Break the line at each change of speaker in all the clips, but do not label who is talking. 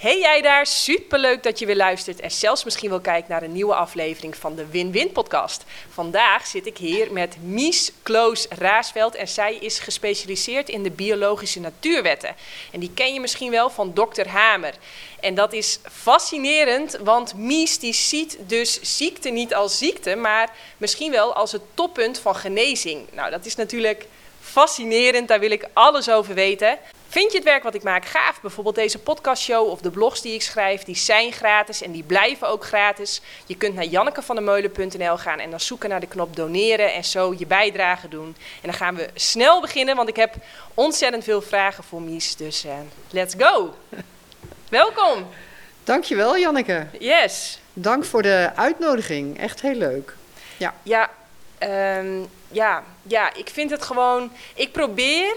Hey jij daar, superleuk dat je weer luistert en zelfs misschien wel kijkt naar een nieuwe aflevering van de Win-Win podcast. Vandaag zit ik hier met Mies Kloos Raasveld en zij is gespecialiseerd in de biologische natuurwetten. En die ken je misschien wel van Dr. Hamer. En dat is fascinerend, want Mies die ziet dus ziekte niet als ziekte, maar misschien wel als het toppunt van genezing. Nou, dat is natuurlijk fascinerend, daar wil ik alles over weten. Vind je het werk wat ik maak gaaf? Bijvoorbeeld deze podcastshow of de blogs die ik schrijf, die zijn gratis en die blijven ook gratis. Je kunt naar jannekevandermeulen.nl gaan en dan zoeken naar de knop doneren en zo je bijdrage doen. En dan gaan we snel beginnen, want ik heb ontzettend veel vragen voor Mies. Dus uh, let's go! Welkom!
Dankjewel Janneke.
Yes.
Dank voor de uitnodiging. Echt heel leuk.
Ja, ja, um, ja, ja ik vind het gewoon... Ik probeer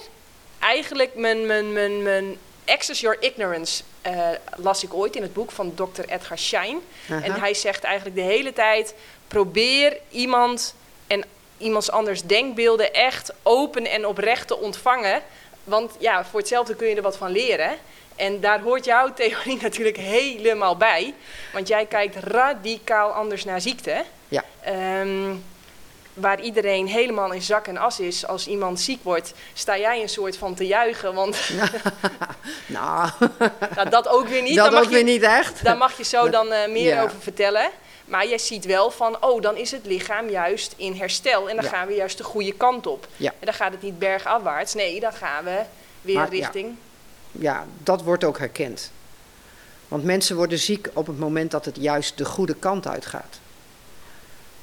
eigenlijk mijn, mijn, mijn, mijn Access Your Ignorance uh, las ik ooit in het boek van Dr. Edgar Schein. En hij zegt eigenlijk de hele tijd: probeer iemand en iemands anders denkbeelden echt open en oprecht te ontvangen. Want ja, voor hetzelfde kun je er wat van leren. En daar hoort jouw theorie natuurlijk helemaal bij. Want jij kijkt radicaal anders naar ziekte.
Ja.
Um, waar iedereen helemaal in zak en as is als iemand ziek wordt, sta jij een soort van te juichen. Want
nou.
nou, dat ook weer niet.
Dat
daar
ook weer niet echt.
Daar mag je zo dan uh, meer over vertellen. Maar jij ziet wel van, oh, dan is het lichaam juist in herstel. En dan gaan we juist de goede kant op.
Ja.
En dan gaat het niet bergafwaarts. Nee, dan gaan we weer
Maar,
richting...
Ja, dat wordt ook herkend. Want mensen worden ziek op het moment dat het juist de goede kant uitgaat.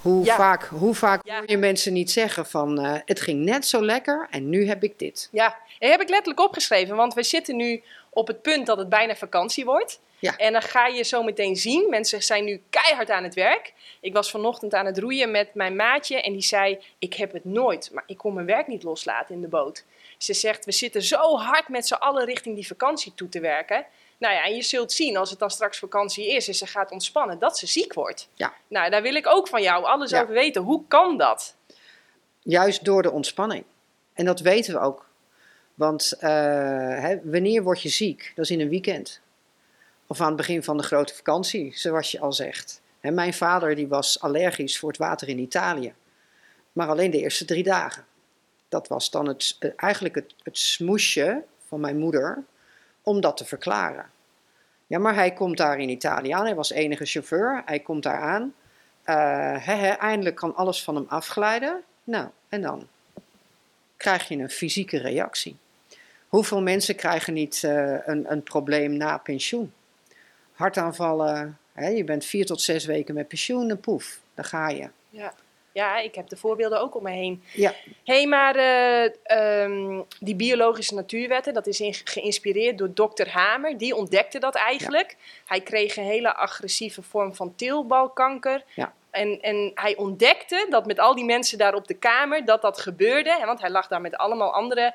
Hoe
Ja.
vaak, hoe vaak
Ja.
hoor je mensen niet zeggen van eh, het ging net zo lekker en nu heb ik dit.
Ja, en heb ik letterlijk opgeschreven, want we zitten nu op het punt dat het bijna vakantie wordt.
Ja.
En dan ga je zo meteen zien, mensen zijn nu keihard aan het werk. Ik was vanochtend aan het roeien met mijn maatje en die zei, ik heb het nooit, maar ik kon mijn werk niet loslaten in de boot. Ze zegt, we zitten zo hard met z'n allen richting die vakantie toe te werken. Nou ja, en je zult zien als het dan straks vakantie is en ze gaat ontspannen, dat ze ziek wordt.
Ja.
Nou, daar wil ik ook van jou alles
Ja.
over weten. Hoe kan dat?
Juist door de ontspanning. En dat weten we ook. Want eh, hè, wanneer word je ziek? Dat is in een weekend. Of aan het begin van de grote vakantie, zoals je al zegt. Hè, mijn vader die was allergisch voor het water in Italië. Maar alleen de eerste drie dagen. Dat was dan het, eigenlijk het, het smoesje van mijn moeder om dat te verklaren. Ja, maar hij komt daar in Italië aan. Hij was enige chauffeur. Hij komt daar aan. Eh, eindelijk kan alles van hem afglijden. Nou, en dan krijg je een fysieke reactie. Hoeveel mensen krijgen niet eh, een, een probleem na pensioen? Hartaanvallen, je bent vier tot zes weken met pensioen en poef, daar ga je.
Ja. Ja, ik heb de voorbeelden ook om me heen.
Ja,
Hé, hey, maar eh, ehm, die biologische natuurwetten, dat is in- geïnspireerd door dokter Hamer. Die ontdekte dat eigenlijk. Hij kreeg een hele agressieve vorm van teelbalkanker.
Ja.
En, en hij ontdekte dat met al die mensen daar op de kamer, dat dat gebeurde. Want hij lag daar met allemaal andere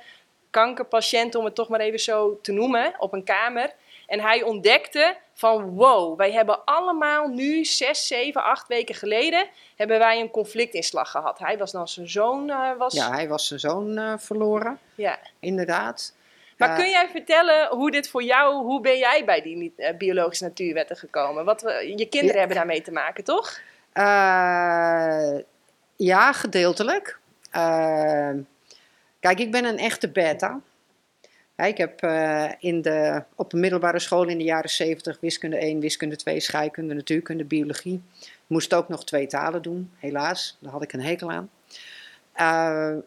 kankerpatiënten, om het toch maar even zo te noemen, op een kamer. En hij ontdekte van wow, wij hebben allemaal nu zes, zeven, acht weken geleden hebben wij een conflictinslag gehad. Hij was dan zijn zoon eh, was.
ja hij was zijn zoon eh, verloren,
Ja.
inderdaad.
Maar kun jij vertellen hoe dit voor jou, hoe ben jij bij die eh, biologische natuurwetten gekomen? Wat we, je kinderen
Ja.
hebben daarmee te maken, toch?
Ja, gedeeltelijk. Kijk, ik ben een echte beta. Ik heb eh, in de, op de middelbare school in de jaren 70 wiskunde 1, wiskunde 2, scheikunde, natuurkunde, biologie. Moest ook nog twee talen doen, helaas. Daar had ik een hekel aan. Eh,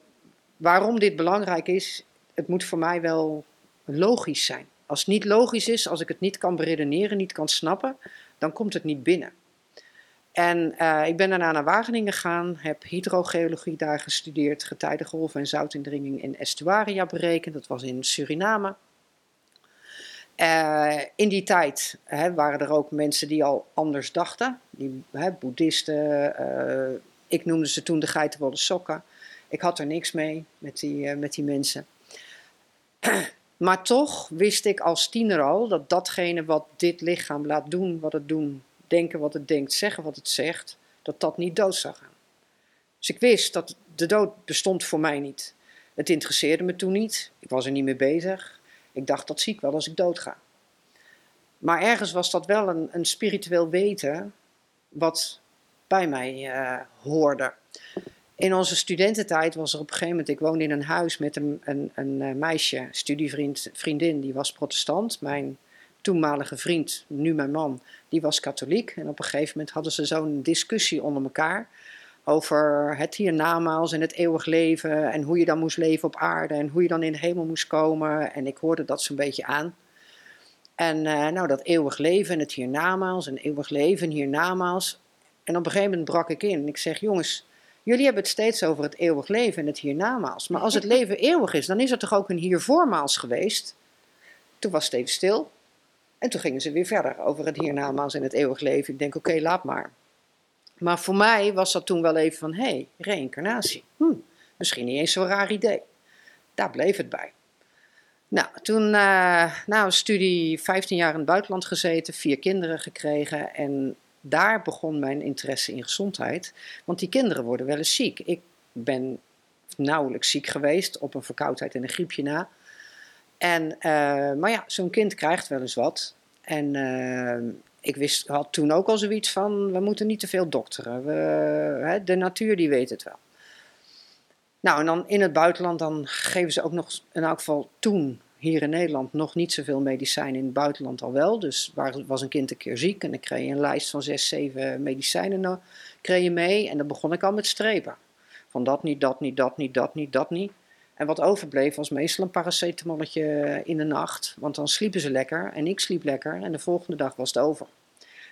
waarom dit belangrijk is, het moet voor mij wel logisch zijn. Als het niet logisch is, als ik het niet kan beredeneren, niet kan snappen, dan komt het niet binnen. En eh, ik ben daarna naar Wageningen gegaan, heb hydrogeologie daar gestudeerd, getijdengolven en zoutindringing in estuaria berekend. Dat was in Suriname. Eh, in die tijd hè, waren er ook mensen die al anders dachten. Die, hè, boeddhisten, eh, ik noemde ze toen de geitenwolle sokken. Ik had er niks mee met die, met die mensen. Maar toch wist ik als tiener al dat datgene wat dit lichaam laat doen, wat het doen, denken wat het denkt, zeggen wat het zegt, dat dat niet dood zou gaan. Dus ik wist dat de dood bestond voor mij niet. Het interesseerde me toen niet. Ik was er niet mee bezig. Ik dacht dat zie ik wel als ik dood ga. Maar ergens was dat wel een, een spiritueel weten wat bij mij eh, hoorde. In onze studententijd was er op een gegeven moment, ik woonde in een huis met een, een, een eh, meisje, studievriend, vriendin, die was protestant. Mijn toenmalige vriend, nu mijn man, die was katholiek. En op een gegeven moment hadden ze zo'n discussie onder elkaar over het hiernamaals en het eeuwig leven en hoe je dan moest leven op aarde en hoe je dan in de hemel moest komen. En ik hoorde dat zo'n beetje aan. En uh, nou, dat eeuwig leven en het hiernamaals en eeuwig leven en hiernamaals. En op een gegeven moment brak ik in. Ik zeg, jongens, jullie hebben het steeds over het eeuwig leven en het hiernamaals. Maar als het leven eeuwig is, dan is er toch ook een hiervoormaals geweest? Toen was het even stil. En toen gingen ze weer verder over het hiernamaals en het eeuwig leven. Ik denk, oké, laat maar. Maar voor mij was dat toen wel even van, hé, hey, reïncarnatie. Hm, misschien niet eens zo'n raar idee. Daar bleef het bij. Nou, toen uh, na een studie 15 jaar in het buitenland gezeten, vier kinderen gekregen. En daar begon mijn interesse in gezondheid. Want die kinderen worden wel eens ziek. Ik ben nauwelijks ziek geweest, op een verkoudheid en een griepje na. En, uh, maar ja, zo'n kind krijgt wel eens wat. En uh, ik wist, had toen ook al zoiets van, we moeten niet te veel dokteren. We, hè, de natuur die weet het wel. Nou, en dan in het buitenland, dan geven ze ook nog, in elk geval toen, hier in Nederland, nog niet zoveel medicijnen. In het buitenland al wel. Dus waar, was een kind een keer ziek en dan kreeg je een lijst van zes, zeven medicijnen kreeg je mee. En dan begon ik al met strepen. Van dat niet, dat niet, dat niet, dat niet, dat niet. En wat overbleef was meestal een paracetamolletje in de nacht. Want dan sliepen ze lekker en ik sliep lekker. En de volgende dag was het over.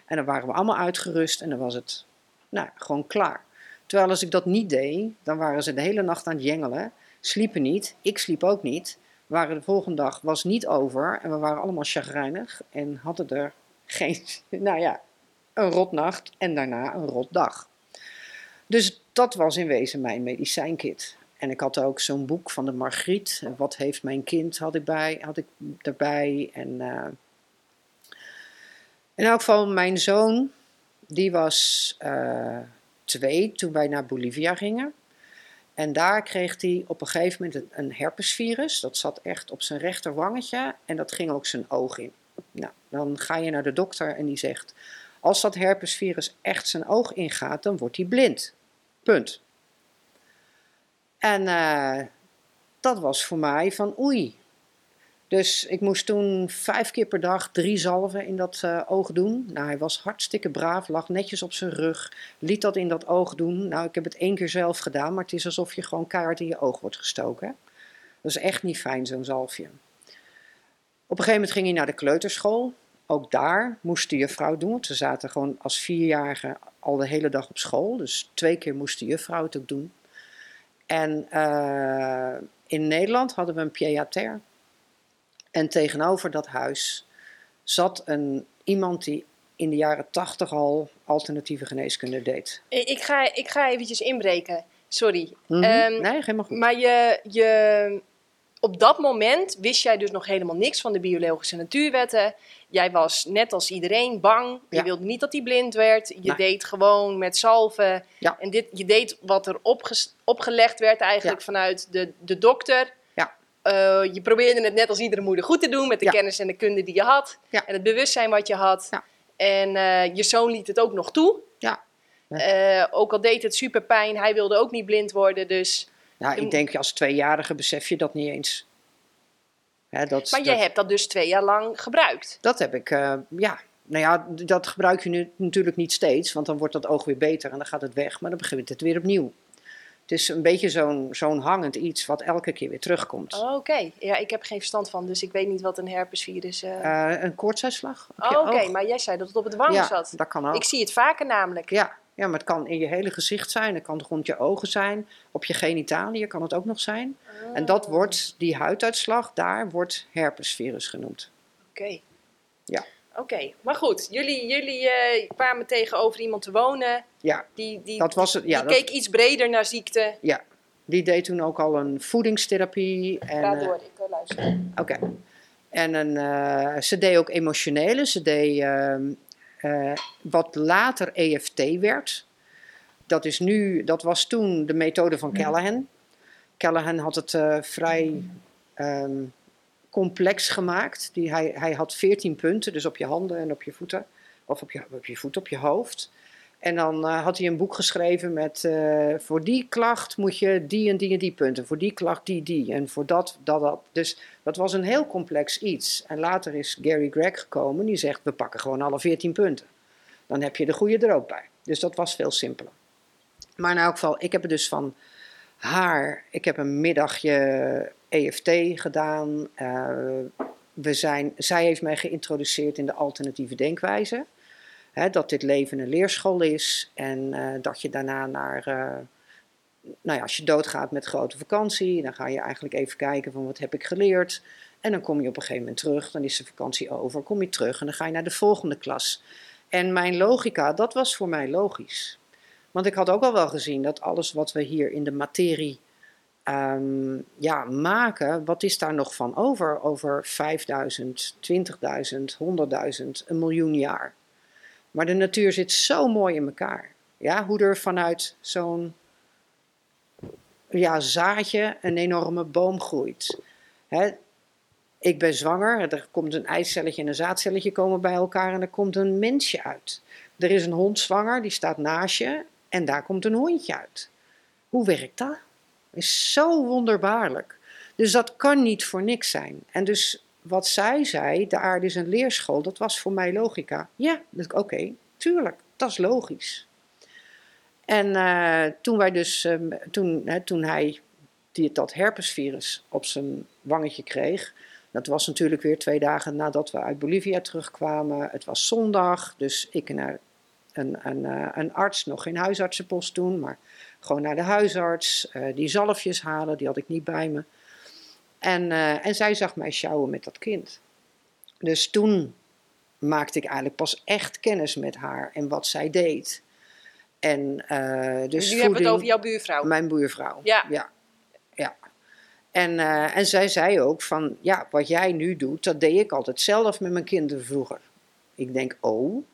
En dan waren we allemaal uitgerust en dan was het nou, gewoon klaar. Terwijl als ik dat niet deed, dan waren ze de hele nacht aan het jengelen. Sliepen niet, ik sliep ook niet. Waren de volgende dag was niet over en we waren allemaal chagrijnig. En hadden er geen, nou ja, een rotnacht en daarna een rotdag. Dus dat was in wezen mijn medicijnkit. En ik had ook zo'n boek van de Margriet. Wat heeft mijn kind had ik, bij, had ik erbij. En uh, in elk geval mijn zoon, die was uh, twee toen wij naar Bolivia gingen. En daar kreeg hij op een gegeven moment een, een herpesvirus. Dat zat echt op zijn rechterwangetje en dat ging ook zijn oog in. Nou, dan ga je naar de dokter en die zegt: Als dat herpesvirus echt zijn oog ingaat, dan wordt hij blind. Punt. En uh, dat was voor mij van oei. Dus ik moest toen vijf keer per dag drie zalven in dat uh, oog doen. Nou, hij was hartstikke braaf, lag netjes op zijn rug, liet dat in dat oog doen. Nou, ik heb het één keer zelf gedaan, maar het is alsof je gewoon kaart in je oog wordt gestoken. Dat is echt niet fijn, zo'n zalfje. Op een gegeven moment ging hij naar de kleuterschool. Ook daar moest de juffrouw doen, want ze zaten gewoon als vierjarige al de hele dag op school. Dus twee keer moest de juffrouw het ook doen. En uh, in Nederland hadden we een pied-à-terre. En tegenover dat huis zat een, iemand die in de jaren tachtig al alternatieve geneeskunde deed.
Ik ga, ik ga eventjes inbreken, sorry.
Mm -hmm. um, nee, helemaal goed.
Maar je, je, op dat moment wist jij dus nog helemaal niks van de biologische natuurwetten. Jij was net als iedereen bang. Je wilde niet dat hij blind werd. Je
Nee.
deed gewoon met salven.
Ja.
En dit, je deed wat er opgelegd werd eigenlijk
Ja.
vanuit de, de dokter.
Ja.
Eh, je probeerde het net als iedere moeder goed te doen met de
Ja.
kennis en de kunde die je had.
Ja.
En het bewustzijn wat je had.
Ja.
En eh, je zoon liet het ook nog toe.
Ja. Ja.
Eh, ook al deed het super pijn, hij wilde ook niet blind worden. Dus...
Nou, ik denk als tweejarige besef je dat niet eens. Hè, dat,
Maar jij
dat,
hebt dat dus twee jaar lang gebruikt.
dat heb ik, eh, ja. Nou ja, dat gebruik je nu natuurlijk niet steeds, want dan wordt dat oog weer beter en dan gaat het weg, maar dan begint het weer opnieuw. Het is een beetje zo'n zo'n hangend iets wat elke keer weer terugkomt.
Oh, Oké, ja, ik heb geen verstand van, dus ik weet niet wat een herpesvirus... Eh,
een koortsuitslag?
oh,
je
Oké,
oog?
maar jij zei dat het op het wang
ja,
zat.
dat kan ook.
Ik zie het vaker namelijk.
Ja, ja, maar het kan in je hele gezicht zijn, het kan rond je ogen zijn, op je genitaliën kan het ook nog zijn. En dat
Oh,
wordt, die huiduitslag, daar wordt herpesvirus genoemd.
Oké.
Ja.
Oké, maar goed, jullie, jullie eh, kwamen tegenover iemand te wonen.
Ja,
Die, die,
dat was het. Ja,
die
dat,
keek iets breder naar ziekte.
die deed toen ook al een voedingstherapie. En,
Praat
eh,
door, ik uh, luister.
Oké. En een, eh, ze deed ook emotionele. Ze deed eh, wat later EFT werd. Dat, is nu, dat was toen de methode van Callahan. Callahan had het eh, vrij ehm, complex gemaakt. Die, hij, hij had 14 punten, dus op je handen en op je voeten. Of op je, op je voet, op je hoofd. En dan eh, had hij een boek geschreven met eh, voor die klacht moet je die en die en die punten. Voor die klacht die, die. En voor dat, dat, dat. Dus dat was een heel complex iets. En later is Gary Gregg gekomen die zegt we pakken gewoon alle 14 punten. Dan heb je de goede er ook bij. Dus dat was veel simpeler. Maar in elk geval, ik heb het dus van haar. Ik heb een middagje EFT gedaan. Uh, we zijn, zij heeft mij geïntroduceerd in de alternatieve denkwijze. Dat dit leven een leerschool is en uh, dat je daarna naar, uh, nou ja, als je doodgaat met grote vakantie, dan ga je eigenlijk even kijken van wat heb ik geleerd. En dan kom je op een gegeven moment terug, dan is de vakantie over, kom je terug en dan ga je naar de volgende klas. En mijn logica, dat was voor mij logisch. Want ik had ook al wel gezien dat alles wat we hier in de materie um, ja, maken, wat is daar nog van over? Over 5000, 20.000, 100.000, een miljoen jaar. Maar de natuur zit zo mooi in elkaar. Ja, hoe er vanuit zo'n ja, zaadje een enorme boom groeit. Hè? Ik ben zwanger, er komt een eicelletje en een zaadcelletje komen bij elkaar en er komt een mensje uit. Er is een hond zwanger, die staat naast je en daar komt een hondje uit. Hoe werkt dat? Is zo wonderbaarlijk. Dus dat kan niet voor niks zijn. En dus wat zij zei, de aarde is een leerschool, dat was voor mij logica. Ja, oké, tuurlijk, dat is logisch. En uh, toen wij dus, um, toen, hè, toen hij die, dat herpesvirus op zijn wangetje kreeg, dat was natuurlijk weer twee dagen nadat we uit Bolivia terugkwamen. Het was zondag, dus ik naar een, een, uh, een arts, nog geen huisartsenpost doen, maar gewoon naar de huisarts, uh, die zalfjes halen, die had ik niet bij me. En, uh, en zij zag mij sjouwen met dat kind. Dus toen maakte ik eigenlijk pas echt kennis met haar en wat zij deed. En, uh, dus
nu hebben we het over jouw buurvrouw.
Mijn buurvrouw.
Ja.
ja. ja. En, uh, en zij zei ook van, ja, wat jij nu doet, dat deed ik altijd zelf met mijn kinderen vroeger. Ik denk, oh.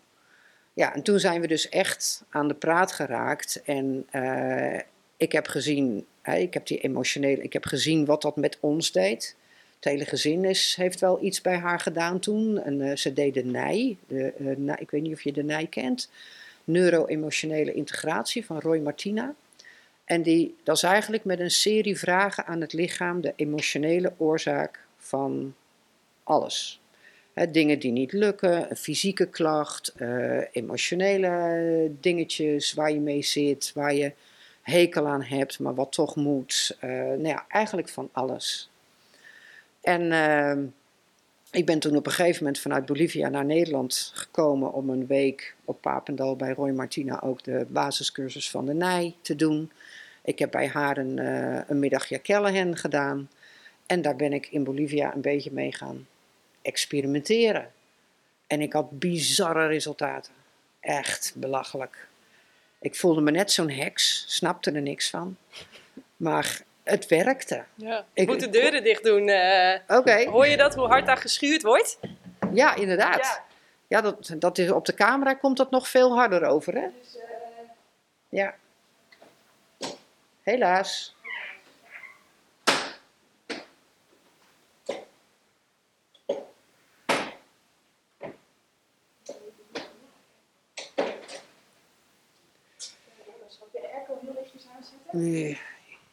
Ja, en toen zijn we dus echt aan de praat geraakt. En uh, ik heb gezien ik heb die emotionele, ik heb gezien wat dat met ons deed. Het hele gezin is, heeft wel iets bij haar gedaan toen. En uh, ze deed de de, uh, ik weet niet of je de NIJ kent. Neuro-emotionele integratie van Roy Martina. En die, dat is eigenlijk met een serie vragen aan het lichaam de emotionele oorzaak van alles. Dingen die niet lukken, een fysieke klacht, uh, emotionele dingetjes waar je mee zit, waar je hekel aan hebt, maar wat toch moet. Uh, nou ja, eigenlijk van alles. En uh, ik ben toen op een gegeven moment vanuit Bolivia naar Nederland gekomen om een week op Papendal bij Roy Martina ook de basiscursus van de NIJ te doen. Ik heb bij haar een, uh, een middagje Callahan gedaan. En daar ben ik in Bolivia een beetje mee gaan experimenteren. En ik had bizarre resultaten. Echt belachelijk. Ik voelde me net zo'n heks, snapte er niks van. Maar het werkte.
Ja. Ik moet de deuren dicht doen. Uh.
Okay.
Hoor je dat, hoe hard daar geschuurd wordt?
Ja, inderdaad. Ja, ja dat, dat is, op de camera komt dat nog veel harder over, hè? Dus, uh... Ja. Helaas.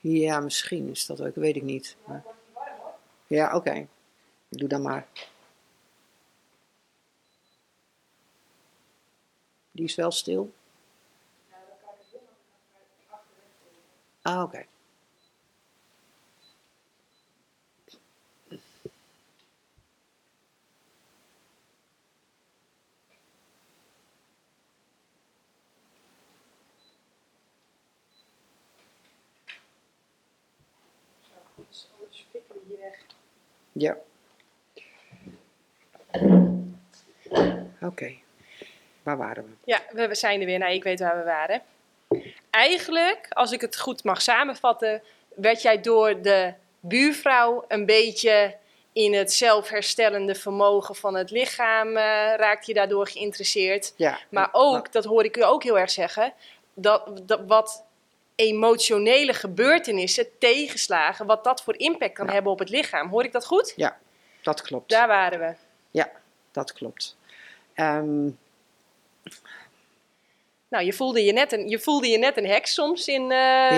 Ja, misschien is dat ook, weet ik niet. Ja, oké. Okay. Doe dan maar. Die is wel stil. Ah, oké. Ja. Oké. Okay. Waar waren we?
Ja, we zijn er weer. Nee, ik weet waar we waren. Eigenlijk, als ik het goed mag samenvatten, werd jij door de buurvrouw een beetje in het zelfherstellende vermogen van het lichaam uh, raakt je daardoor geïnteresseerd.
Ja,
maar ook, dat hoor ik u ook heel erg zeggen, dat, dat wat emotionele gebeurtenissen, tegenslagen, wat dat voor impact kan hebben op het lichaam. Hoor ik dat goed?
Ja, dat klopt.
Daar waren we.
Ja, dat klopt. Ehm,
nou, je voelde je net een, je voelde je net een heks soms in, uh,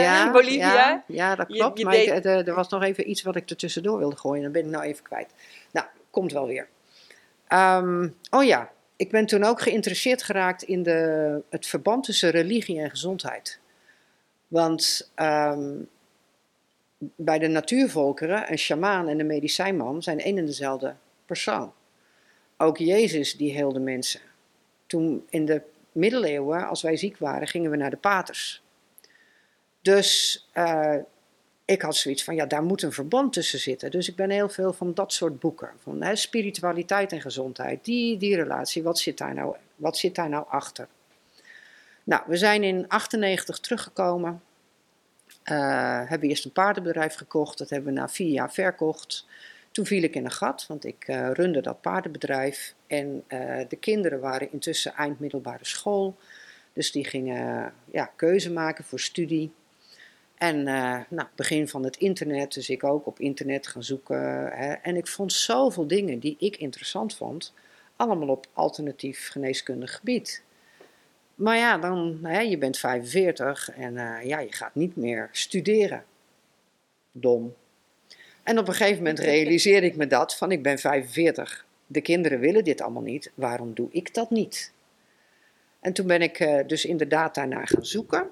ja,
in Bolivia.
Ja, ja dat klopt.
Je, je
maar
deed...
ik, er, er was nog even iets wat ik er tussendoor wilde gooien. Dan ben ik nou even kwijt. Nou, komt wel weer. Ehm, oh ja, ik ben toen ook geïnteresseerd geraakt in de, het verband tussen religie en gezondheid. Want ehm, bij de natuurvolkeren, een sjamaan en een medicijnman zijn één en dezelfde persoon. Ook Jezus die heelde mensen. Toen in de middeleeuwen, als wij ziek waren, gingen we naar de paters. Dus uh, ik had zoiets van, ja, daar moet een verband tussen zitten. Dus ik ben heel veel van dat soort boeken. Van spiritualiteit en gezondheid. Die, die relatie, wat zit, daar nou, wat zit daar nou achter? Nou, we zijn in 98 teruggekomen. Uh, hebben eerst een paardenbedrijf gekocht. Dat hebben we na vier jaar verkocht. Toen viel ik in een gat, want ik uh, runde dat paardenbedrijf. En uh, de kinderen waren intussen eind middelbare school. Dus die gingen ja, keuze maken voor studie. En uh, nou, begin van het internet, dus ik ook op internet gaan zoeken. Hè, en ik vond zoveel dingen die ik interessant vond, allemaal op alternatief geneeskundig gebied. Maar ja, dan, je bent 45 en ja, je gaat niet meer studeren. Dom. En op een gegeven moment realiseerde ik me dat, van ik ben 45. De kinderen willen dit allemaal niet, waarom doe ik dat niet? En toen ben ik uh, dus inderdaad daarnaar gaan zoeken.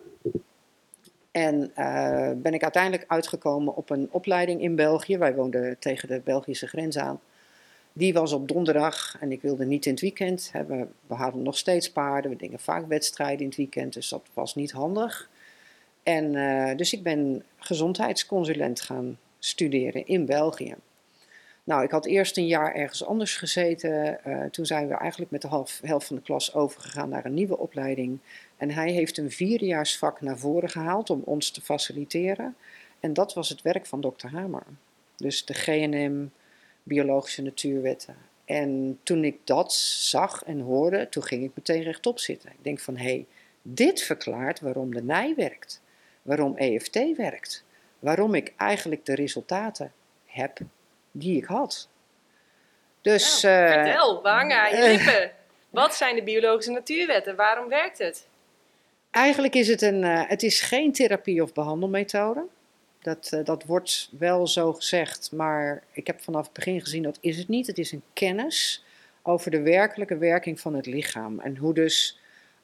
En uh, ben ik uiteindelijk uitgekomen op een opleiding in België. Wij woonden tegen de Belgische grens aan. Die was op donderdag en ik wilde niet in het weekend. We, we hadden nog steeds paarden, we dingen vaak wedstrijden in het weekend, dus dat was niet handig. En uh, dus ik ben gezondheidsconsulent gaan studeren in België. Nou, ik had eerst een jaar ergens anders gezeten. Uh, toen zijn we eigenlijk met de half, helft van de klas overgegaan naar een nieuwe opleiding. En hij heeft een vierdejaarsvak naar voren gehaald om ons te faciliteren. En dat was het werk van dokter Hamer. Dus de GNM, biologische natuurwetten. En toen ik dat zag en hoorde, toen ging ik meteen rechtop zitten. Ik denk van, hé, hey, dit verklaart waarom de NIJ werkt. Waarom EFT werkt. Waarom ik eigenlijk de resultaten heb die ik had. Dus,
nou, uh, vertel, we hangen aan je lippen. Uh, Wat zijn de biologische natuurwetten? Waarom werkt het?
Eigenlijk is het een, uh, het is geen therapie of behandelmethode. Dat, dat wordt wel zo gezegd, maar ik heb vanaf het begin gezien dat is het niet. Het is een kennis over de werkelijke werking van het lichaam. En hoe dus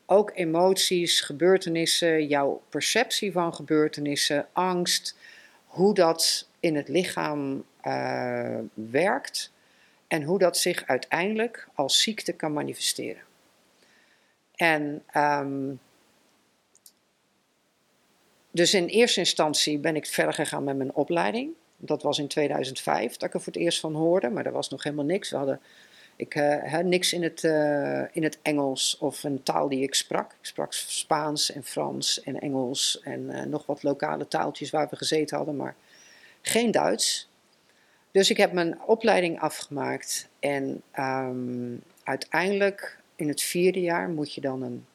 ook emoties, gebeurtenissen, jouw perceptie van gebeurtenissen, angst, hoe dat in het lichaam uh, werkt en hoe dat zich uiteindelijk als ziekte kan manifesteren. En um, dus in eerste instantie ben ik verder gegaan met mijn opleiding. Dat was in 2005 dat ik er voor het eerst van hoorde, maar er was nog helemaal niks. We hadden ik, uh, niks in het, uh, in het Engels of een taal die ik sprak. Ik sprak Spaans en Frans en Engels en uh, nog wat lokale taaltjes waar we gezeten hadden, maar geen Duits. Dus ik heb mijn opleiding afgemaakt en um, uiteindelijk in het vierde jaar moet je dan een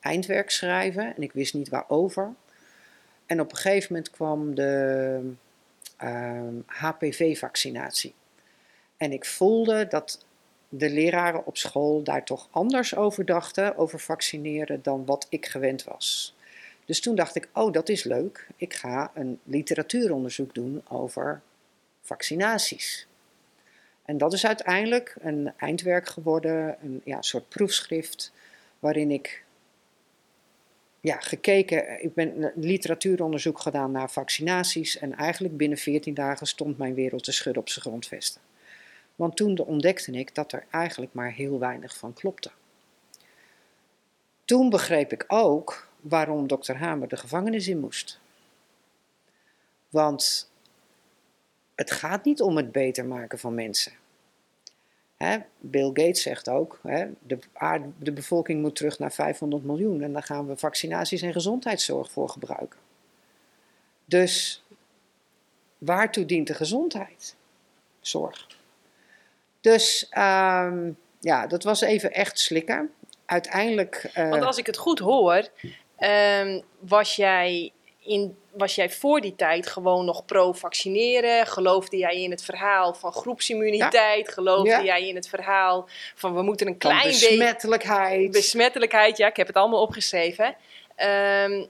eindwerk schrijven en ik wist niet waarover. En op een gegeven moment kwam de HPV-vaccinatie. En ik voelde dat de leraren op school daar toch anders over dachten, over vaccineren, dan wat ik gewend was. Dus toen dacht ik, oh dat is leuk, ik ga een literatuuronderzoek doen over vaccinaties. En dat is uiteindelijk een eindwerk geworden, een ja, soort proefschrift, waarin ik ja, gekeken, ik ben een literatuuronderzoek gedaan naar vaccinaties en eigenlijk binnen 14 dagen stond mijn wereld te schudden op zijn grondvesten. Want toen ontdekte ik dat er eigenlijk maar heel weinig van klopte. Toen begreep ik ook waarom dokter Hamer de gevangenis in moest. Want het gaat niet om het beter maken van mensen. Bill Gates zegt ook, de, de bevolking moet terug naar 500 miljoen en daar gaan we vaccinaties en gezondheidszorg voor gebruiken. Dus waartoe dient de gezondheidszorg? Dus um, ja, dat was even echt slikken. Uiteindelijk. Uh,
Want als ik het goed hoor, um, was jij in, was jij voor die tijd gewoon nog pro-vaccineren? Geloofde jij in het verhaal van groepsimmuniteit? Geloofde
Ja.
jij in het verhaal van we moeten een klein beetje
besmettelijkheid.
besmettelijkheid? Ja, ik heb het allemaal opgeschreven. Ehm,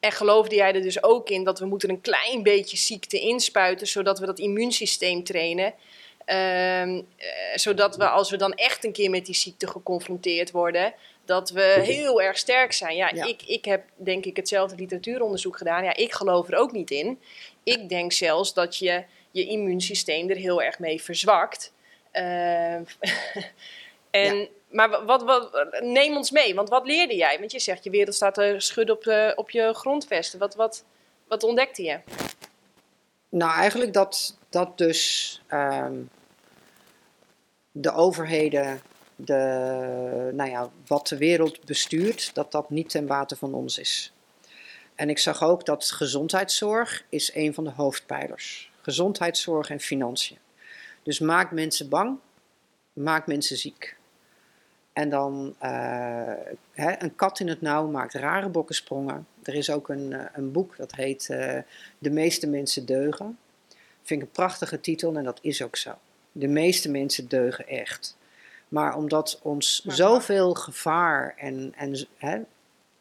en geloofde jij er dus ook in dat we moeten een klein beetje ziekte inspuiten, zodat we dat immuunsysteem trainen? Ehm, eh, zodat we als we dan echt een keer met die ziekte geconfronteerd worden, dat we heel erg sterk zijn. Ja,
Ja.
Ik, ik heb denk ik hetzelfde literatuuronderzoek gedaan. Ja, ik geloof er ook niet in. Ik denk zelfs dat je je immuunsysteem er heel erg mee verzwakt. Ehm, en,
Ja.
Maar wa- wat, wat, neem ons mee, want wat leerde jij? Want je zegt je wereld staat te schudden op, de, op je grondvesten. Wat, wat, wat ontdekte je?
Nou, eigenlijk dat, dat dus ehm, de overheden, de, nou ja, wat de wereld bestuurt, dat dat niet ten bate van ons is. En ik zag ook dat gezondheidszorg is een van de hoofdpijlers. Gezondheidszorg en financiën. Dus maak mensen bang, maak mensen ziek. En dan eh, een kat in het nauw maakt rare bokkensprongen. Er is ook een, eh, een boek dat heet eh, De meeste mensen deugen. Vind ik een prachtige titel en dat is ook zo. De meeste mensen deugen echt. Maar omdat ons
Maar-
zoveel gevaar en, en hè,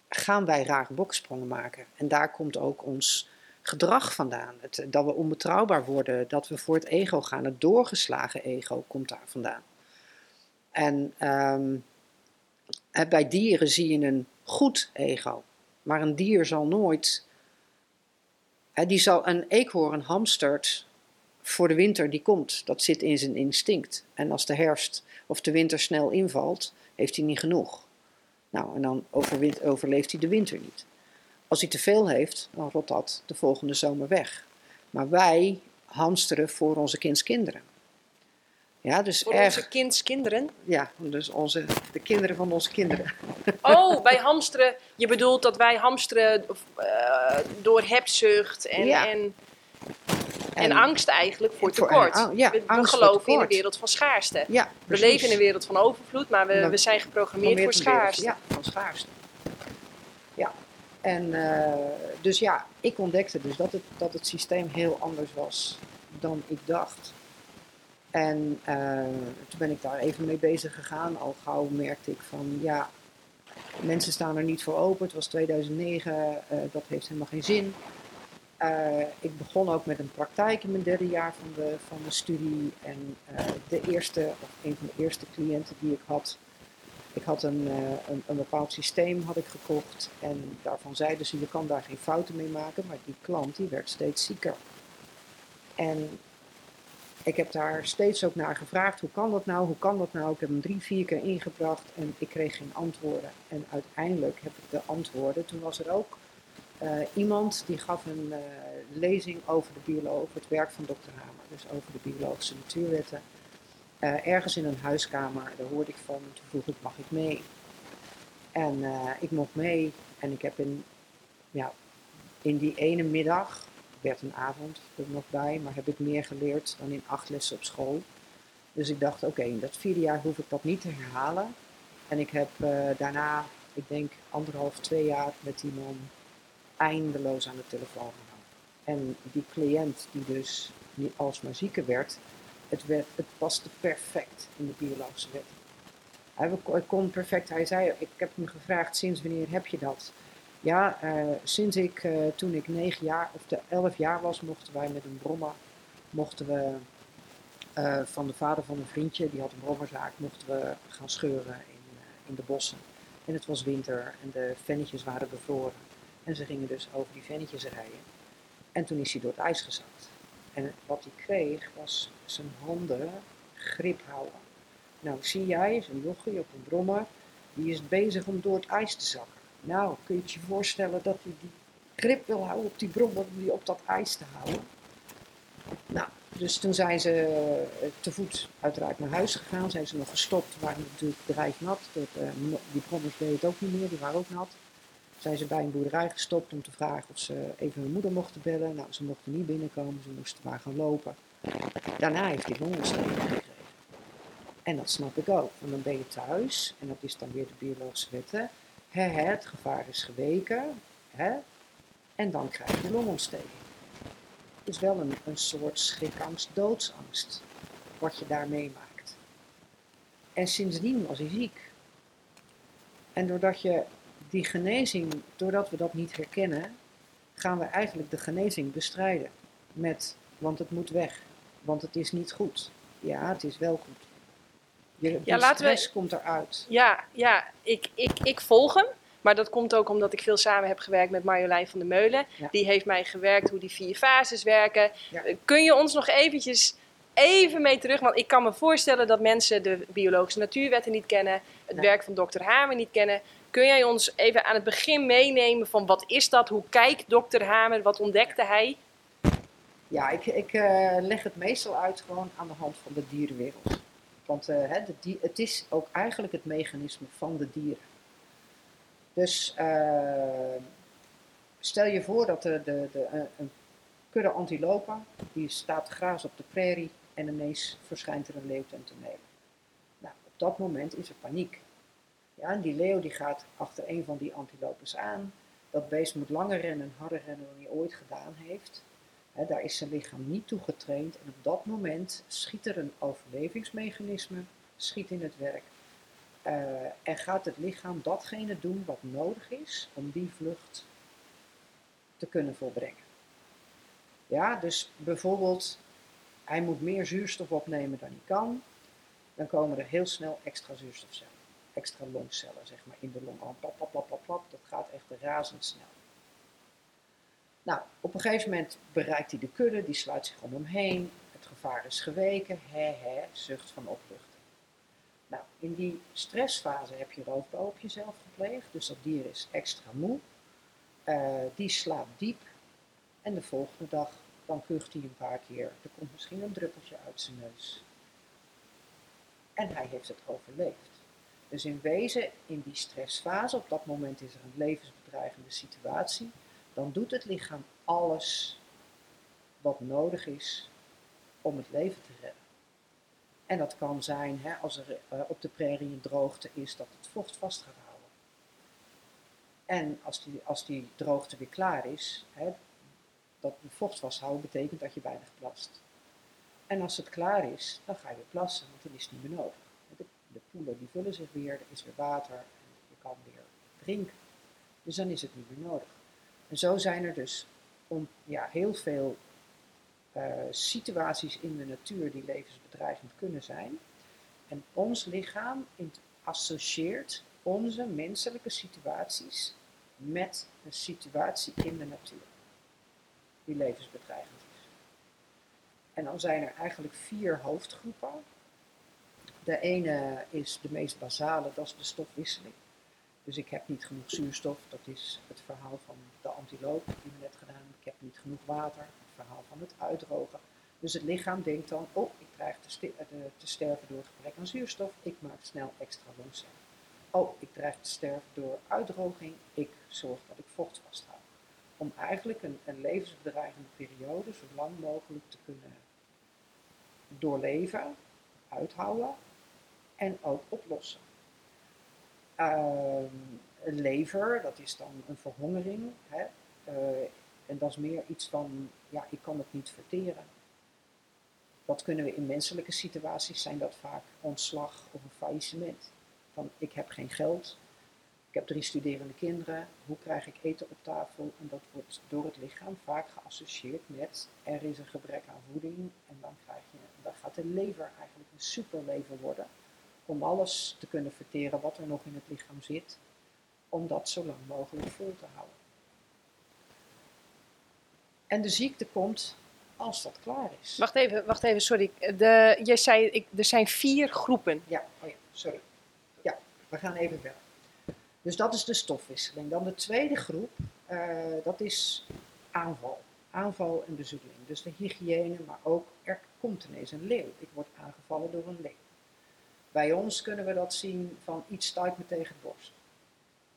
gaan wij rare boksprongen maken. En daar komt ook ons gedrag vandaan. Het, dat we onbetrouwbaar worden, dat we voor het ego gaan. Het doorgeslagen ego komt daar vandaan. En ehm, bij dieren zie je een goed ego. Maar een dier zal nooit. Hè, die zal, een eekhoorn hamstert voor de winter die komt. Dat zit in zijn instinct. En als de herfst of de winter snel invalt, heeft hij niet genoeg. Nou, en dan overleeft hij de winter niet. Als hij te veel heeft, dan rot dat de volgende zomer weg. Maar wij hamsteren voor onze kindskinderen. Ja, dus
Voor
erg,
onze kindskinderen.
ja, dus onze, de kinderen van onze kinderen.
Oh, wij hamsteren. Je bedoelt dat wij hamsteren eh, door hebzucht en,
Ja.
en, en angst eigenlijk voor tekort.
ja,
we geloven in een wereld van schaarste.
Ja,
We leven in een wereld van overvloed, maar we,
Maar-
we zijn geprogrammeerd voor schaarste.
Ja, van schaarste. Ja, en eh, dus ja, ik ontdekte dus dat het, dat het systeem heel anders was dan ik dacht. En eh, toen ben ik daar even mee bezig gegaan. Al gauw merkte ik van ja, mensen staan er niet voor open. Het was 2009, eh, dat heeft helemaal geen zin. Eh, ik begon ook met een praktijk in mijn derde jaar van de, van de studie. En eh, de eerste, of een van de eerste cliënten die ik had, ik had een, eh, een, een bepaald systeem had ik gekocht. En daarvan zeiden ze, je kan daar geen fouten mee maken. Maar die klant die werd steeds zieker. En ik heb daar steeds ook naar gevraagd, hoe kan dat nou, hoe kan dat nou? Ik heb hem drie, vier keer ingebracht en ik kreeg geen antwoorden. En uiteindelijk heb ik de antwoorden. Toen was er ook iemand die gaf een eh, lezing over, de biolo- over het werk van dokter Hamer. Dus over de biologische natuurwetten. Eh, ergens in een huiskamer, daar hoorde ik van. Toen vroeg ik, mag ik mee? En eh, ik mocht mee. En ik heb in, ja, in die ene middag, werd een avond er nog bij, maar heb ik meer geleerd dan in acht lessen op school. Dus ik dacht, oké, in dat vierde jaar hoef ik dat niet te herhalen. En ik heb eh, daarna, ik denk anderhalf, twee jaar met die man eindeloos aan de telefoon gehangen. En die cliënt die dus niet alsmaar zieker werd, het, werd, het paste perfect in de biologische wet. Hij kon- perfect, hij zei, ik heb hem gevraagd, sinds wanneer heb je dat? Ja, eh, sinds ik, eh, toen ik negen jaar of de elf jaar was, mochten wij met een brommer, mochten we eh, van de vader van een vriendje, die had een brommerzaak, mochten we gaan scheuren in, in de bossen. En het was winter en de vennetjes waren bevroren. En ze gingen dus over die vennetjes rijden. En toen is hij door het ijs gezakt. En wat hij kreeg was zijn handen grip houden. Nou, zie jij, zo'n jochie op een brommer, die is bezig om door het ijs te zakken. Nou, kun je het je voorstellen dat hij die grip wil houden op die brommer, om die op dat ijs te houden? Nou, dus toen zijn ze eh, te voet uiteraard naar huis gegaan, zijn ze nog gestopt, waren natuurlijk drijfnat. Dat, eh, die brommers deden het ook niet meer, die waren ook nat. Zijn ze bij een boerderij gestopt om te vragen of ze even hun moeder mochten bellen. Nou, ze mochten niet binnenkomen, ze moesten maar gaan lopen. Daarna heeft hij longontsteking gekregen. En dat snap ik ook, want dan ben je thuis, en dat is dan weer de biologische wetten. Het gevaar is geweken. Hè? En dan krijg je longontsteking. Dus wel een, een soort schrikangst, doodsangst, wat je daar meemaakt. En sindsdien was hij ziek. En doordat je die genezing, doordat we dat niet herkennen, gaan we eigenlijk de genezing bestrijden. Met, want het moet weg, want het is niet goed. Ja, het is wel goed. Je,
Ja, laten we-
komt eruit.
Ja, ja ik, ik, ik volg hem. Maar dat komt ook omdat ik veel samen heb gewerkt met Marjolein van der Meulen.
Ja.
Die heeft mij gewerkt hoe die vier fases werken.
Ja.
Kun je ons nog eventjes even mee terug? Want ik kan me voorstellen dat mensen de biologische natuurwetten niet kennen. Het
Nee.
werk van dokter Hamer niet kennen. Kun jij ons even aan het begin meenemen van wat is dat? Hoe kijkt dokter Hamer? Wat ontdekte hij?
Ja, ik, ik eh, leg het meestal uit gewoon aan de hand van de dierenwereld. Want eh, het is ook eigenlijk het mechanisme van de dieren. Dus eh, stel je voor dat de, de, de, een kudde antilopen, die staat te grazen op de prairie en ineens verschijnt er een leeuw ten toneel. Nou, op dat moment is er paniek. Ja, en die leeuw die gaat achter een van die antilopes aan. Dat beest moet langer rennen, harder rennen dan hij ooit gedaan heeft. Daar is zijn lichaam niet toe getraind en op dat moment schiet er een overlevingsmechanisme schiet in het werk. Eh, en gaat het lichaam datgene doen wat nodig is om die vlucht te kunnen volbrengen. Ja, dus bijvoorbeeld, hij moet meer zuurstof opnemen dan hij kan, dan komen er heel snel extra zuurstofcellen, extra longcellen zeg maar in de long. Al Plap, plap, plap, plap, dat gaat echt razendsnel. Nou, op een gegeven moment bereikt hij de kudde, die sluit zich om hem heen. Het gevaar is geweken, hè hè, zucht van opluchting. Nou, in die stressfase heb je roofbouw op jezelf gepleegd, dus dat dier is extra moe. Eh, die slaapt diep en de volgende dag dan kucht hij een paar keer. Er komt misschien een druppeltje uit zijn neus. En hij heeft het overleefd. Dus in wezen, in die stressfase, op dat moment is er een levensbedreigende situatie, dan doet het lichaam alles wat nodig is om het leven te redden. En dat kan zijn hè, als er eh, op de prairie een droogte is, dat het vocht vast gaat houden. En als die, als die droogte weer klaar is, hè, dat het vocht vasthouden betekent dat je weinig plast. En als het klaar is, dan ga je weer plassen, want dan is het niet meer nodig. Die vullen zich weer, er is weer water je kan weer drinken. Dus dan is het niet meer nodig. En zo zijn er dus om, ja, heel veel eh, situaties in de natuur die levensbedreigend kunnen zijn. En ons lichaam associeert onze menselijke situaties met een situatie in de natuur die levensbedreigend is. En dan zijn er eigenlijk vier hoofdgroepen. De ene is de meest basale, dat is de stofwisseling. Dus ik heb niet genoeg zuurstof, dat is het verhaal van de antiloop die we net gedaan hebben. Ik heb niet genoeg water, het verhaal van het uitdrogen. Dus het lichaam denkt dan, oh, ik dreig te, eh, sterven door het gebrek aan zuurstof, ik maak snel extra longcellen. Oh, ik dreig te sterven door uitdroging, ik zorg dat ik vocht vasthoud. Om eigenlijk een, een levensbedreigende periode zo lang mogelijk te kunnen doorleven, uithouden en ook oplossen. Ehm, een lever, dat is dan een verhongering. Hè? eh, en dat is meer iets van, ja, ik kan het niet verteren. Dat kunnen we in menselijke situaties zijn dat vaak ontslag of een faillissement. Van ik heb geen geld, ik heb drie studerende kinderen, hoe krijg ik eten op tafel? En dat wordt door het lichaam vaak geassocieerd met er is een gebrek aan voeding en dan, krijg je, dan gaat de lever eigenlijk een superlever worden om alles te kunnen verteren wat er nog in het lichaam zit, om dat zo lang mogelijk vol te houden. En de ziekte komt als dat klaar is.
Wacht even, wacht even, sorry. De, jij zei, ik, er zijn vier groepen.
Ja, oh ja, sorry. Ja, we gaan even verder. Dus dat is de stofwisseling. Dan de tweede groep, eh, dat is aanval. Aanval en bezoedeling. Dus de hygiëne, maar ook er komt ineens een leeuw. Ik word aangevallen door een leeuw. Bij ons kunnen we dat zien van iets stuit me tegen het borst.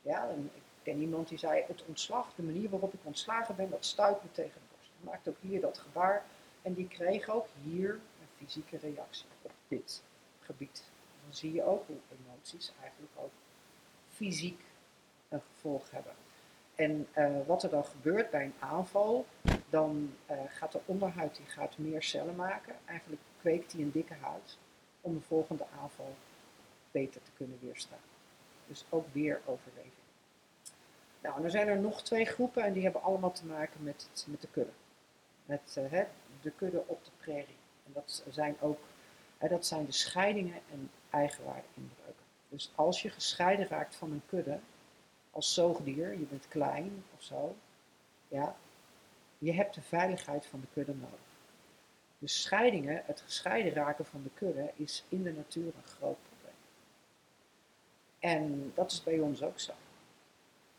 Ja, en ik ken iemand die zei, het ontslag, de manier waarop ik ontslagen ben, dat stuit me tegen het borst. Hij maakt ook hier dat gebaar en die kreeg ook hier een fysieke reactie op dit gebied. Dan zie je ook hoe emoties eigenlijk ook fysiek een gevolg hebben. En eh, wat er dan gebeurt bij een aanval, dan eh, gaat de onderhuid die gaat meer cellen maken. Eigenlijk kweekt hij een dikke huid om de volgende aanval beter te kunnen weerstaan. Dus ook weer overleving. Nou, en dan zijn er nog twee groepen en die hebben allemaal te maken met, met de kudde. Met eh, de kudde op de prairie. En dat zijn ook hè, dat zijn de scheidingen en eigenwaarde inbreuken. Dus als je gescheiden raakt van een kudde, als zoogdier, je bent klein of zo, ja, je hebt de veiligheid van de kudde nodig. Dus scheidingen, het gescheiden raken van de kudde, is in de natuur een groot probleem. En dat is bij ons ook zo.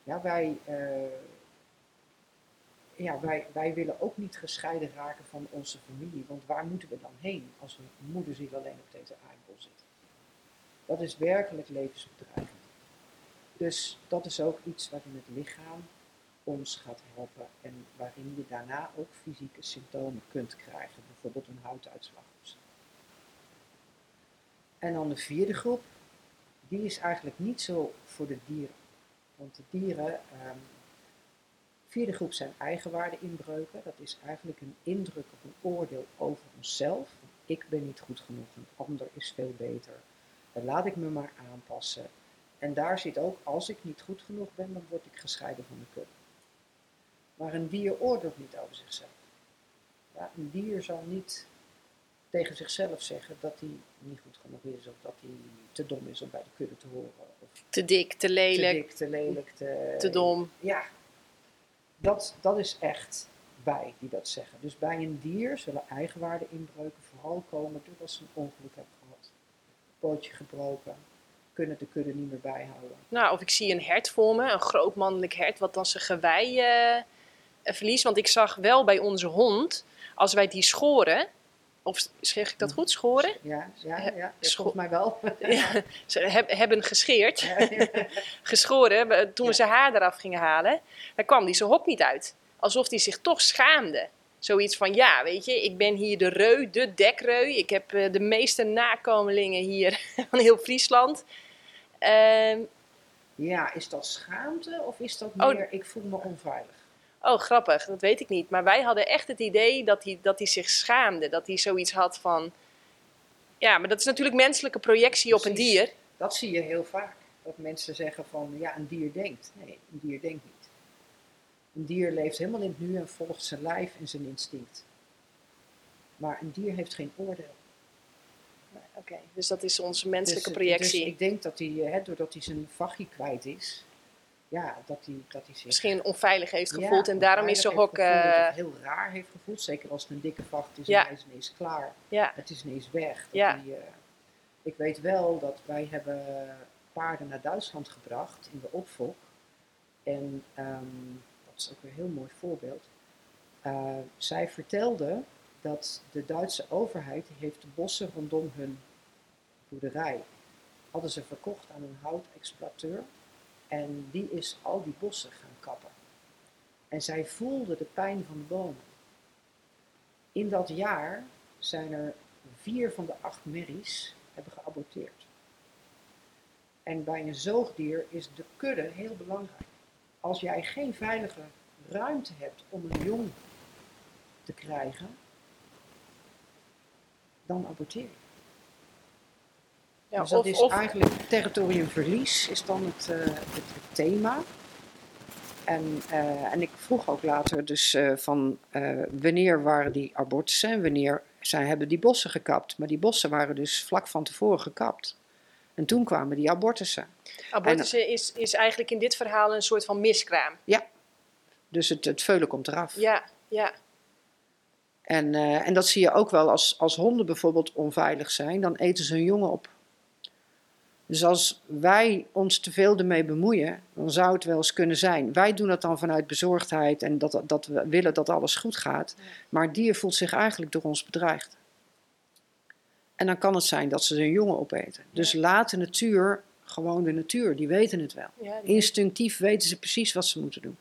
Ja, wij, uh, ja, wij, wij willen ook niet gescheiden raken van onze familie, want waar moeten we dan heen als een moederziel alleen op deze aardbol zit? Dat is werkelijk levensbedreigend. Dus dat is ook iets waarin het lichaam ons gaat helpen en waarin je daarna ook fysieke symptomen kunt krijgen, bijvoorbeeld een huiduitslag. En dan de vierde groep, die is eigenlijk niet zo voor de dieren. Want de dieren, um, vierde groep zijn eigenwaardeinbreuken. Dat is eigenlijk een indruk op een oordeel over onszelf. Ik ben niet goed genoeg, een ander is veel beter. Dan laat ik me maar aanpassen. En daar zit ook, als ik niet goed genoeg ben, dan word ik gescheiden van de kudde. Maar een dier oordeelt niet over zichzelf. Ja, een dier zal niet tegen zichzelf zeggen dat hij niet goed genoeg is, of dat hij te dom is om bij de kudde te horen. Of
te dik, te lelijk.
Te dik, te lelijk, te,
te dom.
Ja, dat, dat is echt bij die dat zeggen. Dus bij een dier zullen eigenwaarde inbreuken vooral komen doordat ze een ongeluk hebben gehad. Pootje gebroken, kunnen de kudde niet meer bijhouden.
Nou, of ik zie een hert voor me, een groot mannelijk hert, wat dan zijn gewei uh, verliest. Want ik zag wel bij onze hond, als wij die schoren, of zeg ik dat goed, schoren?
Ja, ja, ja. Volgens mij wel.
ja, ze hebben gescheerd, geschoren, toen we zijn haar eraf gingen halen. Dan kwam die zijn hok niet uit. Alsof hij zich toch schaamde. Zoiets van, ja, weet je, ik ben hier de reu, de dekreu. Ik heb uh, de meeste nakomelingen hier van heel Friesland. Uh,
ja, is dat schaamte of is dat meer, oh, ik voel me onveilig?
Oh, grappig, dat weet ik niet. Maar wij hadden echt het idee dat hij, dat hij zich schaamde. Dat hij zoiets had van. Ja, maar dat is natuurlijk menselijke projectie op een dier.
Dat zie je heel vaak. Dat mensen zeggen van ja, een dier denkt. Nee, een dier denkt niet. Een dier leeft helemaal in het nu en volgt zijn lijf en zijn instinct. Maar een dier heeft geen oordeel.
Oké, dus dat is onze menselijke dus, projectie.
Dus ik denk dat hij, hè, doordat hij zijn vagie kwijt is, ja, dat hij, dat hij zich...
Misschien onveilig heeft gevoeld en daarom is zijn hok... Uh...
heel raar heeft gevoeld, zeker als het een dikke vacht is ja. en hij is ineens klaar.
Ja.
Het is ineens weg. Dat
ja.
Die, uh... ik weet wel dat wij hebben paarden naar Duitsland gebracht in de opvolk. En um, dat is ook weer een heel mooi voorbeeld. Uh, zij vertelde dat de Duitse overheid die heeft de bossen rondom hun boerderij hadden ze verkocht aan een houtexploiteur en die is al die bossen gaan kappen. En zij voelde de pijn van de bomen. In dat jaar zijn er vier van de acht merries hebben geaborteerd. En bij een zoogdier is de kudde heel belangrijk. Als jij geen veilige ruimte hebt om een jong te krijgen, dan aborteer je. Ja, dus dat is eigenlijk territoriumverlies, is dan het, uh, het, thema. En, uh, en ik vroeg ook later dus uh, van wanneer waren die abortussen en wanneer zij hebben die bossen gekapt. Maar die bossen waren dus vlak van tevoren gekapt. En toen kwamen die abortussen.
Abortussen en, is, is eigenlijk in dit verhaal een soort van miskraam.
Ja, dus het, het veulen komt eraf.
Ja, ja.
En, en dat zie je ook wel als, als honden bijvoorbeeld onveilig zijn, dan eten ze hun jongen op. Dus als wij ons te veel ermee bemoeien, dan zou het wel eens kunnen zijn. Wij doen dat dan vanuit bezorgdheid en dat, dat we willen dat alles goed gaat. Maar het dier voelt zich eigenlijk door ons bedreigd. En dan kan het zijn dat ze hun jongen opeten. Dus laat de natuur, gewoon de natuur, die weten het wel. Instinctief weten ze precies wat ze moeten doen.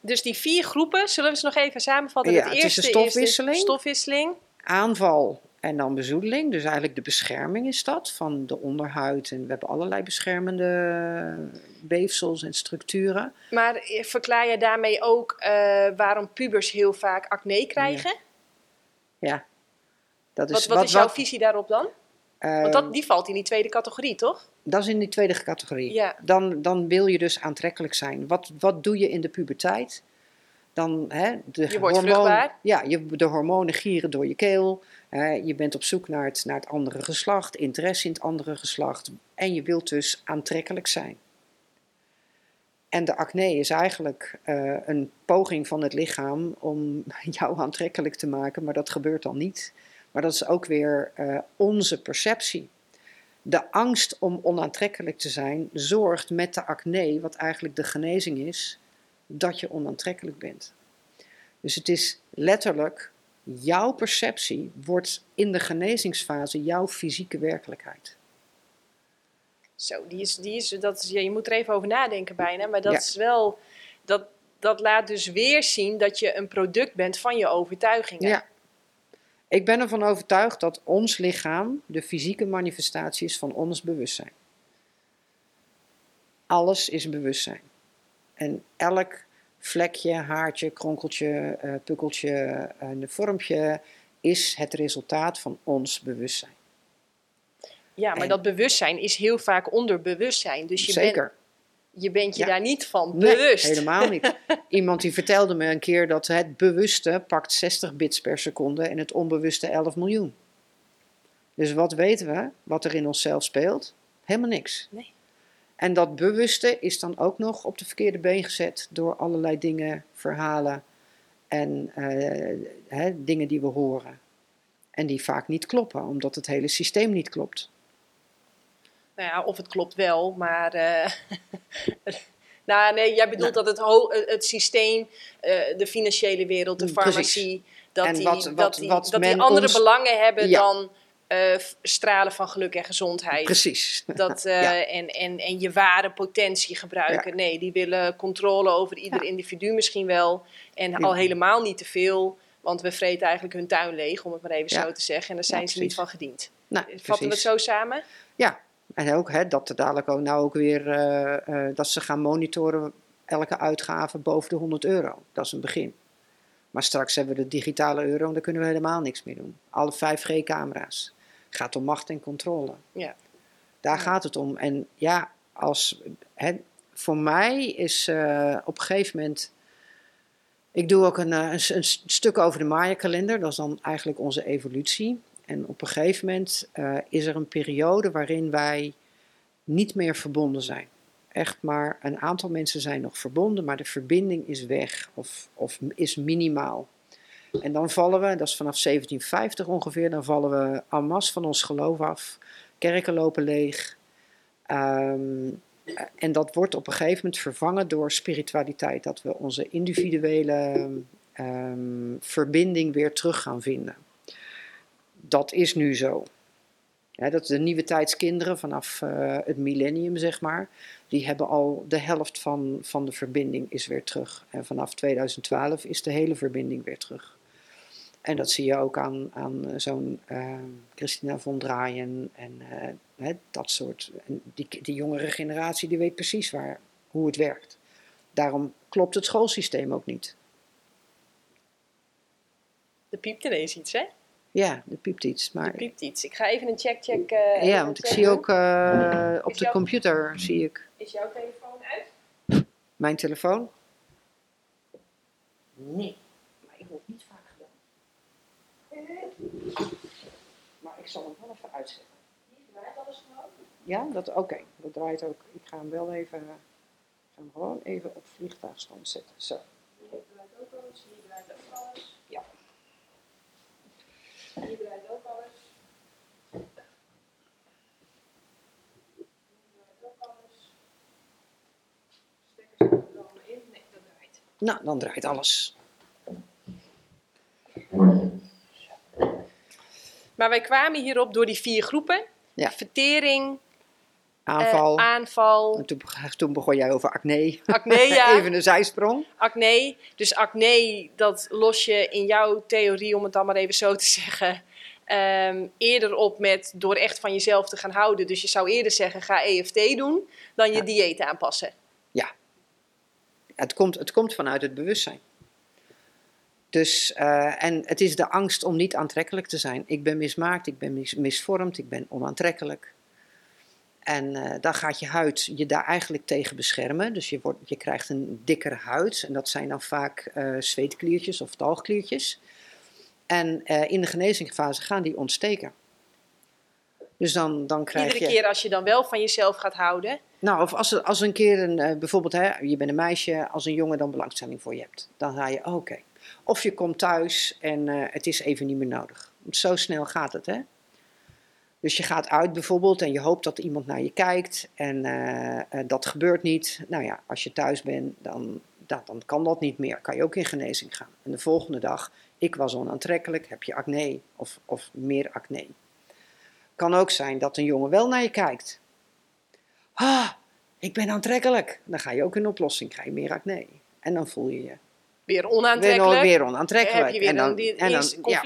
Dus die vier groepen, zullen we ze nog even samenvatten?
Ja, het, eerste is de stofwisseling.
Is de stofwisseling.
Aanval En dan bezoedeling, dus eigenlijk de bescherming is dat van de onderhuid. En we hebben allerlei beschermende weefsels en structuren.
Maar eh, verklaar je daarmee ook eh, waarom pubers heel vaak acne krijgen?
Ja. Dat
Wat,
is
wat, is jouw visie daarop dan? Want dat, die valt in die tweede categorie, toch?
dat is in die tweede categorie.
Ja.
Dan, dan wil je dus aantrekkelijk zijn. Wat, wat doe je in de puberteit? Dan, hè, de
Je wordt vruchtbaar.
Ja, je, de hormonen gieren door je keel. Je bent op zoek naar het, naar het andere geslacht, interesse in het andere geslacht. En je wilt dus aantrekkelijk zijn. En de acne is eigenlijk eh, een poging van het lichaam om jou aantrekkelijk te maken, maar dat gebeurt dan niet. Maar dat is ook weer eh, onze perceptie. De angst om onaantrekkelijk te zijn zorgt met de acne, wat eigenlijk de genezing is, dat je onaantrekkelijk bent. Dus het is letterlijk, jouw perceptie wordt in de genezingsfase jouw fysieke werkelijkheid.
Zo, die is, die is, dat is, ja, je moet er even over nadenken bijna. Maar dat
Ja.
is wel, dat, dat laat dus weer zien dat je een product bent van je overtuigingen.
Ja. Ik ben ervan overtuigd dat ons lichaam de fysieke manifestatie is van ons bewustzijn. Alles is bewustzijn. En elk vlekje, haartje, kronkeltje, eh, pukkeltje, eh, een vormpje is het resultaat van ons bewustzijn.
Ja, maar
En-
dat bewustzijn is heel vaak onderbewustzijn. Dus je,
Zeker.
Bent, je bent je
Ja.
daar niet van
Nee,
bewust.
helemaal niet. Iemand die vertelde me een keer dat het bewuste pakt 60 bits per seconde en het onbewuste 11 miljoen. Dus wat weten we, wat er in onszelf speelt? Helemaal niks.
Nee.
En dat bewuste is dan ook nog op de verkeerde been gezet door allerlei dingen, verhalen en eh, hè, dingen die we horen. En die vaak niet kloppen, omdat het hele systeem niet klopt.
Nou ja, of het klopt wel, maar. eh, nou, nee, jij bedoelt dat het, het systeem, eh, de financiële wereld, de
Mm, precies.
farmacie. Dat
En
die,
wat-
dat die,
wat
dat die andere
ons-
belangen hebben
Ja.
dan eh, stralen van geluk en gezondheid.
Precies.
Dat, eh,
Ja.
en, en, en je ware potentie gebruiken. Nee, die willen controle over ieder
Ja.
individu misschien wel. En al helemaal niet te veel. Want we vreten eigenlijk hun tuin leeg, om het maar even zo te zeggen. En daar zijn ze niet van gediend.
Nou,
Vatten we het zo samen?
Ja, en ook hè, dat er dadelijk ook nou ook weer eh, eh, dat ze gaan monitoren elke uitgave boven de 100 euro. Dat is een begin. Maar straks hebben we de digitale euro en daar kunnen we helemaal niks meer doen. Alle 5G-camera's. Het gaat om macht en controle.
Ja.
Daar
Ja.
gaat het om. En ja, als, hè, voor mij is eh, op een gegeven moment. Ik doe ook een, eh, een, stuk over de Maya-kalender. Dat is dan eigenlijk onze evolutie. En op een gegeven moment eh, is er een periode waarin wij niet meer verbonden zijn. Echt maar een aantal mensen zijn nog verbonden, maar de verbinding is weg of, of is minimaal. En dan vallen we, dat is vanaf 1750 ongeveer, dan vallen we en van ons geloof af. Kerken lopen leeg. Ehm, eh, en dat wordt op een gegeven moment vervangen door spiritualiteit. Dat we onze individuele ehm, verbinding weer terug gaan vinden. Dat is nu zo. Dat de nieuwe tijdskinderen vanaf eh, het millennium, zeg maar, die hebben al de helft van, van de verbinding is weer terug. En vanaf 2012 is de hele verbinding weer terug. En dat zie je ook aan, aan eh, zo'n eh, Christina von Draaien en eh, hè, dat soort. En die, die jongere generatie die weet precies waar, hoe het werkt. Daarom klopt het schoolsysteem ook niet.
Er piept ineens iets, hè?
Ja, er piept iets.
Er
Maar,
piept iets. Ik ga even een check, check. eh, even
ja, want ik zie ook op de
jouw-
computer zie ik
Is jouw telefoon uit?
mijn telefoon. Nee, maar ik word niet vaak gedaan. Maar ik zal hem wel even uitzetten. Ja, dat oké. Dat draait ook. Ik ga hem wel even, ik ga hem gewoon even op vliegtuigstand zetten. Zo. Ja.
Hier draait ook alles. Hier draait ook alles. Stekkers zitten er allemaal in. Nee, dat draait.
Nou, dan draait alles.
Maar wij kwamen hierop door die vier groepen.
Ja.
Vertering, eh,
Aanval.
aanval,
En toen, toen begon jij over acne.
acne, ja.
even een zijsprong.
acne. Dus acne, dat los je in jouw theorie, om het dan maar even zo te zeggen, ehm, eerder op met door echt van jezelf te gaan houden. Dus je zou eerder zeggen, ga EFT doen, dan je
Ja.
dieet aanpassen.
Het komt, het komt vanuit het bewustzijn. Dus, eh, en het is de angst om niet aantrekkelijk te zijn. Ik ben mismaakt, ik ben mis- misvormd, ik ben onaantrekkelijk. En eh, dan gaat je huid je daar eigenlijk tegen beschermen. Dus je, wordt, je krijgt een dikkere huid. En dat zijn dan vaak eh zweetkliertjes of talgkliertjes. En in de genezingsfase gaan die ontsteken. Dus dan, dan krijg
Iedere
je...
keer als je dan wel van jezelf gaat houden.
Nou, of als, als een keer een, bijvoorbeeld, hè, je bent een meisje, als een jongen dan belangstelling voor je hebt, dan ga je, oké. Of je komt thuis en eh, het is even niet meer nodig. Want zo snel gaat het, hè? Dus je gaat uit bijvoorbeeld en je hoopt dat iemand naar je kijkt en eh, eh, dat gebeurt niet. Nou ja, als je thuis bent, dan, dan, kan dat niet meer. Kan je ook in genezing gaan. En de volgende dag, ik was onaantrekkelijk, heb je acne of, of meer acne. Kan ook zijn dat een jongen wel naar je kijkt. Ah, ik ben aantrekkelijk. Dan ga je ook in oplossing, krijg je meer acne. En dan voel je je
Weer onaantrekkelijk.
weer onaantrekkelijk.
heb je weer
en dan,
dan die
en dan- ja,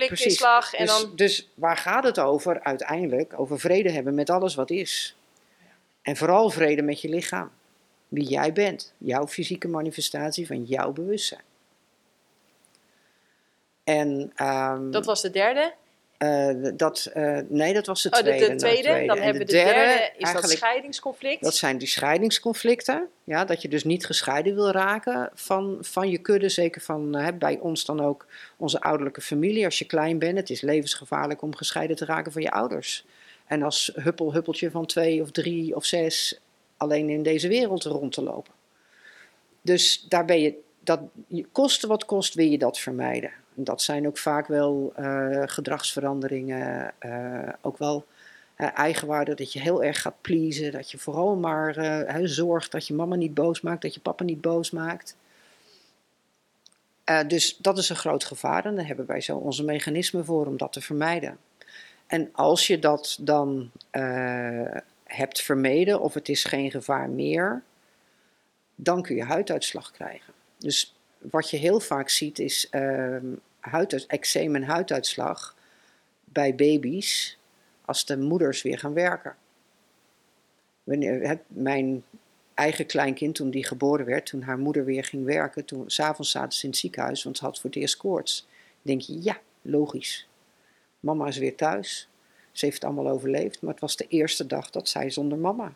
en
dus,
dan-
dus waar gaat het over uiteindelijk? Over vrede hebben met alles wat is. En vooral vrede met je lichaam. Wie jij bent. Jouw fysieke manifestatie van jouw bewustzijn. En ehm,
Dat was de derde.
Eh, dat, eh, nee, dat was de
Oh, de,
tweede.
de tweede. Dan
En
hebben we de derde. Is dat scheidingsconflict?
dat zijn die scheidingsconflicten. Ja, dat je dus niet gescheiden wil raken van, van je kudde. Zeker van hè, bij ons dan ook onze ouderlijke familie. Als je klein bent, het is levensgevaarlijk om gescheiden te raken van je ouders. En als huppel, huppeltje van twee of drie of zes alleen in deze wereld rond te lopen. Dus daar ben je, dat, je- koste wat kost, wil je dat vermijden. Dat zijn ook vaak wel eh, gedragsveranderingen, eh, ook wel eh, eigenwaarde, dat je heel erg gaat pleasen, dat je vooral maar eh, zorgt dat je mama niet boos maakt, dat je papa niet boos maakt. Dus dat is een groot gevaar en daar hebben wij zo onze mechanismen voor om dat te vermijden. En als je dat dan hebt vermeden of het is geen gevaar meer, dan kun je huiduitslag krijgen. Dus wat je heel vaak ziet is ehm huiduit, eczeem en huiduitslag bij baby's als de moeders weer gaan werken. Wanneer, het, mijn eigen kleinkind, toen die geboren werd, toen haar moeder weer ging werken, toen s'avonds zaten ze in het ziekenhuis, want ze had voor het eerst koorts. denk je, ja, logisch. Mama is weer thuis. Ze heeft het allemaal overleefd, maar het was de eerste dag dat zij zonder mama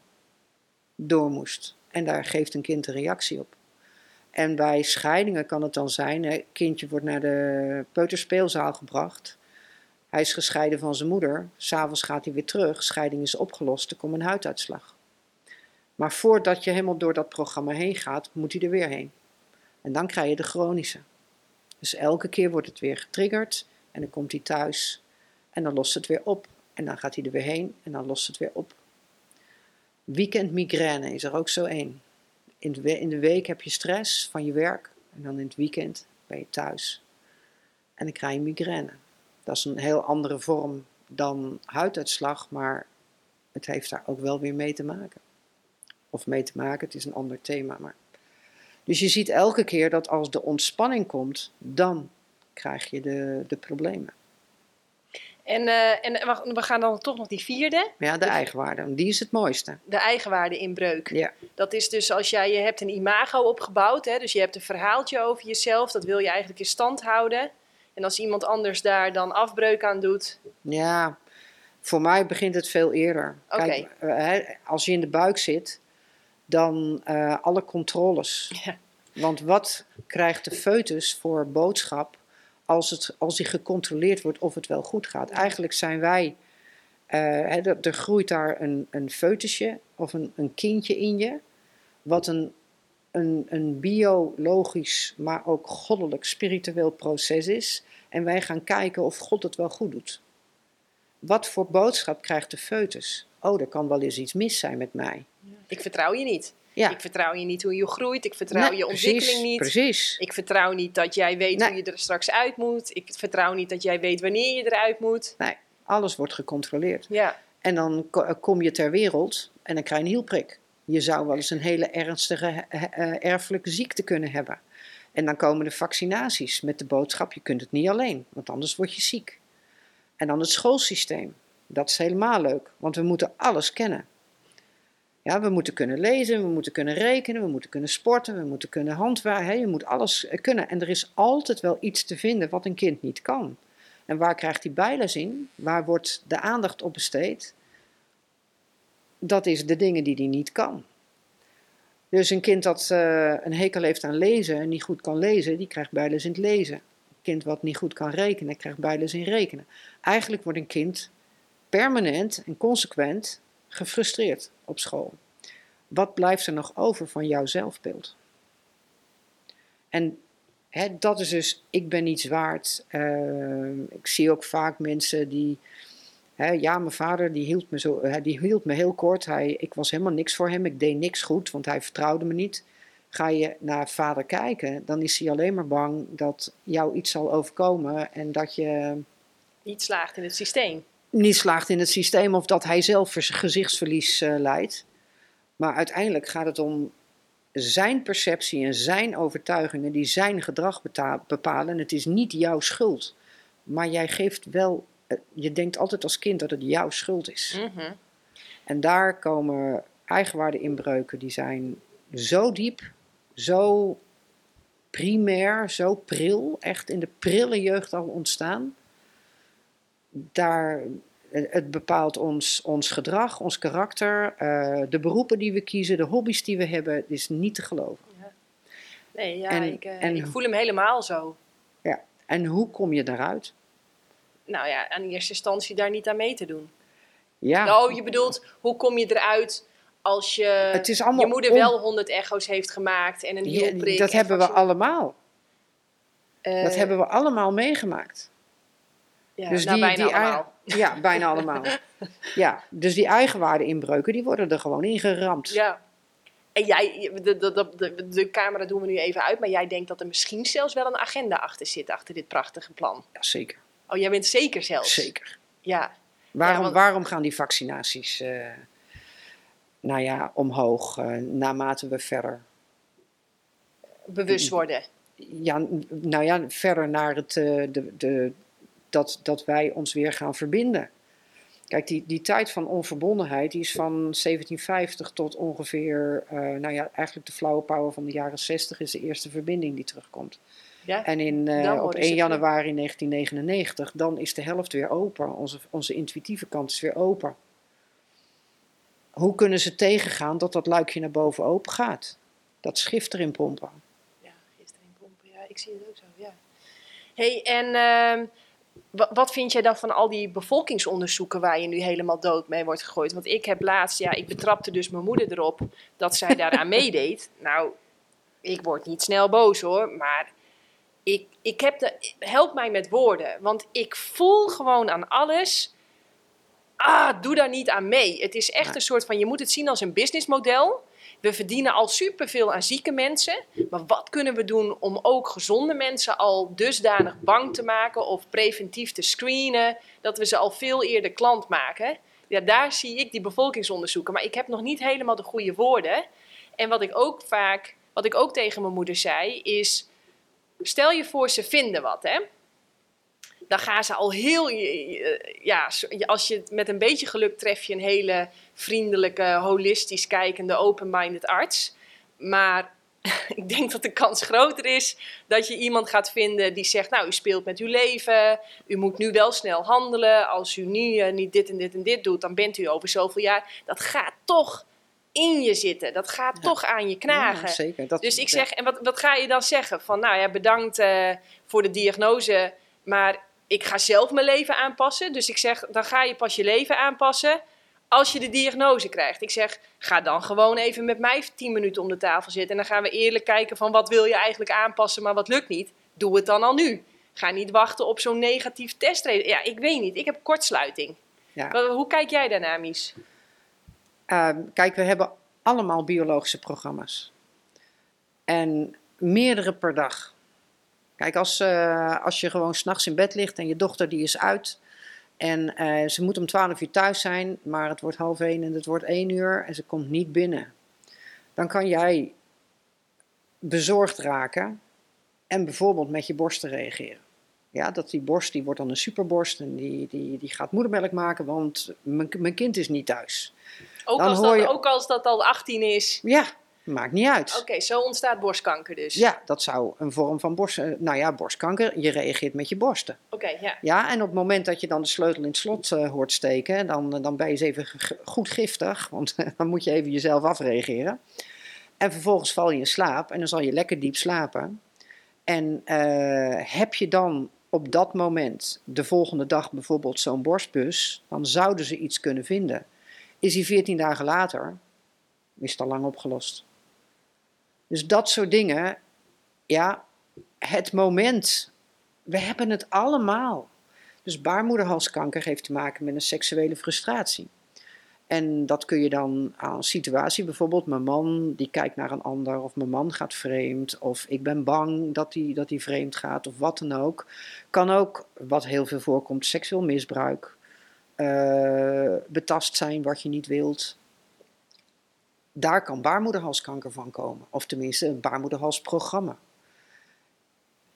door moest. En daar geeft een kind een reactie op. En bij scheidingen kan het dan zijn, een kindje wordt naar de peuterspeelzaal gebracht. Hij is gescheiden van zijn moeder. S'avonds gaat hij weer terug. Scheiding is opgelost. Er komt een huiduitslag. Maar voordat je helemaal door dat programma heen gaat, moet hij er weer heen. En dan krijg je de chronische. Dus elke keer wordt het weer getriggerd. En dan komt hij thuis. En dan lost het weer op. En dan gaat hij er weer heen. En dan lost het weer op. Weekendmigraine is er ook zo één. In de, in de week heb je stress van je werk. En dan in het weekend ben je thuis. En dan krijg je migraine. Dat is een heel andere vorm dan huiduitslag, maar het heeft daar ook wel weer mee te maken. Of mee te maken, het is een ander thema. Maar. Dus je ziet elke keer dat als de ontspanning komt, dan krijg je de, de problemen.
En, eh, en we- we gaan dan toch nog die vierde,
Ja, de eigenwaarde, die is het mooiste.
de eigenwaarde inbreuk.
Ja,
Dat is dus als jij, je hebt een imago opgebouwd, hè, dus je hebt een verhaaltje over jezelf, dat wil je eigenlijk in stand houden. En als iemand anders daar dan afbreuk aan doet,
ja voor mij begint het veel eerder. Kijk, eh, hè, als je in de buik zit, dan eh, alle controles.
Ja.
Want wat krijgt de foetus voor boodschap als, het, als die gecontroleerd wordt of het wel goed gaat? Eigenlijk zijn wij, eh, hè, er, er groeit daar een, een foetusje of een, een kindje in je, wat een, een, een biologisch, maar ook goddelijk, spiritueel proces is. En wij gaan kijken of God het wel goed doet. Wat voor boodschap krijgt de foetus? Oh, er kan wel eens iets mis zijn met mij.
ik vertrouw je niet.
Ja.
Ik vertrouw je niet hoe je groeit, ik vertrouw je ontwikkeling
precies,
niet.
Precies.
Ik vertrouw niet dat jij weet
Nee.
hoe je er straks uit moet. Ik vertrouw niet dat jij weet wanneer je eruit moet.
Nee, alles wordt gecontroleerd.
Ja,
En dan eh, kom je ter wereld en dan krijg je een hielprik. Je zou wel eens een hele ernstige eh, erfelijke ziekte kunnen hebben. En dan komen de vaccinaties met de boodschap: je kunt het niet alleen, want anders word je ziek. En dan het schoolsysteem. Dat is helemaal leuk, want we moeten alles kennen. Ja, we moeten kunnen lezen, we moeten kunnen rekenen, we moeten kunnen sporten, we moeten kunnen handwerken. Je moet alles eh, kunnen. En er is altijd wel iets te vinden wat een kind niet kan. En waar krijgt hij bijles in? Waar wordt de aandacht op besteed? Dat is de dingen die hij niet kan. Dus een kind dat uh, een hekel heeft aan lezen en niet goed kan lezen, die krijgt bijles in het lezen. Een kind wat niet goed kan rekenen, krijgt bijles in rekenen. Eigenlijk wordt een kind permanent en consequent gefrustreerd op school. Wat blijft er nog over van jouw zelfbeeld? En hè, dat is dus, ik ben niets waard. Uh, ik zie ook vaak mensen die, hè, ja, mijn vader die hield me, zo, die hield me heel kort. Hij, ik was helemaal niks voor hem, ik deed niks goed, want hij vertrouwde me niet. Ga je naar vader kijken, dan is hij alleen maar bang dat jou iets zal overkomen en dat je.
Niet slaagt in het systeem
niet slaagt in het systeem of dat hij zelf gezichtsverlies uh, leidt. Maar uiteindelijk gaat het om zijn perceptie en zijn overtuigingen die zijn gedrag bepalen. Het is niet jouw schuld. Maar jij geeft wel, eh, je denkt altijd als kind dat het jouw schuld is. Mhm. En daar komen eigenwaardeinbreuken die zijn zo diep, zo primair, zo pril, echt in de prille jeugd al ontstaan daar, het bepaalt ons, ons gedrag, ons karakter, uh, de beroepen die we kiezen, de hobby's die we hebben. Het is niet te geloven. Ja.
Nee, ja, en, ik, uh, en, ik voel hem helemaal zo.
Ja, en hoe kom je daaruit?
Nou ja, aan eerste instantie daar niet aan mee te doen. Ja. Oh, je bedoelt, hoe kom je eruit als je het is je moeder wel honderd echo's heeft gemaakt en een hielprik?
Ja, dat hebben we allemaal. Uh, dat hebben we allemaal meegemaakt.
Ja, dus nou, die, bijna die allemaal.
Ja, bijna allemaal. Ja, dus die eigenwaarde-inbreuken, die worden er gewoon ingeramd.
Ja. En jij, de, de, de, de, camera doen we nu even uit, maar jij denkt dat er misschien zelfs wel een agenda achter zit, achter dit prachtige plan.
Ja, zeker.
Oh, jij bent zeker zelfs?
Zeker.
Ja.
Waarom, waarom gaan die vaccinaties, uh, nou ja, omhoog, uh, naarmate we verder...
Bewust worden?
Ja, nou ja, verder naar het, uh, de, de, dat, dat wij ons weer gaan verbinden. Kijk, die, die tijd van onverbondenheid, die is van 1750 tot ongeveer, uh, nou ja, eigenlijk de flauwe power van de jaren 60 is de eerste verbinding die terugkomt. Ja, en in, uh, op 1 januari 1999, dan is de helft weer open. Onze, onze intuïtieve kant is weer open. Hoe kunnen ze tegengaan dat dat luikje naar boven open gaat? Dat schrift erin pompen.
Ja, gist erin pompen, ja, ik zie het ook zo, ja. hey, en... Uh, wat vind jij dan van al die bevolkingsonderzoeken waar je nu helemaal dood mee wordt gegooid? Want ik heb laatst, ja, ik betrapte dus mijn moeder erop dat zij daaraan meedeed. Nou, ik word niet snel boos hoor, maar ik, ik heb de, help mij met woorden. Want ik voel gewoon aan alles, ah, doe daar niet aan mee. Het is echt een soort van, je moet het zien als een businessmodel. We verdienen al superveel aan zieke mensen. Maar wat kunnen we doen om ook gezonde mensen al dusdanig bang te maken of preventief te screenen, dat we ze al veel eerder klant maken? Ja, daar zie ik die bevolkingsonderzoeken. Maar ik heb nog niet helemaal de goede woorden. En wat ik ook vaak, wat ik ook tegen mijn moeder zei, is: stel je voor, ze vinden wat, hè? Dan gaan ze al heel. Ja, als je met een beetje geluk tref je een hele vriendelijke, holistisch kijkende, open-minded arts. Maar ik denk dat de kans groter is dat je iemand gaat vinden die zegt: Nou, u speelt met uw leven, u moet nu wel snel handelen. Als u nu uh, niet dit en dit en dit doet, dan bent u over zoveel jaar. Dat gaat toch in je zitten. Dat gaat toch aan je knagen. Ja,
zeker. Dat,
dus ik zeg: En wat, wat ga je dan zeggen? Van nou ja, bedankt uh, voor de diagnose, maar ik ga zelf mijn leven aanpassen. Dus ik zeg: Dan ga je pas je leven aanpassen als je de diagnose krijgt. Ik zeg, ga dan gewoon even met mij 10 minuten om de tafel zitten. En dan gaan we eerlijk kijken van wat wil je eigenlijk aanpassen, maar wat lukt niet. Doe het dan al nu. Ga niet wachten op zo'n negatief testresultaat. Ja, ik weet niet. Ik heb kortsluiting. Ja. Hoe kijk jij daarnaar, Mies?
Uh, kijk, we hebben allemaal biologische programma's. En meerdere per dag. Kijk, als, uh, als je gewoon s'nachts in bed ligt en je dochter die is uit en uh, ze moet om 12 uur thuis zijn, maar het wordt half één en het wordt één uur en ze komt niet binnen. Dan kan jij bezorgd raken en bijvoorbeeld met je borsten reageren. Ja, dat die borst, die wordt dan een superborst en die, die, die gaat moedermelk maken, want mijn, mijn kind is niet thuis.
Ook
Dan
als, dat,
je-
ook als dat al 18 is.
Ja, maakt niet uit.
Oké, zo ontstaat borstkanker dus.
Ja, dat zou een vorm van borst, eh, nou ja, borstkanker. Je reageert met je borsten.
Oké, ja.
Ja, en op het moment dat je dan de sleutel in het slot eh, hoort steken, dan, dan ben je eens even goed giftig, want dan moet je even jezelf afreageren. En vervolgens val je in slaap en dan zal je lekker diep slapen. En eh, heb je dan op dat moment, de volgende dag bijvoorbeeld zo'n borstbus, dan zouden ze iets kunnen vinden. Is die 14 dagen later, is het al lang opgelost. Dus dat soort dingen, ja, het moment, we hebben het allemaal. Dus baarmoederhalskanker heeft te maken met een seksuele frustratie. En dat kun je dan aan situatie, bijvoorbeeld mijn man die kijkt naar een ander, of mijn man gaat vreemd, of ik ben bang dat hij dat die vreemd gaat, of wat dan ook. Kan ook, wat heel veel voorkomt, seksueel misbruik, eh, betast zijn wat je niet wilt. Daar kan baarmoederhalskanker van komen, of tenminste een baarmoederhalsprogramma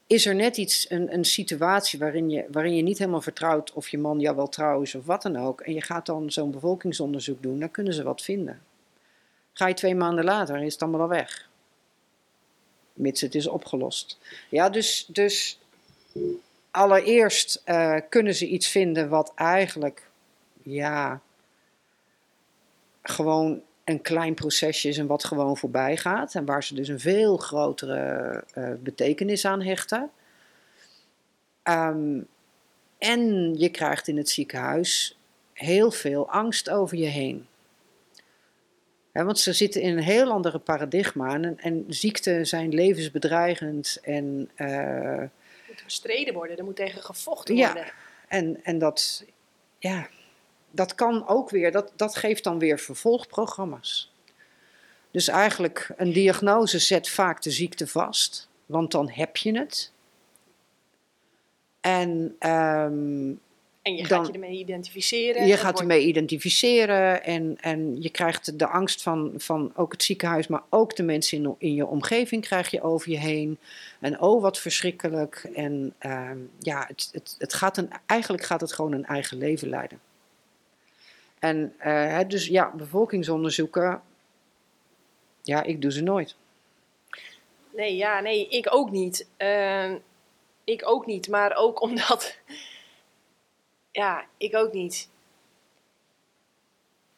is er net iets, een, een situatie waarin je, waarin je niet helemaal vertrouwt of je man jou wel trouw is of wat dan ook. En je gaat dan zo'n bevolkingsonderzoek doen, dan kunnen ze wat vinden. Ga je twee maanden later, is het allemaal al weg. Mits het is opgelost. Ja, dus, dus allereerst eh, kunnen ze iets vinden wat eigenlijk, ja, gewoon een klein procesje is en wat gewoon voorbij gaat. En waar ze dus een veel grotere eh, betekenis aan hechten. Ehm, en je krijgt in het ziekenhuis heel veel angst over je heen. Want ze zitten in een heel andere paradigma. En, en ziekten zijn levensbedreigend. En, eh,
moet bestreden worden, er moet tegen gevochten
Ja.
worden.
en, en dat, ja, dat kan ook weer, dat, dat geeft dan weer vervolgprogramma's. Dus eigenlijk, een diagnose zet vaak de ziekte vast, want dan heb je het. En ehm,
En je gaat
Dan-
je ermee identificeren.
je gaat
wordt-
ermee identificeren en, en je krijgt de angst van, van ook het ziekenhuis, maar ook de mensen in, in je omgeving krijg je over je heen. En oh, wat verschrikkelijk. En ehm, ja, het, het, het gaat een, eigenlijk gaat het gewoon een eigen leven leiden. En eh, dus ja, bevolkingsonderzoeken, ja, ik doe ze nooit.
Nee, ja, nee, ik ook niet. Ehm, ik ook niet, maar ook omdat. Ja, ik ook niet.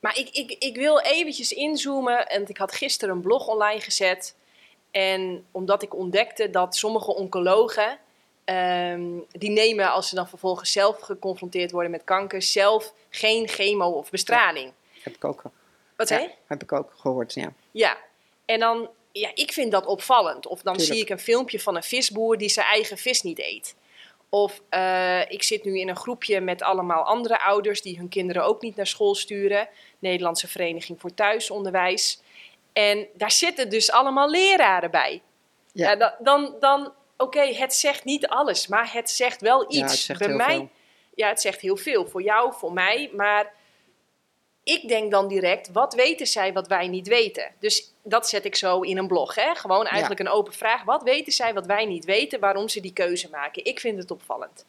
Maar ik, ik, ik wil eventjes inzoomen. En ik had gisteren een blog online gezet. En omdat ik ontdekte dat sommige oncologen. Ehm, die nemen als ze dan vervolgens zelf geconfronteerd worden met kanker. zelf geen chemo of bestraling.
Heb ik ook,
Wat zei
ja, heb ik ook gehoord, ja.
Ja, en dan, ja, ik vind dat opvallend. Of dan
Tuurlijk.
zie ik een filmpje van een visboer die zijn eigen vis niet eet. Of eh, ik zit nu in een groepje met allemaal andere ouders die hun kinderen ook niet naar school sturen. Nederlandse Vereniging voor Thuisonderwijs. En daar zitten dus allemaal leraren bij.
Ja.
Ja. da- dan, dan oké, het zegt niet alles, maar het zegt wel iets.
Ja, het zegt
Bij
heel
mij,
veel.
ja, het zegt heel veel. Voor jou, voor mij. Maar ik denk dan direct, wat weten zij wat wij niet weten? Dus dat zet ik zo in een blog. Hè? Gewoon eigenlijk een open vraag. Wat weten zij wat wij niet weten, waarom ze die keuze maken? Ik vind het opvallend.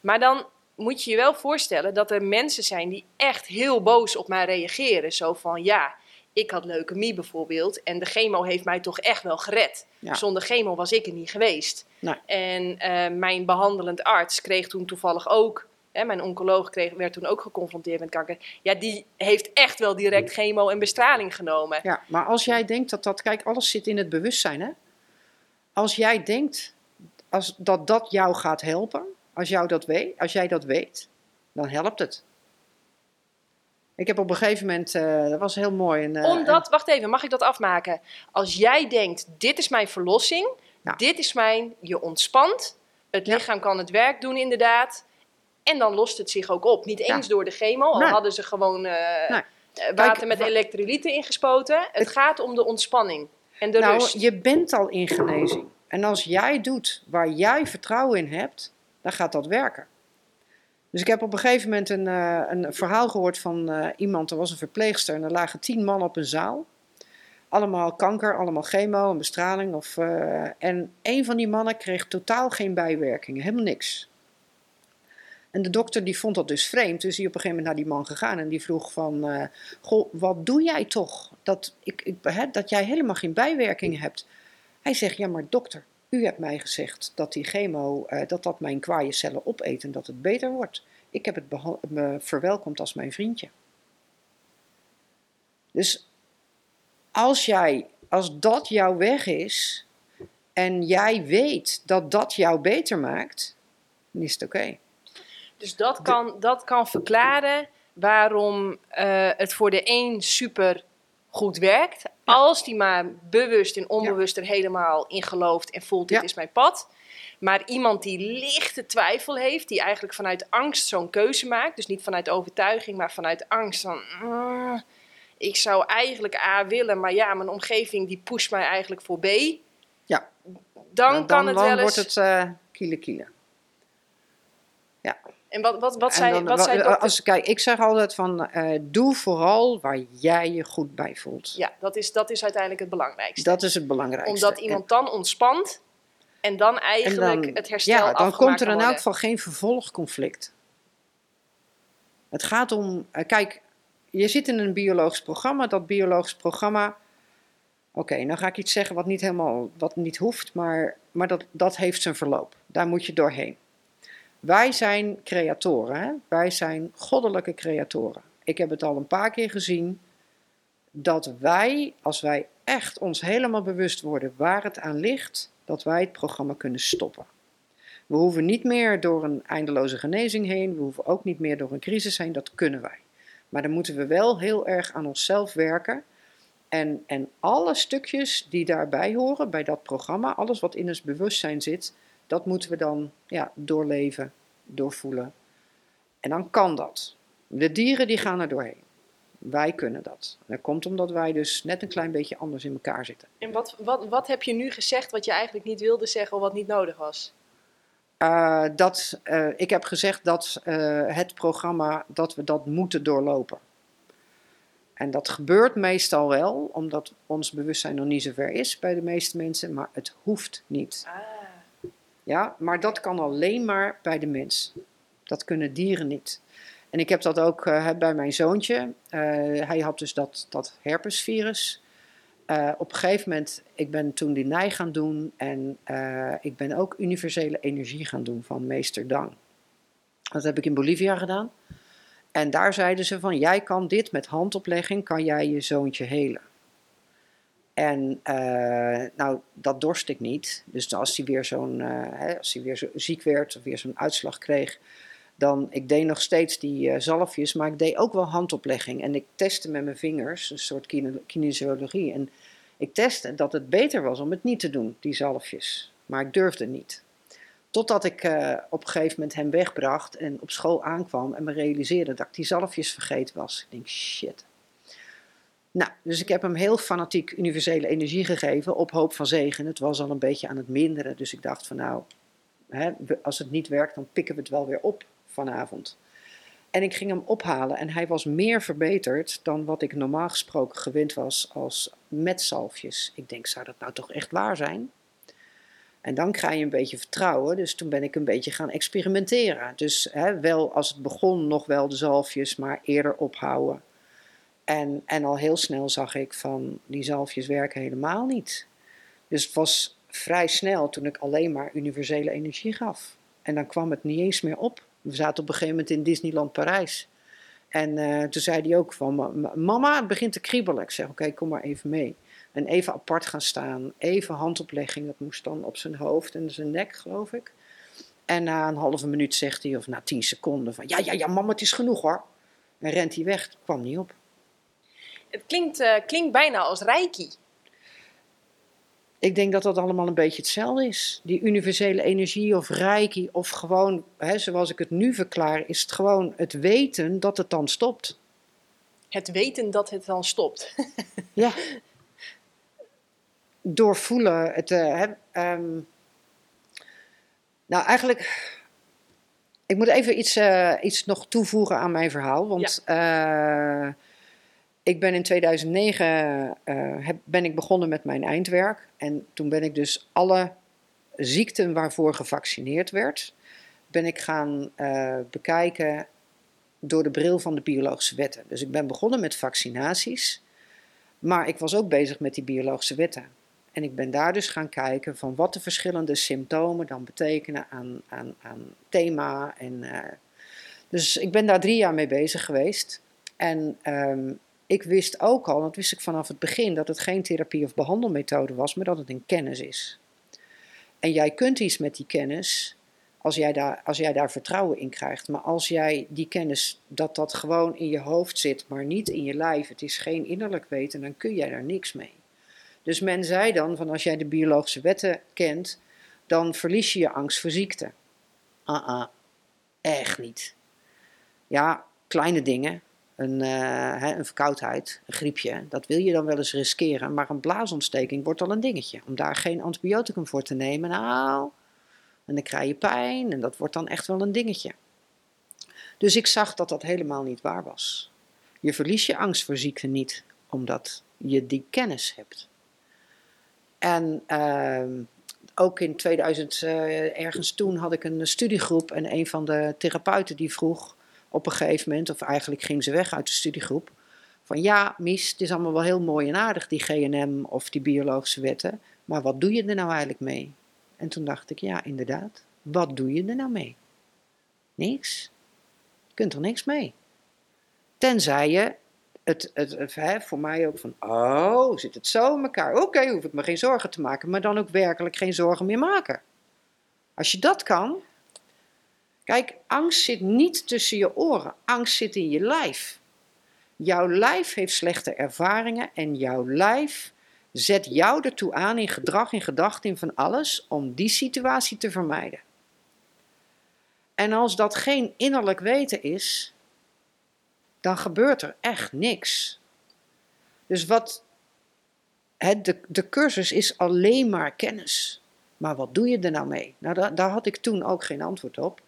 Maar dan moet je je wel voorstellen dat er mensen zijn die echt heel boos op mij reageren. Zo van, ja, ik had leukemie bijvoorbeeld en de chemo heeft mij toch echt wel gered.
Ja.
Zonder chemo was ik er niet geweest.
Nee.
En eh, mijn behandelend arts kreeg toen toevallig ook, hè, mijn oncoloog kreeg, werd toen ook geconfronteerd met kanker. Ja, die heeft echt wel direct chemo en bestraling genomen.
Ja, maar als jij denkt dat dat, kijk, alles zit in het bewustzijn, hè? Als jij denkt als, dat dat jou gaat helpen, als, jou dat weet, als jij dat weet, dan helpt het. Ik heb op een gegeven moment, eh, dat was heel mooi. Een, eh,
Omdat, wacht even, mag ik dat afmaken? Als jij denkt, dit is mijn verlossing,
Ja.
dit is mijn, je ontspant, het
Ja.
lichaam kan het werk doen inderdaad, en dan lost het zich ook op. Niet
Ja.
eens door de chemo, al hadden ze gewoon
Nee.
eh, water
Kijk,
met elektrolyten ingespoten. Het,
Het-
gaat om de ontspanning en de
nou,
rust.
je bent al in genezing. En als jij doet waar jij vertrouwen in hebt, dan gaat dat werken. Dus ik heb op een gegeven moment een, eh, een verhaal gehoord van eh, iemand, er was een verpleegster en er lagen tien mannen op een zaal. Allemaal kanker, allemaal chemo en bestraling. Of, eh, en een van die mannen kreeg totaal geen bijwerkingen, helemaal niks. En de dokter die vond dat dus vreemd, dus die op een gegeven moment naar die man gegaan en die vroeg van, goh, wat doe jij toch dat, ik, ik, dat jij helemaal geen bijwerkingen hebt? Hij zegt, ja maar dokter, u hebt mij gezegd dat die chemo, eh, dat dat mijn kwaaie cellen opeet en dat het beter wordt. Ik heb het me verwelkomd als mijn vriendje. Dus als jij, als dat jouw weg is en jij weet dat dat jou beter maakt, dan is het oké.
Dus dat kan, dat kan verklaren waarom uh, het voor de een super goed werkt. Als die maar bewust en onbewust er helemaal in gelooft en voelt: dit is mijn pad. Maar iemand die lichte twijfel heeft, die eigenlijk vanuit angst zo'n keuze maakt, dus niet vanuit overtuiging, maar vanuit angst van. Uh, ik zou eigenlijk A willen, maar ja, mijn omgeving die pusht mij eigenlijk voor B.
Ja.
Dan, dan kan het
dan
wel eens...
wordt het uh, kiele kiele. Ja.
En wat, wat, wat, zei,
dan,
wat zei dokter?
als, Kijk, ik zeg altijd van, uh, doe vooral waar jij je goed bij voelt.
Ja, dat is, dat is uiteindelijk het belangrijkste.
Dat is het belangrijkste.
Omdat iemand dan ontspant en dan eigenlijk
en dan,
het herstel
Ja, dan komt er in
elk
geval geen vervolgconflict. Het gaat om, uh, kijk, je zit in een biologisch programma. Dat biologisch programma. Oké, okay, nou ga ik iets zeggen wat niet helemaal wat niet hoeft, maar, maar dat, dat heeft zijn verloop. Daar moet je doorheen. Wij zijn creatoren, hè? wij zijn goddelijke creatoren. Ik heb het al een paar keer gezien dat wij, als wij echt ons helemaal bewust worden waar het aan ligt, dat wij het programma kunnen stoppen. We hoeven niet meer door een eindeloze genezing heen, we hoeven ook niet meer door een crisis heen, dat kunnen wij. Maar dan moeten we wel heel erg aan onszelf werken. En, en alle stukjes die daarbij horen, bij dat programma, alles wat in ons bewustzijn zit, dat moeten we dan ja, doorleven, doorvoelen. En dan kan dat. De dieren die gaan er doorheen. Wij kunnen dat. Dat komt omdat wij dus net een klein beetje anders in elkaar zitten.
En wat, wat, wat heb je nu gezegd wat je eigenlijk niet wilde zeggen of wat niet nodig was?
Uh, dat, uh, ik heb gezegd dat uh, het programma, dat we dat moeten doorlopen. En dat gebeurt meestal wel, omdat ons bewustzijn nog niet zo ver is bij de meeste mensen, maar het hoeft niet.
Ah.
Ja, maar dat kan alleen maar bij de mens. Dat kunnen dieren niet. En ik heb dat ook bij mijn zoontje. hij had dus dat, dat herpesvirus. Uh, op een gegeven moment, ik ben toen die nij gaan doen en uh, ik ben ook universele energie gaan doen van meester Dang. Dat heb ik in Bolivia gedaan. En daar zeiden ze van, jij kan dit met handoplegging, kan jij je zoontje helen. En uh, nou, dat dorst ik niet. Dus als hij weer zo'n, als hij weer zo ziek werd of weer zo'n uitslag kreeg, dan, ik deed nog steeds die uh, zalfjes, maar ik deed ook wel handoplegging. En ik testte met mijn vingers, een soort kinesiologie. En ik testte dat het beter was om het niet te doen, die zalfjes. Maar ik durfde niet. Totdat ik op een gegeven moment hem wegbracht en op school aankwam en me realiseerde dat ik die zalfjes vergeten was. Ik denk, shit. Nou, dus ik heb hem heel fanatiek universele energie gegeven op hoop van zegen. Het was al een beetje aan het minderen, dus ik dacht van nou, hè, als het niet werkt, dan pikken we het wel weer op vanavond. En ik ging hem ophalen en hij was meer verbeterd dan wat ik normaal gesproken gewend was als met zalfjes. Ik denk, zou dat nou toch echt waar zijn? En dan krijg je een beetje vertrouwen, dus toen ben ik een beetje gaan experimenteren. Dus hè, wel als het begon nog wel de zalfjes, maar eerder ophouden. En, en al heel snel zag ik van, die zalfjes werken helemaal niet. Dus het was vrij snel toen ik alleen maar universele energie gaf. En dan kwam het niet eens meer op. We zaten op een gegeven moment in Disneyland Parijs. En uh, toen zei hij ook van, mama, het begint te kriebelen. Ik zeg, oké, kom maar even mee. En even apart gaan staan, even handoplegging, dat moest dan op zijn hoofd en zijn nek, geloof ik. En na een halve minuut zegt hij, of na tien seconden, van ja, ja, ja, mama, het is genoeg hoor. En rent hij weg, kwam niet op.
Het klinkt, uh, klinkt bijna als reiki.
Ik denk dat dat allemaal een beetje hetzelfde is. Die universele energie of reiki of gewoon, hè, zoals ik het nu verklaar, is het gewoon het weten dat het dan stopt.
Het weten dat het dan stopt.
ja. Doorvoelen. Het, uh, um, nou, eigenlijk. Ik moet even iets, uh, iets nog toevoegen aan mijn verhaal. Want ja. uh, ik ben in 2009 uh, heb, ben ik begonnen met mijn eindwerk. En toen ben ik dus alle ziekten waarvoor gevaccineerd werd, ben ik gaan eh, bekijken door de bril van de biologische wetten. Dus ik ben begonnen met vaccinaties, maar ik was ook bezig met die biologische wetten. En ik ben daar dus gaan kijken van wat de verschillende symptomen dan betekenen aan, aan, aan thema. En, eh, dus ik ben daar drie jaar mee bezig geweest. En ehm, ik wist ook al, dat wist ik vanaf het begin, dat het geen therapie of behandelmethode was, maar dat het een kennis is. En jij kunt iets met die kennis als jij, daar, als jij daar vertrouwen in krijgt. Maar als jij die kennis, dat dat gewoon in je hoofd zit, maar niet in je lijf, het is geen innerlijk weten, dan kun jij daar niks mee. Dus men zei dan van als jij de biologische wetten kent, dan verlies je je angst voor ziekte. Ah, uh echt niet. Ja, kleine dingen, een, uh, een verkoudheid, een griepje, dat wil je dan wel eens riskeren. Maar een blaasontsteking wordt al een dingetje. Om daar geen antibioticum voor te nemen, nou, en dan krijg je pijn en dat wordt dan echt wel een dingetje. Dus ik zag dat dat helemaal niet waar was. Je verliest je angst voor ziekte niet, omdat je die kennis hebt. En uh, ook in 2000, uh, eh, ergens toen, had ik een studiegroep en een van de therapeuten die vroeg op een gegeven moment, of eigenlijk ging ze weg uit de studiegroep, van ja, Mies, het is allemaal wel heel mooi en aardig, die GNM of die biologische wetten, maar wat doe je er nou eigenlijk mee? En toen dacht ik, ja, inderdaad, wat doe je er nou mee? Niks. Je kunt er niks mee. Tenzij je het, het, het hè, voor mij ook van, oh, zit het zo in elkaar? Oké, hoef ik me geen zorgen te maken, maar dan ook werkelijk geen zorgen meer maken. Als je dat kan, kijk, angst zit niet tussen je oren, angst zit in je lijf. Jouw lijf heeft slechte ervaringen en jouw lijf zet jou ertoe aan in gedrag, in gedachten, in van alles, om die situatie te vermijden. En als dat geen innerlijk weten is, dan gebeurt er echt niks. Dus wat, de, de cursus is alleen maar kennis. Maar wat doe je er nou mee? Nou, daar had ik toen ook geen antwoord op.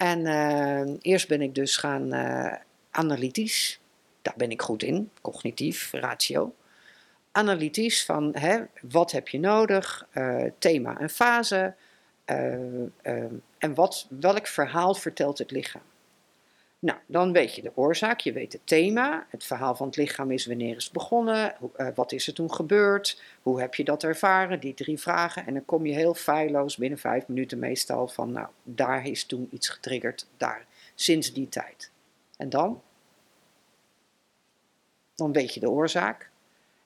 En uh, eerst ben ik dus gaan uh, analytisch. Daar ben ik goed in, cognitief, ratio analytisch van hè, wat heb je nodig, uh, thema en fase en wat, welk verhaal vertelt het lichaam. Nou, dan weet je de oorzaak, je weet het thema. Het verhaal van het lichaam is wanneer is het begonnen, wat is er toen gebeurd, hoe heb je dat ervaren, die drie vragen. En dan kom je heel feilloos binnen vijf minuten meestal van, nou, daar is toen iets getriggerd, daar, sinds die tijd. En dan? Dan weet je de oorzaak.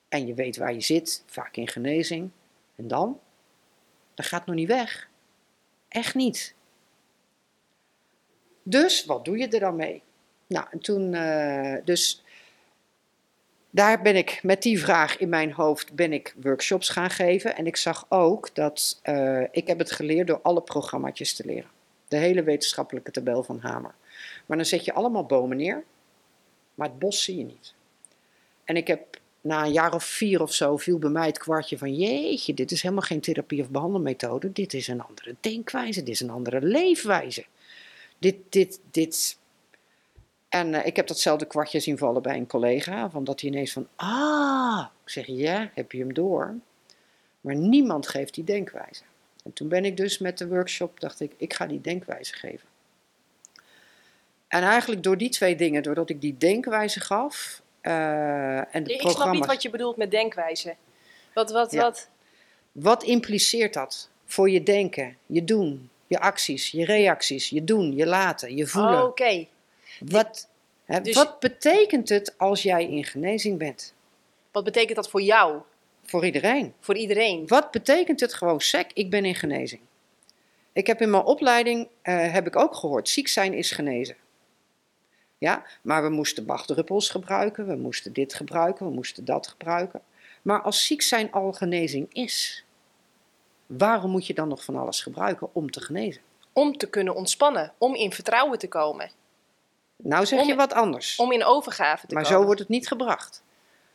En je weet waar je zit, vaak in genezing. En dan? Dat gaat nog niet weg. Echt niet. Dus wat doe je er dan mee? Nou, en toen, uh, dus daar ben ik met die vraag in mijn hoofd ben ik workshops gaan geven. En ik zag ook dat uh, ik heb het geleerd door alle programma's te leren. De hele wetenschappelijke tabel van Hamer. Maar dan zet je allemaal bomen neer, maar het bos zie je niet. En ik heb na een jaar of vier of zo viel bij mij het kwartje van jeetje, dit is helemaal geen therapie of behandelmethode. Dit is een andere denkwijze, dit is een andere leefwijze. Dit, dit, dit. En uh, ik heb datzelfde kwartje zien vallen bij een collega, van dat hij ineens van, ah, ik zeg ja, heb je hem door. Maar niemand geeft die denkwijze. En toen ben ik dus met de workshop, dacht ik, ik ga die denkwijze geven. En eigenlijk door die twee dingen, doordat ik die denkwijze gaf, uh, en de
ik snap niet wat je bedoelt met denkwijze. Wat, wat, wat?
Wat impliceert dat voor je denken, je doen, je acties, je reacties, je doen, je laten, je voelen?
Oh, Oké.
Wat, dus... wat betekent het als jij in genezing bent?
Wat betekent dat voor jou?
Voor iedereen.
Voor iedereen.
Wat betekent het gewoon sec, ik ben in genezing? Ik heb in mijn opleiding, uh, heb ik ook gehoord, ziek zijn is genezen. Ja? Maar we moesten wachtdruppels gebruiken, we moesten dit gebruiken, we moesten dat gebruiken. Maar als ziek zijn al genezing is, waarom moet je dan nog van alles gebruiken om te genezen?
Om te kunnen ontspannen, om in vertrouwen te komen.
Nou zeg je wat anders.
Om in overgave te
maar
komen.
Maar zo wordt het niet gebracht.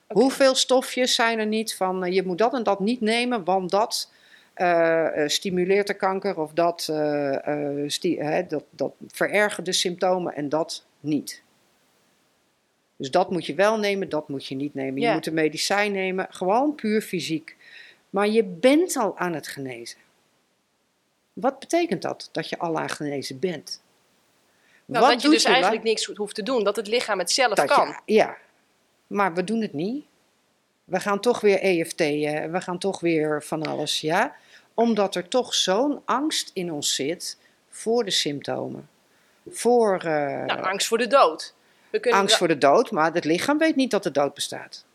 Hoeveel stofjes zijn er niet van uh, je moet dat en dat niet nemen, want dat uh, stimuleert de kanker of dat, uh, dat, dat verergert de symptomen en dat niet. Dus dat moet je wel nemen, dat moet je niet nemen. Je moet een medicijn nemen, gewoon puur fysiek. Maar je bent al aan het genezen. Wat betekent dat, dat je Allah genezen bent?
Nou,
Wat
dat je dus
je
eigenlijk niks hoeft te doen. Dat het lichaam het zelf
dat
kan.
je- ja, maar we doen het niet. We gaan toch weer EFT'en, we gaan toch weer van alles, ja. Omdat er toch zo'n angst in ons zit voor de symptomen. Voor eh,
Nou, angst voor de dood. We
angst voor de dood, maar het lichaam weet niet dat de dood bestaat.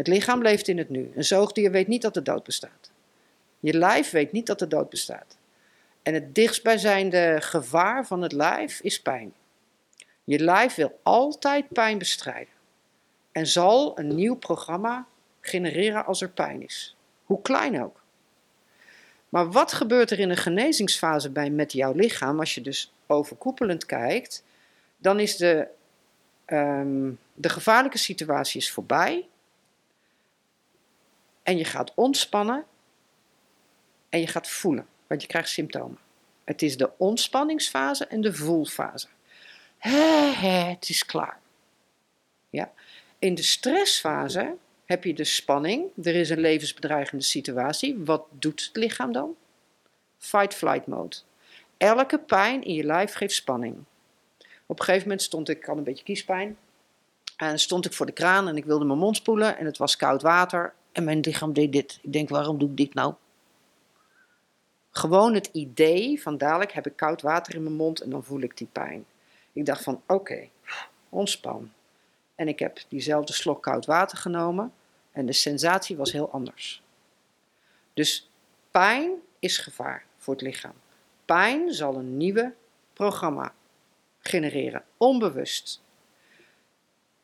Het lichaam leeft in het nu. Een zoogdier weet niet dat de dood bestaat. Je lijf weet niet dat de dood bestaat. En het dichtstbijzijnde gevaar van het lijf is pijn. Je lijf wil altijd pijn bestrijden. En zal een nieuw programma genereren als er pijn is. Hoe klein ook. Maar wat gebeurt er in een genezingsfase bij met jouw lichaam, als je dus overkoepelend kijkt, dan is de, ehm, de gevaarlijke situatie is voorbij. En je gaat ontspannen en je gaat voelen, want je krijgt symptomen. Het is de ontspanningsfase en de voelfase. Het is klaar. Ja. In de stressfase heb je de spanning. Er is een levensbedreigende situatie. Wat doet het lichaam dan? Fight-flight mode. Elke pijn in je lijf geeft spanning. Op een gegeven moment stond ik, ik een beetje kiespijn. En stond ik voor de kraan en ik wilde mijn mond spoelen en het was koud water. En mijn lichaam deed dit. Ik denk, waarom doe ik dit nou? Gewoon het idee van dadelijk heb ik koud water in mijn mond en dan voel ik die pijn. Ik dacht van, oké, ontspan. En ik heb diezelfde slok koud water genomen en de sensatie was heel anders. Dus pijn is gevaar voor het lichaam. Pijn zal een nieuwe programma genereren, onbewust.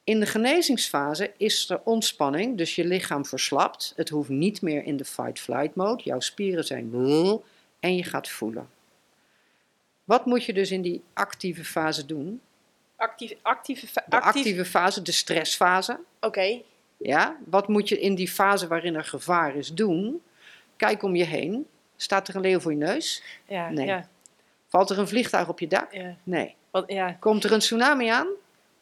In de genezingsfase is er ontspanning, dus je lichaam verslapt. Het hoeft niet meer in de fight-flight mode. Jouw spieren zijn brrr en je gaat voelen. Wat moet je dus in die actieve fase doen?
Actief, actieve, fa-
De
actief-
actieve fase, de stressfase.
Oké,
Ja, wat moet je in die fase waarin er gevaar is doen? Kijk om je heen. Staat er een leeuw voor je neus?
ja,
Nee.
ja,
Valt er een vliegtuig op je dak?
ja.
Nee.
Wat, ja,
Komt er een tsunami aan?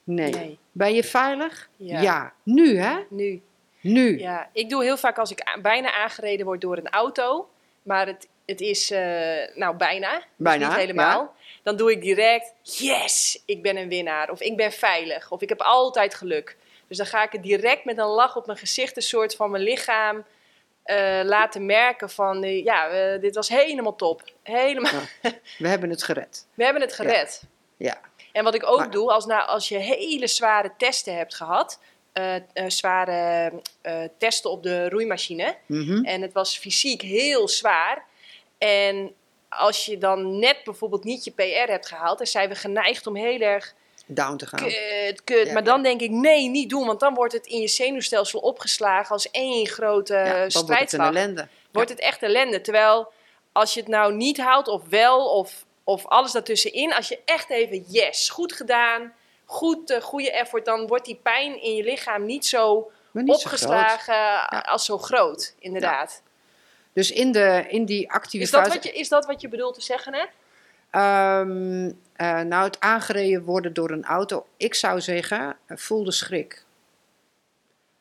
Nee.
Nee.
Ben je veilig?
Ja.
Nu hè?
nu.
Nu.
Ja, ik doe heel vaak als ik bijna aangereden word door een auto, maar het, het is, eh, nou bijna, dus
Bijna,
niet helemaal. Dan doe ik direct, yes, ik ben een winnaar. Of ik ben veilig. Of ik heb altijd geluk. Dus dan ga ik het direct met een lach op mijn gezicht, een soort van mijn lichaam, eh, laten merken van, eh, ja, dit was helemaal top. Helemaal,
We hebben het gered.
we hebben het gered.
Ja.
En wat ik ook
Maar-
doe, als, nou, als je hele zware testen hebt gehad, eh, eh, zware eh, testen op de roeimachine,
Mhm.
en het was fysiek heel zwaar. En als je dan net bijvoorbeeld niet je PR hebt gehaald, dan zijn we geneigd om heel erg
Down te gaan.
kut, kut.
Ja,
maar dan denk ik, nee, niet doen, want dan wordt het in je zenuwstelsel opgeslagen als één grote
ja, dan wordt het ellende.
wordt het echt ellende. Terwijl als je het nou niet haalt of wel of, of alles daartussenin, als je echt even yes, goed gedaan, goed, eh, goede effort, dan wordt die pijn in je lichaam niet zo opgeslagen als zo groot, inderdaad.
Dus in, de, in die actieve
Is, dat wat je, is dat wat je bedoelt te zeggen net?
Ehm, eh, nou, het aangereden worden door een auto. Ik zou zeggen, eh, voel de schrik.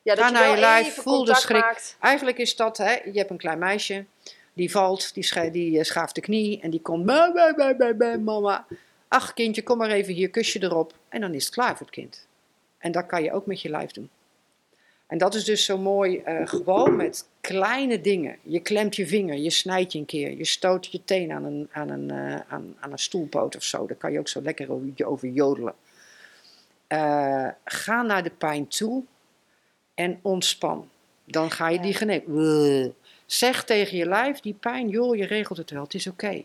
Ja,
Ga
je
naar je lijf, voel de schrik.
maakt.
Eigenlijk is dat, hè, je hebt een klein meisje, die valt, die, scha- die eh, schaaft de knie en die komt, "Ba, ba, ba, ba, ba, mama. Ach kindje, kom maar even hier, kusje erop. En dan is het klaar voor het kind. En dat kan je ook met je lijf doen. En dat is dus zo mooi, eh, gewoon met kleine dingen. Je klemt je vinger, je snijdt je een keer, je stoot je teen aan een, aan een, eh, aan, aan een stoelpoot of zo. Daar kan je ook zo lekker over, jodelen. Ga naar de pijn toe en ontspan. Dan ga je die genezen. Zeg tegen je lijf, die pijn, joh, je regelt het wel, het is oké.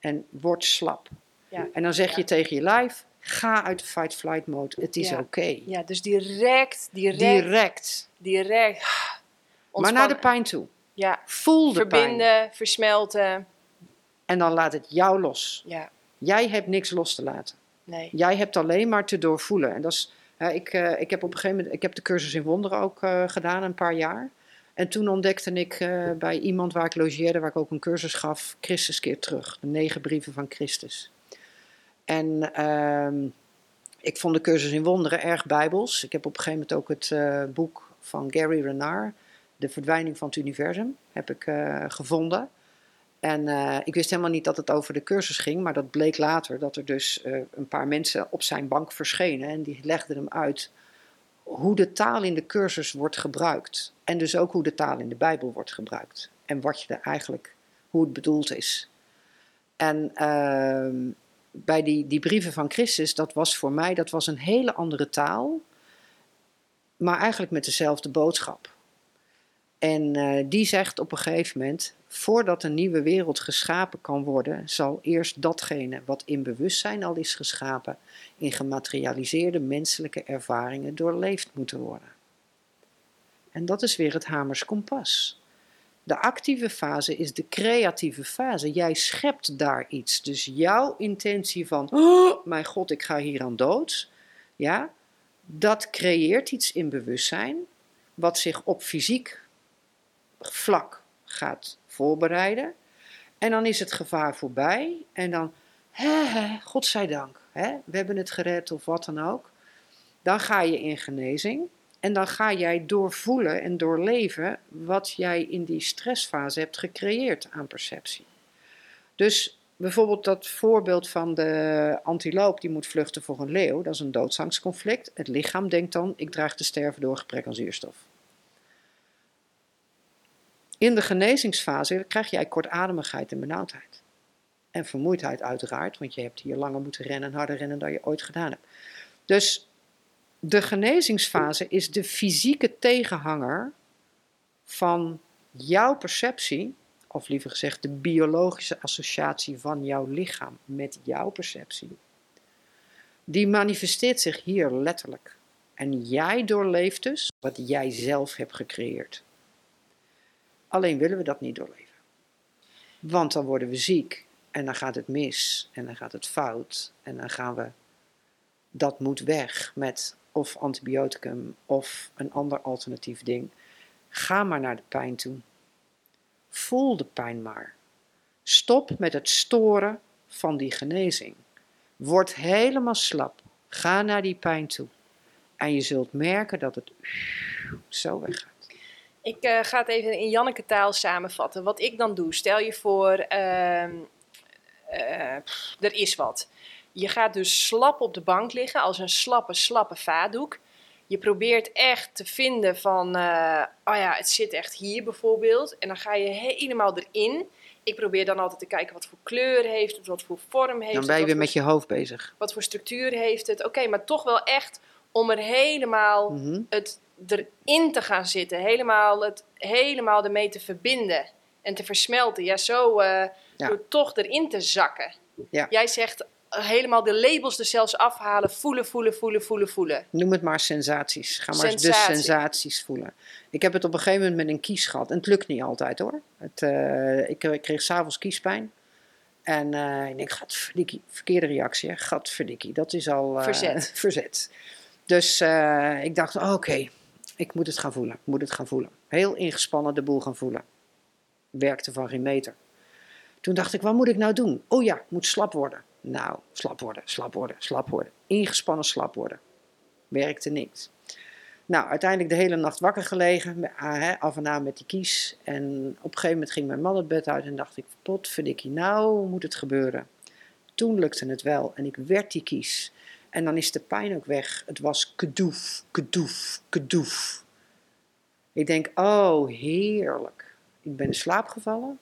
En word slap.
Ja.
En dan zeg
Ja.
je tegen je lijf, ga uit de fight-flight mode, het is
Ja.
oké.
Ja, dus direct, direct, direct.
Direct. Maar naar de pijn toe.
Ja,
Voel de pijn.
verbinden, versmelten.
En dan laat het jou los.
Ja,
Jij hebt niks los te laten.
nee.
Jij hebt alleen maar te doorvoelen. En dat is, ik, eh, ik heb op een gegeven moment, ik heb de cursus in wonderen ook eh, gedaan, een paar jaar. En toen ontdekte ik eh, bij iemand waar ik logeerde, waar ik ook een cursus gaf, Christus keer terug. De negen brieven van Christus. En ehm, ik vond de cursus in wonderen erg bijbels. Ik heb op een gegeven moment ook het eh, boek van Gary Renard, De verdwijning van het universum, heb ik eh, gevonden. En ik wist helemaal niet dat het over de cursus ging, maar dat bleek later dat er dus een paar mensen op zijn bank verschenen en die legden hem uit hoe de taal in de cursus wordt gebruikt. En dus ook hoe de taal in de Bijbel wordt gebruikt. En wat je er eigenlijk, hoe het bedoeld is. En ehm, bij die, die brieven van Christus, dat was voor mij, dat was een hele andere taal, maar eigenlijk met dezelfde boodschap. En eh, die zegt op een gegeven moment: voordat een nieuwe wereld geschapen kan worden, zal eerst datgene wat in bewustzijn al is geschapen, in gematerialiseerde menselijke ervaringen doorleefd moeten worden. En dat is weer het Hamers kompas. De actieve fase is de creatieve fase. Jij schept daar iets. Dus jouw intentie van, oh, mijn god, ik ga hier aan dood. Ja, dat creëert iets in bewustzijn, wat zich op fysiek vlak gaat voorbereiden. En dan is het gevaar voorbij. En dan, hè, hè, godzijdank, we hebben het gered of wat dan ook. Dan ga je in genezing. En dan ga jij doorvoelen en doorleven wat jij in die stressfase hebt gecreëerd aan perceptie. Dus bijvoorbeeld dat voorbeeld van de antiloop die moet vluchten voor een leeuw, dat is een doodsangstconflict. Het lichaam denkt dan, ik draag te sterven door gebrek aan zuurstof. In de genezingsfase krijg jij kortademigheid en benauwdheid. En vermoeidheid uiteraard, want je hebt hier langer moeten rennen en harder rennen dan je ooit gedaan hebt. Dus de genezingsfase is de fysieke tegenhanger van jouw perceptie, of liever gezegd de biologische associatie van jouw lichaam met jouw perceptie. Die manifesteert zich hier letterlijk. En jij doorleeft dus wat jij zelf hebt gecreëerd. Alleen willen we dat niet doorleven. Want dan worden we ziek en dan gaat het mis en dan gaat het fout en dan gaan we. Dat moet weg met of antibioticum of een ander alternatief ding. Ga maar naar de pijn toe. Voel de pijn maar. Stop met het storen van die genezing. Word helemaal slap. Ga naar die pijn toe. En je zult merken dat het zo weggaat.
Ik uh, ga het even in Janneke taal samenvatten. Wat ik dan doe, stel je voor, uh, uh, er is wat. Je gaat dus slap op de bank liggen, als een slappe, slappe vaatdoek. Je probeert echt te vinden van, oh ja, het zit echt hier bijvoorbeeld. En dan ga je helemaal erin. Ik probeer dan altijd te kijken wat voor kleur heeft het, wat voor vorm heeft het.
Dan ben je
weer
met je hoofd bezig.
Wat voor structuur heeft het. Oké, maar toch wel echt om er helemaal mm -hmm. het erin te gaan zitten. Helemaal, het, helemaal ermee te verbinden en te versmelten. Ja, zo uh, ja. door toch erin te zakken.
Ja.
Jij zegt helemaal de labels er zelfs afhalen. Voelen, voelen, voelen, voelen, voelen.
Noem het maar sensaties. Ga maar Sensatie. de sensaties voelen. Ik heb het op een gegeven moment met een kies gehad. En het lukt niet altijd hoor. Het, uh, ik, ik kreeg s'avonds kiespijn. En uh, ik denk, gadverdikkie, verkeerde reactie. Hè? Gadverdikkie, dat is al...
verzet.
verzet. Dus ik dacht, oké, okay, ik moet het gaan voelen, moet het gaan voelen. Heel ingespannen de boel gaan voelen. Werkte van geen meter. Toen dacht ik, wat moet ik nou doen? Oh ja, moet slap worden. Nou, slap worden, slap worden, slap worden. Ingespannen slap worden. Werkte niks. Nou, uiteindelijk de hele nacht wakker gelegen, af en aan met die kies. En op een gegeven moment ging mijn man het bed uit en dacht ik, potverdikkie, nou moet het gebeuren. Toen lukte het wel en ik werd die kies. En dan is de pijn ook weg. Het was kedoef, kedoef, kedoef. Ik denk, oh, heerlijk. Ik ben in slaap gevallen,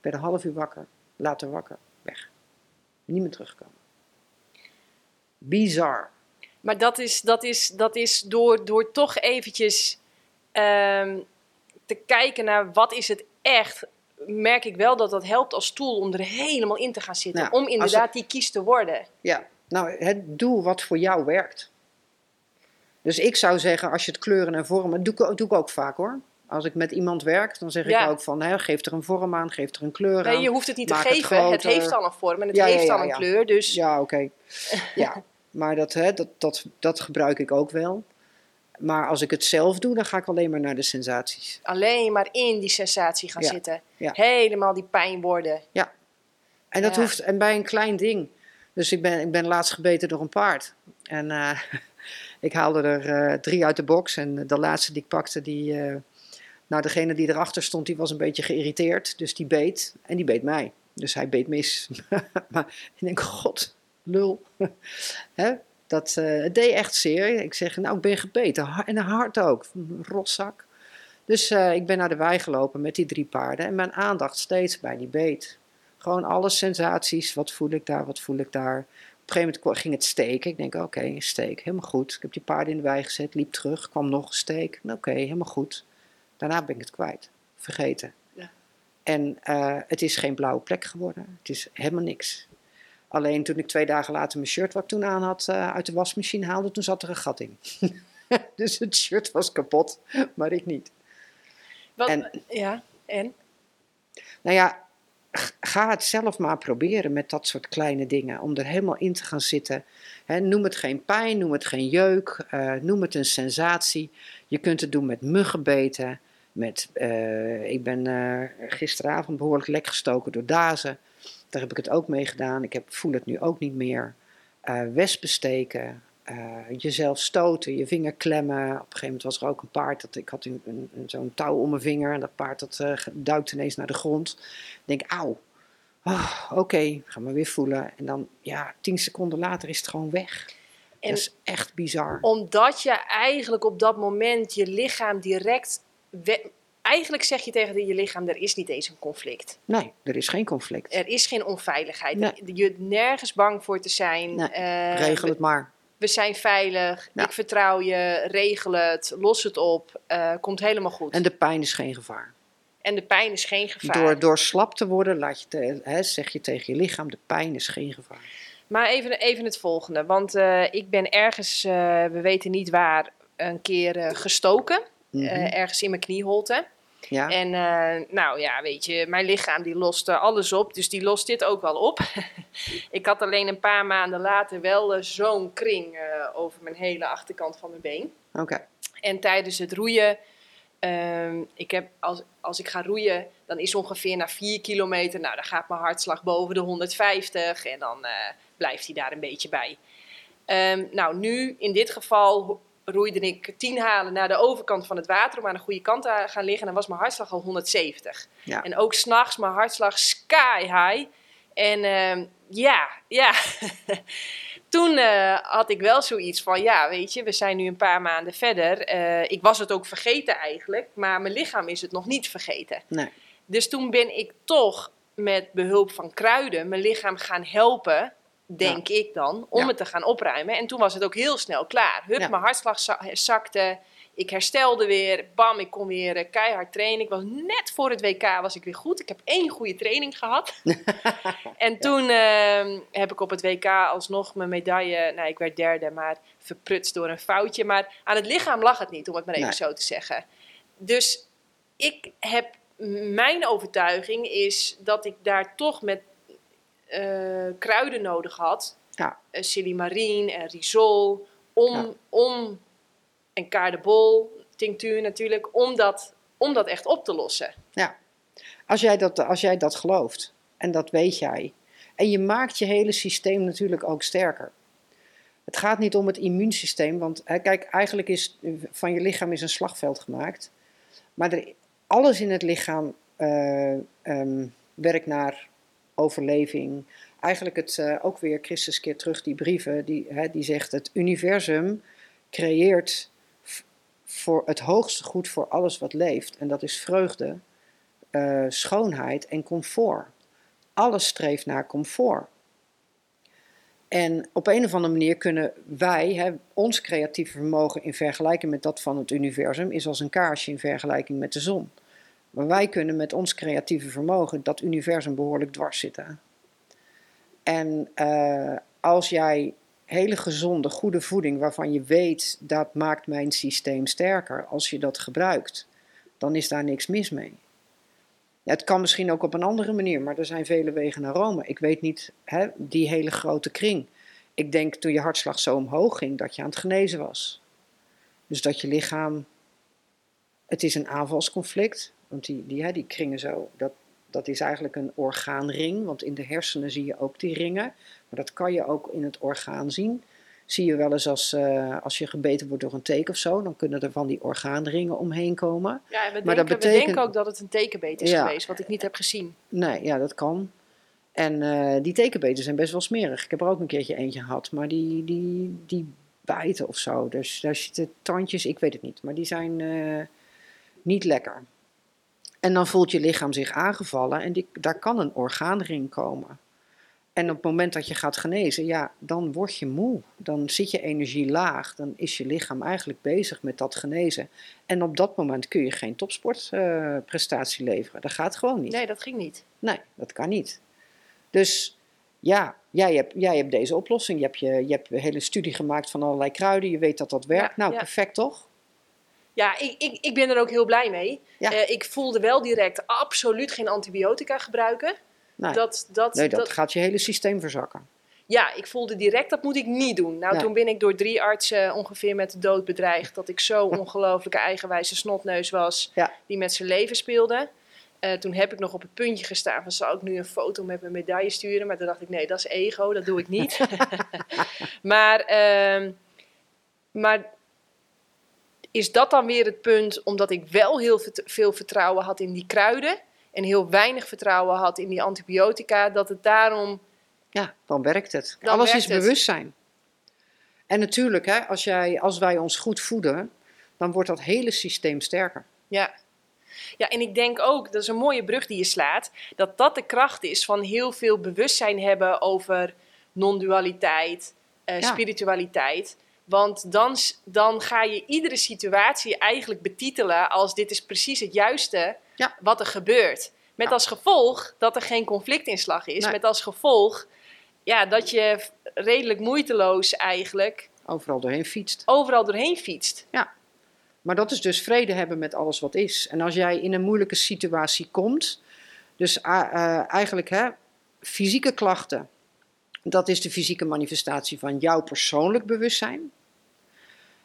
ben een half uur wakker, later wakker, weg. Niet meer terugkomen. Bizar.
Maar dat is, dat is, dat is door, door toch eventjes um, te kijken naar wat is het echt, merk ik wel dat dat helpt als tool om er helemaal in te gaan zitten. Nou, om inderdaad het, die kies te worden.
Ja, nou, het, doe wat voor jou werkt. Dus ik zou zeggen, als je het kleuren en vormen, doe, doe ik ook vaak hoor. Als ik met iemand werk, dan zeg ik ook van, hè, geef er een vorm aan, geef er een kleur aan.
Nee, je hoeft het niet te geven. Het, het, heeft al een vorm en het ja, heeft ja, al een kleur. Dus...
Ja, oké. ja, maar dat, hè, dat, dat, dat gebruik ik ook wel. Maar als ik het zelf doe, dan ga ik alleen maar naar de sensaties.
Alleen maar in die sensatie gaan zitten. Helemaal die pijn worden.
Ja. En dat hoeft, en bij een klein ding. Dus ik ben, ik ben laatst gebeten door een paard. En uh, ik haalde er uh, drie uit de box. En de laatste die ik pakte, die, uh, Nou, degene die erachter stond, die was een beetje geïrriteerd. Dus die beet. En die beet mij. Dus hij beet mis. maar ik denk, god, lul. Hè? Dat, het deed echt zeer. Ik zeg, nou, ik ben gebeten. En hart ook. Rotzak. Dus ik ben naar de wei gelopen met die drie paarden. En mijn aandacht steeds bij die beet. Gewoon alle sensaties. Wat voel ik daar, wat voel ik daar. Op een gegeven moment ging het steken. Ik denk, oké, een steek, helemaal goed. Ik heb die paarden in de wei gezet, liep terug, kwam nog een steek. Oké, helemaal goed. Daarna ben ik het kwijt. Vergeten. Ja. En uh, het is geen blauwe plek geworden. Het is helemaal niks. Alleen toen ik twee dagen later mijn shirt wat ik toen aan had uh, uit de wasmachine haalde, toen zat er een gat in. dus het shirt was kapot, maar ik niet.
Wat, en, ja, en?
Nou ja, ga het zelf maar proberen met dat soort kleine dingen. Om er helemaal in te gaan zitten. noem het geen pijn, noem het geen jeuk, uh, noem het een sensatie. Je kunt het doen met muggenbeten. Met, uh, ik ben uh, gisteravond behoorlijk lek gestoken door dazen. Daar heb ik het ook mee gedaan. Ik heb, voel het nu ook niet meer. wespen steken, jezelf stoten, je vinger klemmen. Op een gegeven moment was er ook een paard, dat, ik had een, een, zo'n touw om mijn vinger en dat paard dat uh, duikt ineens naar de grond. Ik denk, auw, oh, oké, okay, ga maar weer voelen. En dan, ja, tien seconden later is het gewoon weg. En dat is echt bizar.
Omdat je eigenlijk op dat moment je lichaam direct... Eigenlijk zeg je tegen je lichaam, er is niet eens een conflict.
Nee, er is geen conflict.
Er is geen onveiligheid. Nee. Je hebt nergens bang voor te zijn.
Nee, uh, regel het maar
we zijn veilig, ik vertrouw je, regel het, los het op, uh, komt helemaal goed.
En de pijn is geen gevaar.
En de pijn is geen gevaar.
Door, door slap te worden, laat je te, hè, zeg je tegen je lichaam, de pijn is geen gevaar.
Maar even, even het volgende, want uh, ik ben ergens, uh, we weten niet waar, een keer gestoken. Mm -hmm. ergens in mijn knieholte. Ja. En uh, nou ja, weet je, mijn lichaam die lost alles op, dus die lost dit ook wel op. ik had alleen een paar maanden later wel uh, zo'n kring uh, over mijn hele achterkant van mijn been.
Oké.
En tijdens het roeien, um, ik heb, als, als ik ga roeien, dan is ongeveer na 4 kilometer, nou dan gaat mijn hartslag boven de 150 en dan blijft hij daar een beetje bij. Um, nou, nu in dit geval roeide ik tien halen naar de overkant van het water om aan de goede kant te gaan liggen. En dan was mijn hartslag al 170. Ja. En ook s'nachts mijn hartslag sky high. En uh, ja, ja. Toen uh, had ik wel zoiets van, ja, weet je, we zijn nu een paar maanden verder. Uh, ik was het ook vergeten eigenlijk, maar mijn lichaam is het nog niet vergeten.
Nee.
Dus toen ben ik toch met behulp van kruiden mijn lichaam gaan helpen denk ik dan, om het te gaan opruimen. En toen was het ook heel snel klaar. Hup, mijn hartslag zakte. Ik herstelde weer. Bam, ik kon weer eh, keihard trainen. Ik was net voor het WK was ik weer goed. Ik heb één goede training gehad. en toen uh, heb ik op het WK alsnog mijn medaille... Nou, ik werd derde, maar verprutst door een foutje. Maar aan het lichaam lag het niet, om het maar even zo te zeggen. Dus ik heb... Mijn overtuiging is dat ik daar toch met uh, kruiden nodig had.
Ja.
Uh, silimarine en risol. Om, ja. om en kaardebol, tinctuur natuurlijk, om dat, om dat echt op te lossen.
Ja, als jij, dat, als jij dat gelooft, en dat weet jij, en je maakt je hele systeem natuurlijk ook sterker. Het gaat niet om het immuunsysteem, want hè, kijk, eigenlijk is van je lichaam is een slagveld gemaakt. Maar er, alles in het lichaam uh, um, werkt naar overleving. Eigenlijk het, uh, ook weer Christus keer terug die brieven, die, hè, die zegt het universum creëert voor het hoogste goed voor alles wat leeft. En dat is vreugde, uh, schoonheid en comfort. Alles streeft naar comfort. En op een of andere manier kunnen wij, hè, ons creatieve vermogen in vergelijking met dat van het universum, is als een kaarsje in vergelijking met de zon. Maar wij kunnen met ons creatieve vermogen dat universum behoorlijk dwars zitten. En uh, als jij hele gezonde, goede voeding, waarvan je weet dat maakt mijn systeem sterker, als je dat gebruikt, dan is daar niks mis mee. Het kan misschien ook op een andere manier, maar er zijn vele wegen naar Rome. Ik weet niet, hè, die hele grote kring. Ik denk toen je hartslag zo omhoog ging, dat je aan het genezen was. Dus dat je lichaam. Het is een aanvalsconflict. Want die, die, hè, die kringen zo, dat, dat is eigenlijk een orgaanring. Want in de hersenen zie je ook die ringen. Maar dat kan je ook in het orgaan zien. Zie je wel eens als, eh, als je gebeten wordt door een teken of zo, dan kunnen er van die orgaanringen omheen komen.
Ja, en we,
Maar dat
we
betekent-
denken ook dat het een tekenbeet is
Ja.
geweest, wat ik niet heb gezien.
Nee, ja, dat kan. En eh, die tekenbeten zijn best wel smerig. Ik heb er ook een keertje eentje gehad, maar die, die, die bijten of zo. Dus daar zitten tandjes, ik weet het niet, maar die zijn eh, niet lekker. En dan voelt je lichaam zich aangevallen en die, daar kan een orgaanring komen. En op het moment dat je gaat genezen, ja, dan word je moe. Dan zit je energie laag. Dan is je lichaam eigenlijk bezig met dat genezen. En op dat moment kun je geen topsportprestatie leveren. Dat gaat gewoon niet.
Nee, dat ging niet.
Nee, dat kan niet. Dus ja, jij hebt, jij hebt deze oplossing. Je hebt, je, je hebt een hele studie gemaakt van allerlei kruiden. Je weet dat dat werkt.
Ja,
nou,
ja.
perfect toch?
Ja, ik, ik, ik ben er ook heel blij mee.
Ja.
Eh, ik voelde wel direct absoluut geen antibiotica gebruiken.
Nee,
Dat, dat,
nee, dat,
dat,
gaat je hele systeem verzakken.
ja, ik voelde direct, dat moet ik niet doen. Nou, toen ben ik door drie artsen ongeveer met de dood bedreigd. Dat ik zo ongelooflijke eigenwijze snotneus was,
Ja.
die met zijn leven speelde. Eh, toen heb ik nog op het puntje gestaan van, zou ik nu een foto met mijn medaille sturen? Maar toen dacht ik, nee, dat is ego, dat doe ik niet. maar, ehm, maar is dat dan weer het punt, omdat ik wel heel veel vertrouwen had in die kruiden... en heel weinig vertrouwen had in die antibiotica, dat het daarom...
Ja, dan werkt het.
Dan
Alles
werkt
is
het.
bewustzijn. En natuurlijk, hè, als, jij, als wij ons goed voeden, dan wordt dat hele systeem sterker.
Ja. ja, en ik denk ook, dat is een mooie brug die je slaat, dat dat de kracht is van heel veel bewustzijn hebben over non-dualiteit, eh,
Ja.
spiritualiteit. Want dan, dan ga je iedere situatie eigenlijk betitelen als dit is precies het juiste
Ja.
wat er gebeurt. Met
Ja.
als gevolg dat er geen conflictinslag is.
Nee.
Met als gevolg ja, dat je redelijk moeiteloos eigenlijk
Overal doorheen fietst.
overal doorheen fietst.
Maar dat is dus vrede hebben met alles wat is. En als jij in een moeilijke situatie komt, dus eh, eigenlijk hè, fysieke klachten, dat is de fysieke manifestatie van jouw persoonlijk bewustzijn.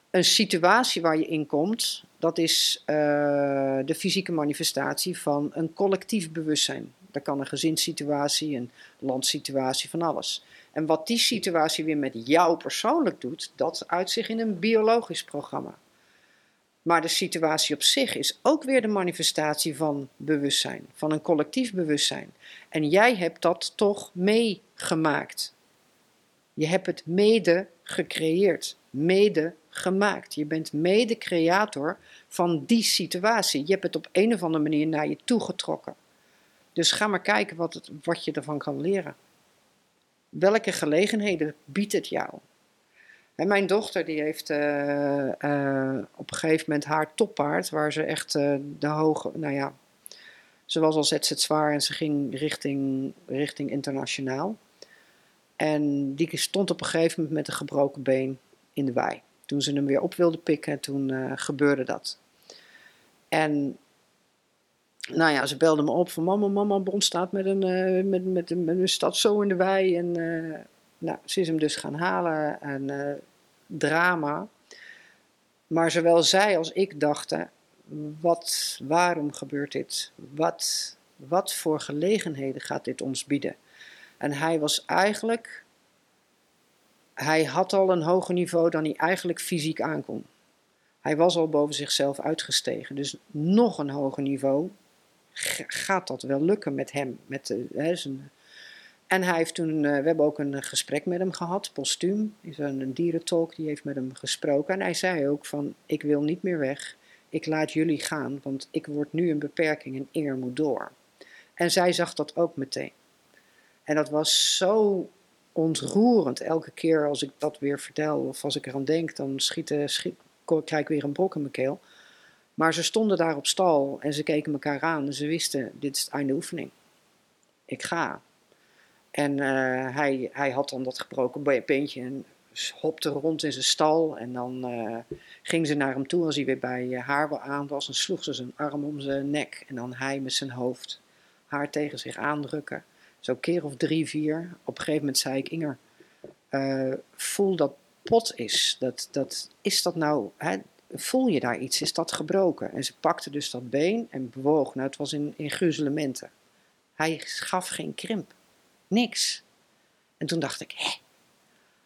Een situatie waar je in komt, dat is eh, de fysieke manifestatie van een collectief bewustzijn. Dat kan een gezinssituatie, een landsituatie, van alles. En wat die situatie weer met jou persoonlijk doet, dat uit zich in een biologisch programma. Maar de situatie op zich is ook weer de manifestatie van bewustzijn, van een collectief bewustzijn. En jij hebt dat toch meegemaakt. Je hebt het mede gecreëerd, mede gemaakt. Je bent mede creator van die situatie. Je hebt het op een of andere manier naar je toe getrokken. Dus ga maar kijken wat, het, wat je ervan kan leren. Welke gelegenheden biedt het jou? Mijn dochter die heeft eh, eh, op een gegeven moment haar toppaard, waar ze echt eh, de hoge, nou ja, ze was al zet zwaar en ze ging richting, richting internationaal. En die stond op een gegeven moment met een gebroken been in de wei. Toen ze hem weer op wilde pikken, toen eh, gebeurde dat. En nou ja, ze belde me op van mama, mama, Bron staat met een, eh, met, met, een- stad zo in de wei. En eh, nou, ze is hem dus gaan halen en drama. Maar zowel zij als ik dachten, wat, waarom gebeurt dit? Wat, wat voor gelegenheden gaat dit ons bieden? En hij was eigenlijk, hij had al een hoger niveau dan hij eigenlijk fysiek aankon. Hij was al boven zichzelf uitgestegen. Dus nog een hoger niveau gaat dat wel lukken met hem. Met, hè, zijn, en hij heeft toen, eh, we hebben ook een gesprek met hem gehad, postuum. Is een, een dierentalk, die heeft met hem gesproken. En hij zei ook van, ik wil niet meer weg. Ik laat jullie gaan, want ik word nu een beperking en Inger moet door. En zij zag dat ook meteen. En dat was zo ontroerend. Elke keer als ik dat weer vertel of als ik eraan denk, dan schiet, krijg ik weer een brok in mijn keel. Maar ze stonden daar op stal en ze keken elkaar aan en ze wisten, dit is het einde oefening. Ik ga. En eh, hij, hij had dan dat gebroken be- beentje en hopte rond in zijn stal. En dan eh, ging ze naar hem toe als hij weer bij eh, haar aan was. En sloeg ze zijn arm om zijn nek. En dan hij met zijn hoofd haar tegen zich aandrukken. Zo keer of drie, vier. Op een gegeven moment zei ik, Inger, eh, voel dat pot is. Dat, dat, is dat nou, hè, voel je daar iets? Is dat gebroken? En ze pakte dus dat been en bewoog. Nou, het was in, in gruzelementen. Hij gaf geen krimp. Niks. En toen dacht ik, hè?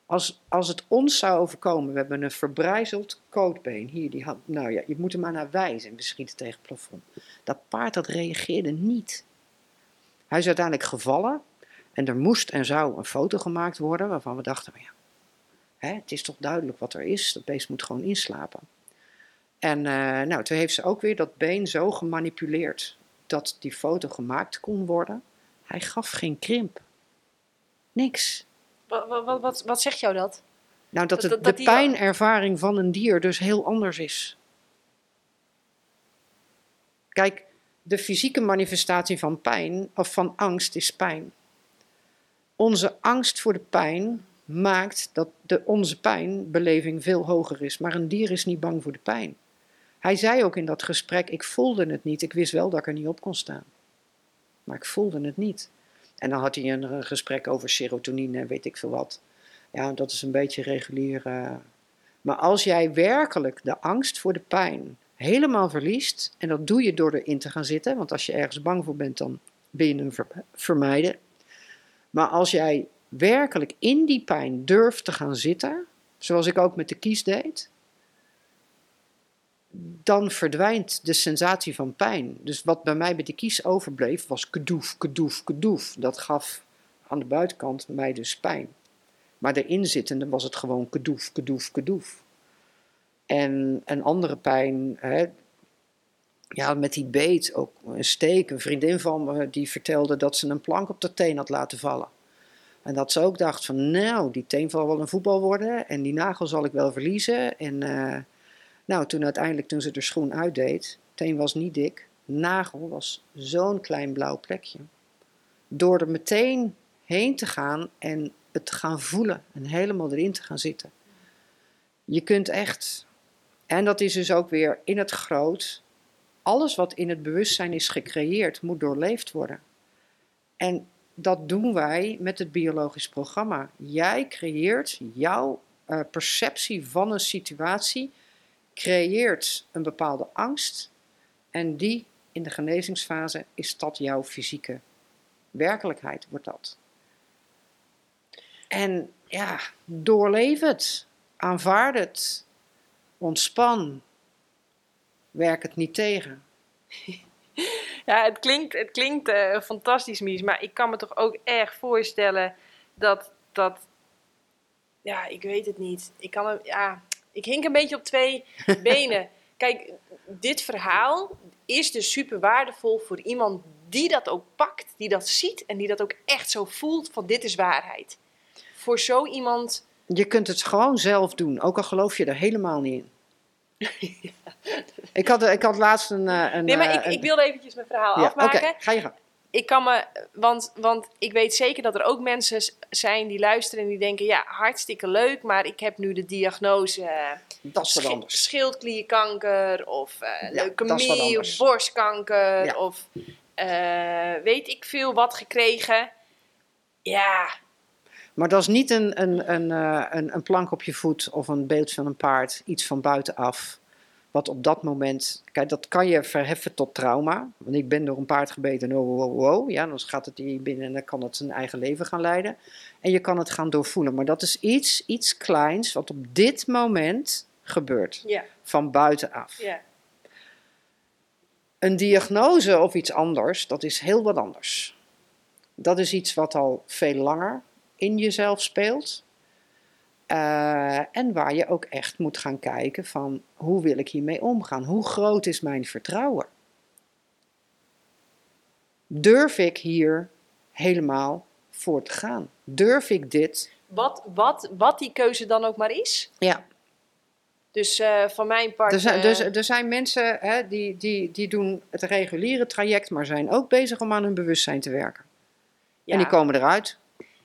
Als, als het ons zou overkomen, we hebben een verbrijzeld kootbeen. Hier, die had, nou ja, je moet er maar naar wijzen en we schieten tegen plafond. Dat paard dat reageerde niet. Hij is uiteindelijk gevallen en er moest en zou een foto gemaakt worden waarvan we dachten, ja, hè, het is toch duidelijk wat er is. Dat beest moet gewoon inslapen. En uh, nou, toen heeft ze ook weer dat been zo gemanipuleerd dat die foto gemaakt kon worden. Hij gaf geen krimp. Niks.
Wat, wat, wat, wat zegt jou dat?
Nou, dat, het, de pijnervaring van een dier dus heel anders is. Kijk, de fysieke manifestatie van pijn of van angst is pijn. Onze angst voor de pijn maakt dat de, onze pijnbeleving veel hoger is. Maar een dier is niet bang voor de pijn. Hij zei ook in dat gesprek: Ik voelde het niet. Ik wist wel dat ik er niet op kon staan. Maar ik voelde het niet. En dan had hij een, gesprek over serotonine en weet ik veel wat. Ja, dat is een beetje regulier. Uh... Maar als jij werkelijk de angst voor de pijn helemaal verliest, en dat doe je door erin te gaan zitten, want als je ergens bang voor bent, dan ben je hem vermijden. Maar als jij werkelijk in die pijn durft te gaan zitten, zoals ik ook met de kies deed, dan verdwijnt de sensatie van pijn. Dus wat bij mij bij de kies overbleef, was kedoef, kedoef, kedoef. Dat gaf aan de buitenkant mij dus pijn. Maar erin zittende was het gewoon kedoef, kedoef, kedoef. En een andere pijn, hè, ja, met die beet, ook een steek. Een vriendin van me die vertelde dat ze een plank op de teen had laten vallen. En dat ze ook dacht van, nou, die teen zal wel een voetbal worden en die nagel zal ik wel verliezen. En uh, nou, toen uiteindelijk, toen ze de schoen uitdeed, teen was niet dik, nagel was zo'n klein blauw plekje. Door er meteen heen te gaan en het te gaan voelen en helemaal erin te gaan zitten. Je kunt echt, en dat is dus ook weer in het groot, alles wat in het bewustzijn is gecreëerd, moet doorleefd worden. En dat doen wij met het biologisch programma. Jij creëert jouw uh, perceptie van een situatie creëert een bepaalde angst en die in de genezingsfase is dat jouw fysieke werkelijkheid, wordt dat. En ja, doorleef het, aanvaard het, ontspan, werk het niet tegen.
Ja, het klinkt, het klinkt uh, fantastisch, Mies, maar ik kan me toch ook erg voorstellen dat, dat, ja, ik weet het niet. Ik kan ja, ik hink een beetje op twee benen. Kijk, dit verhaal is dus super waardevol voor iemand die dat ook pakt, die dat ziet en die dat ook echt zo voelt van dit is waarheid. Voor zo iemand...
Je kunt het gewoon zelf doen, ook al geloof je er helemaal niet in. ik, had, ik had laatst een... Eh, een
nee, maar ik, ik wilde eventjes mijn verhaal ja, afmaken.
Oké, ga je gang
ik kan me, want, want ik weet zeker dat er ook mensen zijn die luisteren en die denken: ja, hartstikke leuk, maar ik heb nu de diagnose.
Dat is wat anders.
Schildklierkanker of uh, leukemie of borstkanker of uh, weet ik veel wat gekregen. Ja.
Maar dat is niet een, een, een, uh, een, een plank op je voet of een beeld van een paard, iets van buitenaf wat op dat moment, kijk, dat kan je verheffen tot trauma. Want ik ben door een paard gebeten, oh, wow, wow, ja, dan gaat het hier binnen en dan kan het zijn eigen leven gaan leiden. En je kan het gaan doorvoelen. Maar dat is iets, iets kleins wat op dit moment gebeurt,
ja.
van buitenaf.
Ja.
Een diagnose of iets anders, dat is heel wat anders. Dat is iets wat al veel langer in jezelf speelt. Uh, en waar je ook echt moet gaan kijken van hoe wil ik hiermee omgaan? Hoe groot is mijn vertrouwen? Durf ik hier helemaal voor te gaan? Durf ik dit?
Wat, wat, wat die keuze dan ook maar is?
Ja.
Dus uh, van mijn part.
Er zijn, dus, er zijn mensen hè, die, die, die doen het reguliere traject, maar zijn ook bezig om aan hun bewustzijn te werken. Ja. En die komen eruit.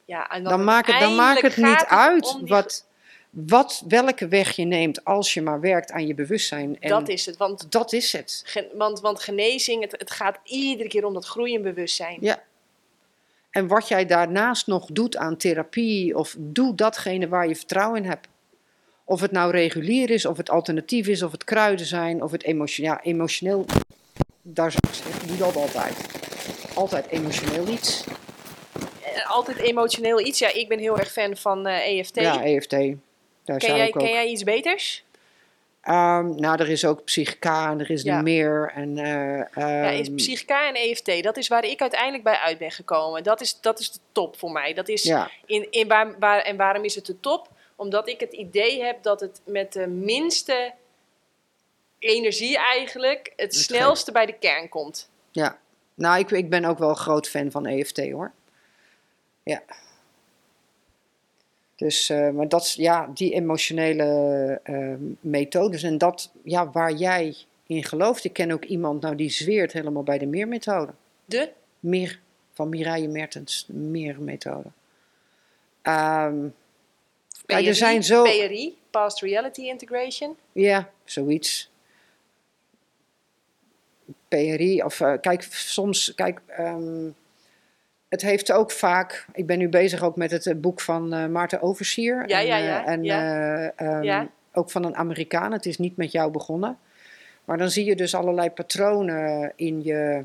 Ja, en
dan, dan, maakt het, dan maakt het niet uit wat, wat, welke weg je neemt als je maar werkt aan je bewustzijn.
En dat is het. Want,
dat is het.
want, want genezing, het, het gaat iedere keer om dat groeien bewustzijn.
Ja. En wat jij daarnaast nog doet aan therapie, of doe datgene waar je vertrouwen in hebt. Of het nou regulier is, of het alternatief is, of het kruiden zijn, of het emotioneel. Ja, emotioneel, daar zou ik zeggen, doe dat altijd. Altijd emotioneel iets
altijd emotioneel iets. Ja, ik ben heel erg fan van eh, EFT.
Ja, EFT. Daar
ken, jij,
ook.
ken jij iets beters?
Ehm, nou, er is ook Psychica en er is
Ja.
meer. En, eh,
ja, is
ehm,
Psychica en EFT. Dat is waar ik uiteindelijk bij uit ben gekomen. Dat is, dat is de top voor mij. Dat is
ja,
in, in waar, waar, en waarom is het de top? Omdat ik het idee heb dat het met de minste energie eigenlijk het
Het
snelste bij de kern komt.
ja. Nou, ik, ik ben ook wel groot fan van EFT hoor. Ja. Dus, eh, maar dat is, ja, die emotionele eh, methodes en dat, ja, waar jij in gelooft. Ik ken ook iemand, nou, die zweert helemaal bij de meermethode.
De?
Meer, van Mireille Mertens, de meermethode. Ehm kijk, er
PRI,
zijn zo...
PRI, Past Reality Integration.
Ja, zoiets. PRI, of eh, kijk, soms, kijk, ehm, het heeft ook vaak, ik ben nu bezig ook met het eh, boek van eh, Maarten Oversier.
Ja,
en,
ja,
eh,
ja,
en
ja.
eh, ehm,
Ja.
ook van een Amerikaan, het is niet met jou begonnen. Maar dan zie je dus allerlei patronen in je,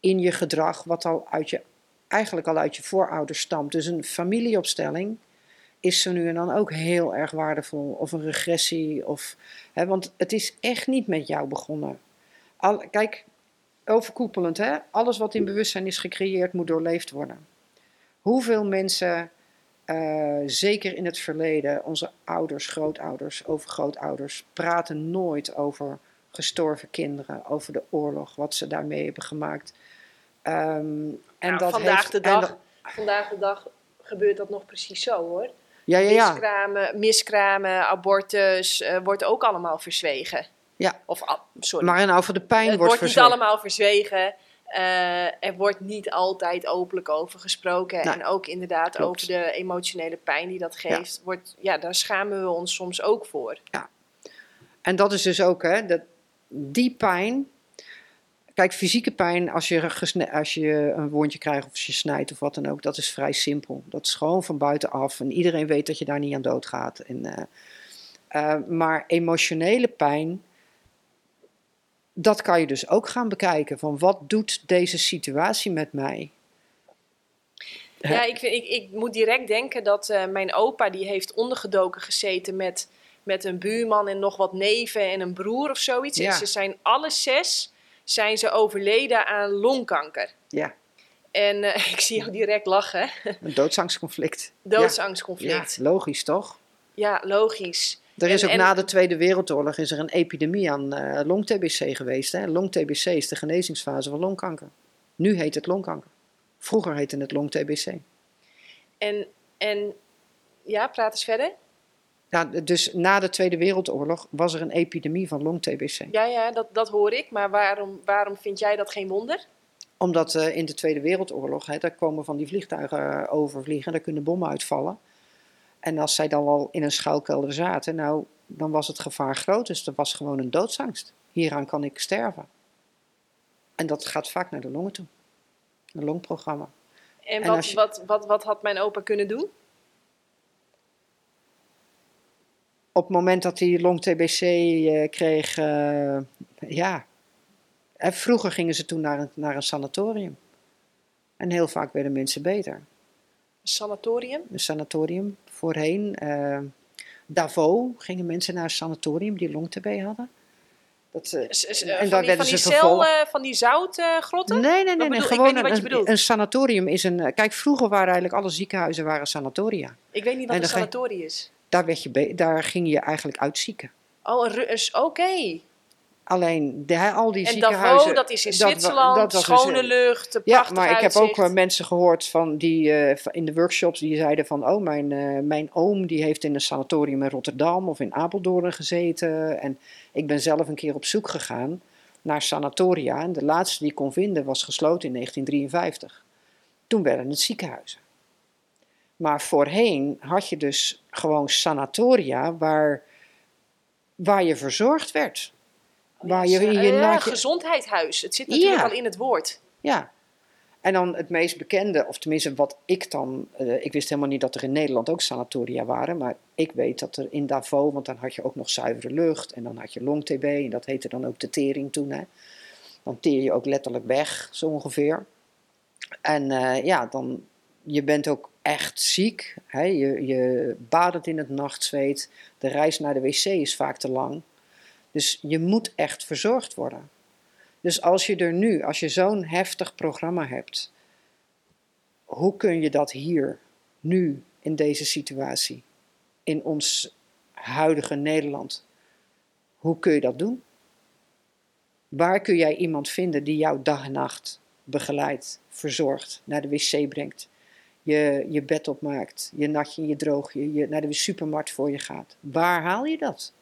in je gedrag, wat al uit je, eigenlijk al uit je voorouders stamt. Dus een familieopstelling is zo nu en dan ook heel erg waardevol. Of een regressie. Of, hè, want het is echt niet met jou begonnen. Al, kijk, overkoepelend, hè? alles wat in bewustzijn is gecreëerd moet doorleefd worden. Hoeveel mensen, eh, zeker in het verleden, onze ouders, grootouders, overgrootouders, praten nooit over gestorven kinderen, over de oorlog, wat ze daarmee hebben gemaakt. Ehm, en
Nou,
dat
vandaag,
heeft,
de
en
dag,
dat-
vandaag de dag gebeurt dat nog precies zo hoor.
ja, ja, ja.
Miskramen, miskramen, abortus, eh, wordt ook allemaal verzwegen.
Ja.
Of, sorry.
Maar en over de pijn
het
wordt
wordt niet allemaal verzwegen. Eh, er wordt niet altijd openlijk over gesproken.
Nee,
en ook inderdaad
klopt.
over de emotionele pijn die dat geeft. Wordt, ja, daar schamen we ons soms ook voor.
En dat is dus ook, hè, dat, die pijn. Kijk, fysieke pijn, als je, als je een wondje krijgt of als je snijdt of wat dan ook, dat is vrij simpel. Dat is gewoon van buitenaf en iedereen weet dat je daar niet aan doodgaat. En, eh, eh, maar emotionele pijn, dat kan je dus ook gaan bekijken. Van wat doet deze situatie met mij?
Ja, ik, ik, ik moet direct denken dat eh, mijn opa die heeft ondergedoken gezeten met, met een buurman en nog wat neven en een broer of zoiets.
Ja.
En ze zijn alle zes zijn ze overleden aan longkanker.
Ja,
En eh, ik zie jou direct lachen.
een doodsangstconflict.
Doodsangstconflict.
Ja, logisch toch?
Ja, logisch.
Er is
En-
ook
en-
na de Tweede Wereldoorlog is er een epidemie aan eh long-TBC geweest. Hè? Long-TBC is de genezingsfase van longkanker. Nu heet het longkanker. Vroeger heette het long-TBC.
En, en ja, praat eens verder.
Ja, dus na de Tweede Wereldoorlog was er een epidemie van long-TBC.
Ja, ja, dat, dat hoor ik. Maar waarom, waarom vind jij dat geen wonder?
Omdat eh, in de Tweede Wereldoorlog, hè, daar komen van die vliegtuigen eh, overvliegen, daar kunnen bommen uitvallen. En als zij dan al in een schuilkelder zaten, nou, dan was het gevaar groot. Dus er was gewoon een doodsangst. Hieraan kan ik sterven. En dat gaat vaak naar de longen toe. Een longprogramma.
En,
En
wat,
je-
wat, wat, wat had mijn opa kunnen doen?
Op het moment dat hij long-TBC eh, kreeg, eh, ja. En vroeger gingen ze toen naar een, naar een sanatorium. En heel vaak werden mensen beter.
Een sanatorium?
Een sanatorium voorheen. eh Davos gingen mensen naar een sanatorium die long-TB hadden. Dat, eh,
s-
En
eh,
daar
van die,
werden
van die
ze
cel, eh, van die zoutgrotten?
nee, nee, nee, nee. Gewoon een, sanatorium is een. eh, Kijk, vroeger waren eigenlijk alle ziekenhuizen waren sanatoria.
ik weet niet wat
En
een sanatorium is.
Daar, werd je daar ging je eigenlijk uitzieken.
Oh, oké.
Alleen de, al die
En
ziekenhuizen.
Davos, dat is in
dat
Zwitserland,
dat
schone
dus, eh,
lucht, een
Ja,
prachtig
maar ik heb ook wel mensen gehoord van die eh, in de workshops die zeiden van oh mijn, eh, mijn oom die heeft in een sanatorium in Rotterdam of in Apeldoorn gezeten en ik ben zelf een keer op zoek gegaan naar sanatoria en de laatste die ik kon vinden was gesloten in 1953. Toen werden het ziekenhuizen. Maar voorheen had je dus gewoon sanatoria waar, waar je verzorgd werd. Waar je, je
eh,
naadje-
gezondheidshuis. Het zit natuurlijk
Ja.
al in het woord.
Ja. En dan het meest bekende, of tenminste wat ik dan... eh, ik wist helemaal niet dat er in Nederland ook sanatoria waren. Maar ik weet dat er in Davos, want dan had je ook nog zuivere lucht. En dan had je long-TB en dat heette dan ook de tering toen. Hè. Dan teer je ook letterlijk weg, zo ongeveer. En eh, ja, dan je bent ook echt ziek. Hè? Je, je badet in het nachtzweet. De reis naar de wc is vaak te lang. Dus je moet echt verzorgd worden. Dus als je er nu, als je zo'n heftig programma hebt, hoe kun je dat hier, nu, in deze situatie, in ons huidige Nederland, hoe kun je dat doen? Waar kun jij iemand vinden die jou dag en nacht begeleidt, verzorgt, naar de wc brengt, je, je bed opmaakt, je natje, je droogje, je naar de supermarkt voor je gaat? Waar haal je dat?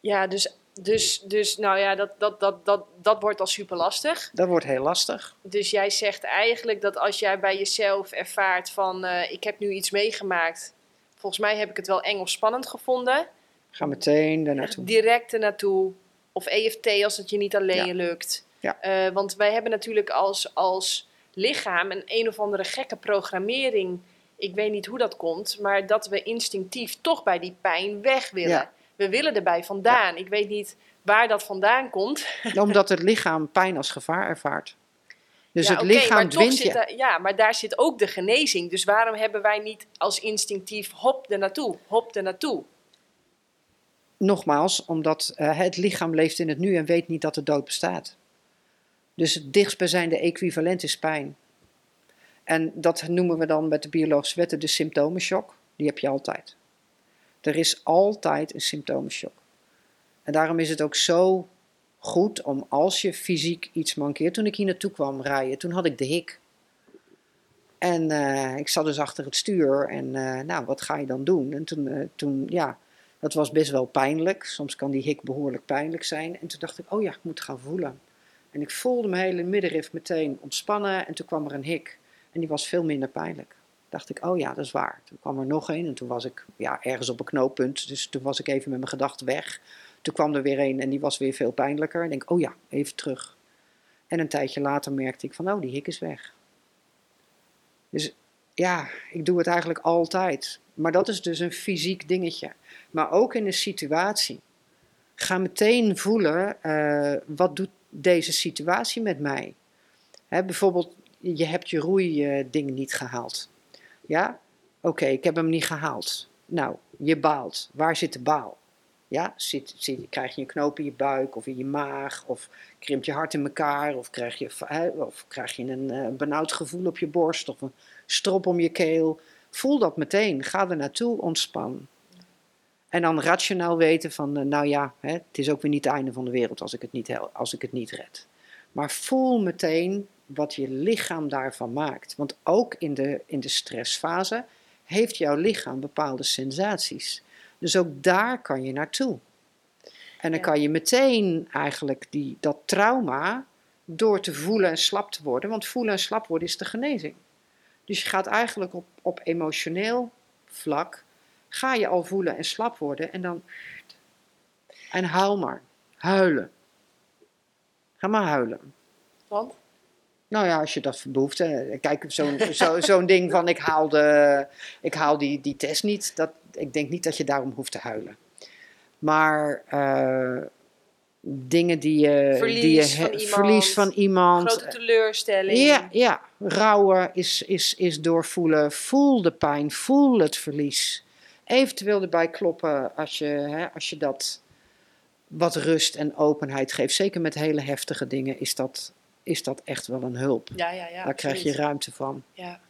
Ja, dus, dus, dus nou ja, dat, dat, dat, dat, dat wordt al super lastig.
Dat wordt heel lastig.
Dus jij zegt eigenlijk dat als jij bij jezelf ervaart van uh, ik heb nu iets meegemaakt, volgens mij heb ik het wel eng of spannend gevonden.
Ga meteen daar naartoe.
Direct er naartoe. Of EFT als het je niet alleen ja. lukt.
Ja.
Uh, want wij hebben natuurlijk als, als lichaam een een of andere gekke programmering. Ik weet niet hoe dat komt, maar dat we instinctief toch bij die pijn weg willen.
Ja.
We willen erbij vandaan. Ik weet niet waar dat vandaan komt.
Omdat het lichaam pijn als gevaar ervaart. Dus
ja,
het lichaam dwingt je.
ja, maar daar zit ook de genezing. Dus waarom hebben wij niet als instinctief hop er naartoe, hop er naartoe?
Nogmaals, omdat eh, het lichaam leeft in het nu en weet niet dat de dood bestaat. Dus het dichtstbijzijnde equivalent is pijn. En dat noemen we dan met de biologische wetten de symptomenshock. Die heb je altijd. Er is altijd een symptomenshock. En daarom is het ook zo goed om als je fysiek iets mankeert. Toen ik hier naartoe kwam rijden, toen had ik de hik. En eh, ik zat dus achter het stuur en eh, nou, wat ga je dan doen? En toen, eh, toen, ja, dat was best wel pijnlijk. Soms kan die hik behoorlijk pijnlijk zijn. En toen dacht ik, oh ja, ik moet gaan voelen. En ik voelde mijn hele middenrif meteen ontspannen en toen kwam er een hik. En die was veel minder pijnlijk. Dacht ik, oh ja, dat is waar. Toen kwam er nog een en toen was ik ja, ergens op een knooppunt. Dus toen was ik even met mijn gedachten weg. Toen kwam er weer een en die was weer veel pijnlijker. En denk, oh ja, even terug. En een tijdje later merkte ik van, oh, die hik is weg. Dus ja, ik doe het eigenlijk altijd. Maar dat is dus een fysiek dingetje. Maar ook in een situatie. Ga meteen voelen, eh, wat doet deze situatie met mij? Hè, bijvoorbeeld, je hebt je roeiding niet gehaald. Ja, oké, ik heb hem niet gehaald. Nou, je baalt. Waar zit de baal? Ja, zit, krijg je een knoop in je buik of in je maag, of krimpt je hart in elkaar, of krijg je, of krijg je een eh, benauwd gevoel op je borst, of een strop om je keel. Voel dat meteen, ga er naartoe, ontspan. En dan rationaal weten van, eh, nou ja, hè, het is ook weer niet het einde van de wereld als ik het niet, als ik het niet red. Maar voel meteen wat je lichaam daarvan maakt. Want ook in de, in de stressfase heeft jouw lichaam bepaalde sensaties. Dus ook daar kan je naartoe. En dan
Ja.
kan je meteen eigenlijk die, dat trauma door te voelen en slap te worden. Want voelen en slap worden is de genezing. Dus je gaat eigenlijk op, op emotioneel vlak, ga je al voelen en slap worden. En dan, en huil maar. Huilen. Ga maar huilen.
Want?
Nou ja, als je dat behoeft. hè. Kijk, zo'n zo, zo'n ding van ik haal, de, ik haal die, die test niet. Dat, ik denk niet dat je daarom hoeft te huilen. Maar eh, dingen die je...
Verlies
die je
van iemand.
verlies van iemand.
Grote teleurstelling.
Ja, ja. rouwen is, is, is doorvoelen. Voel de pijn, voel het verlies. Eventueel erbij kloppen als je, hè, als je dat wat rust en openheid geeft. Zeker met hele heftige dingen is dat, is dat echt wel een hulp.
ja, ja. ja
Daar krijg je ruimte van.
Ja,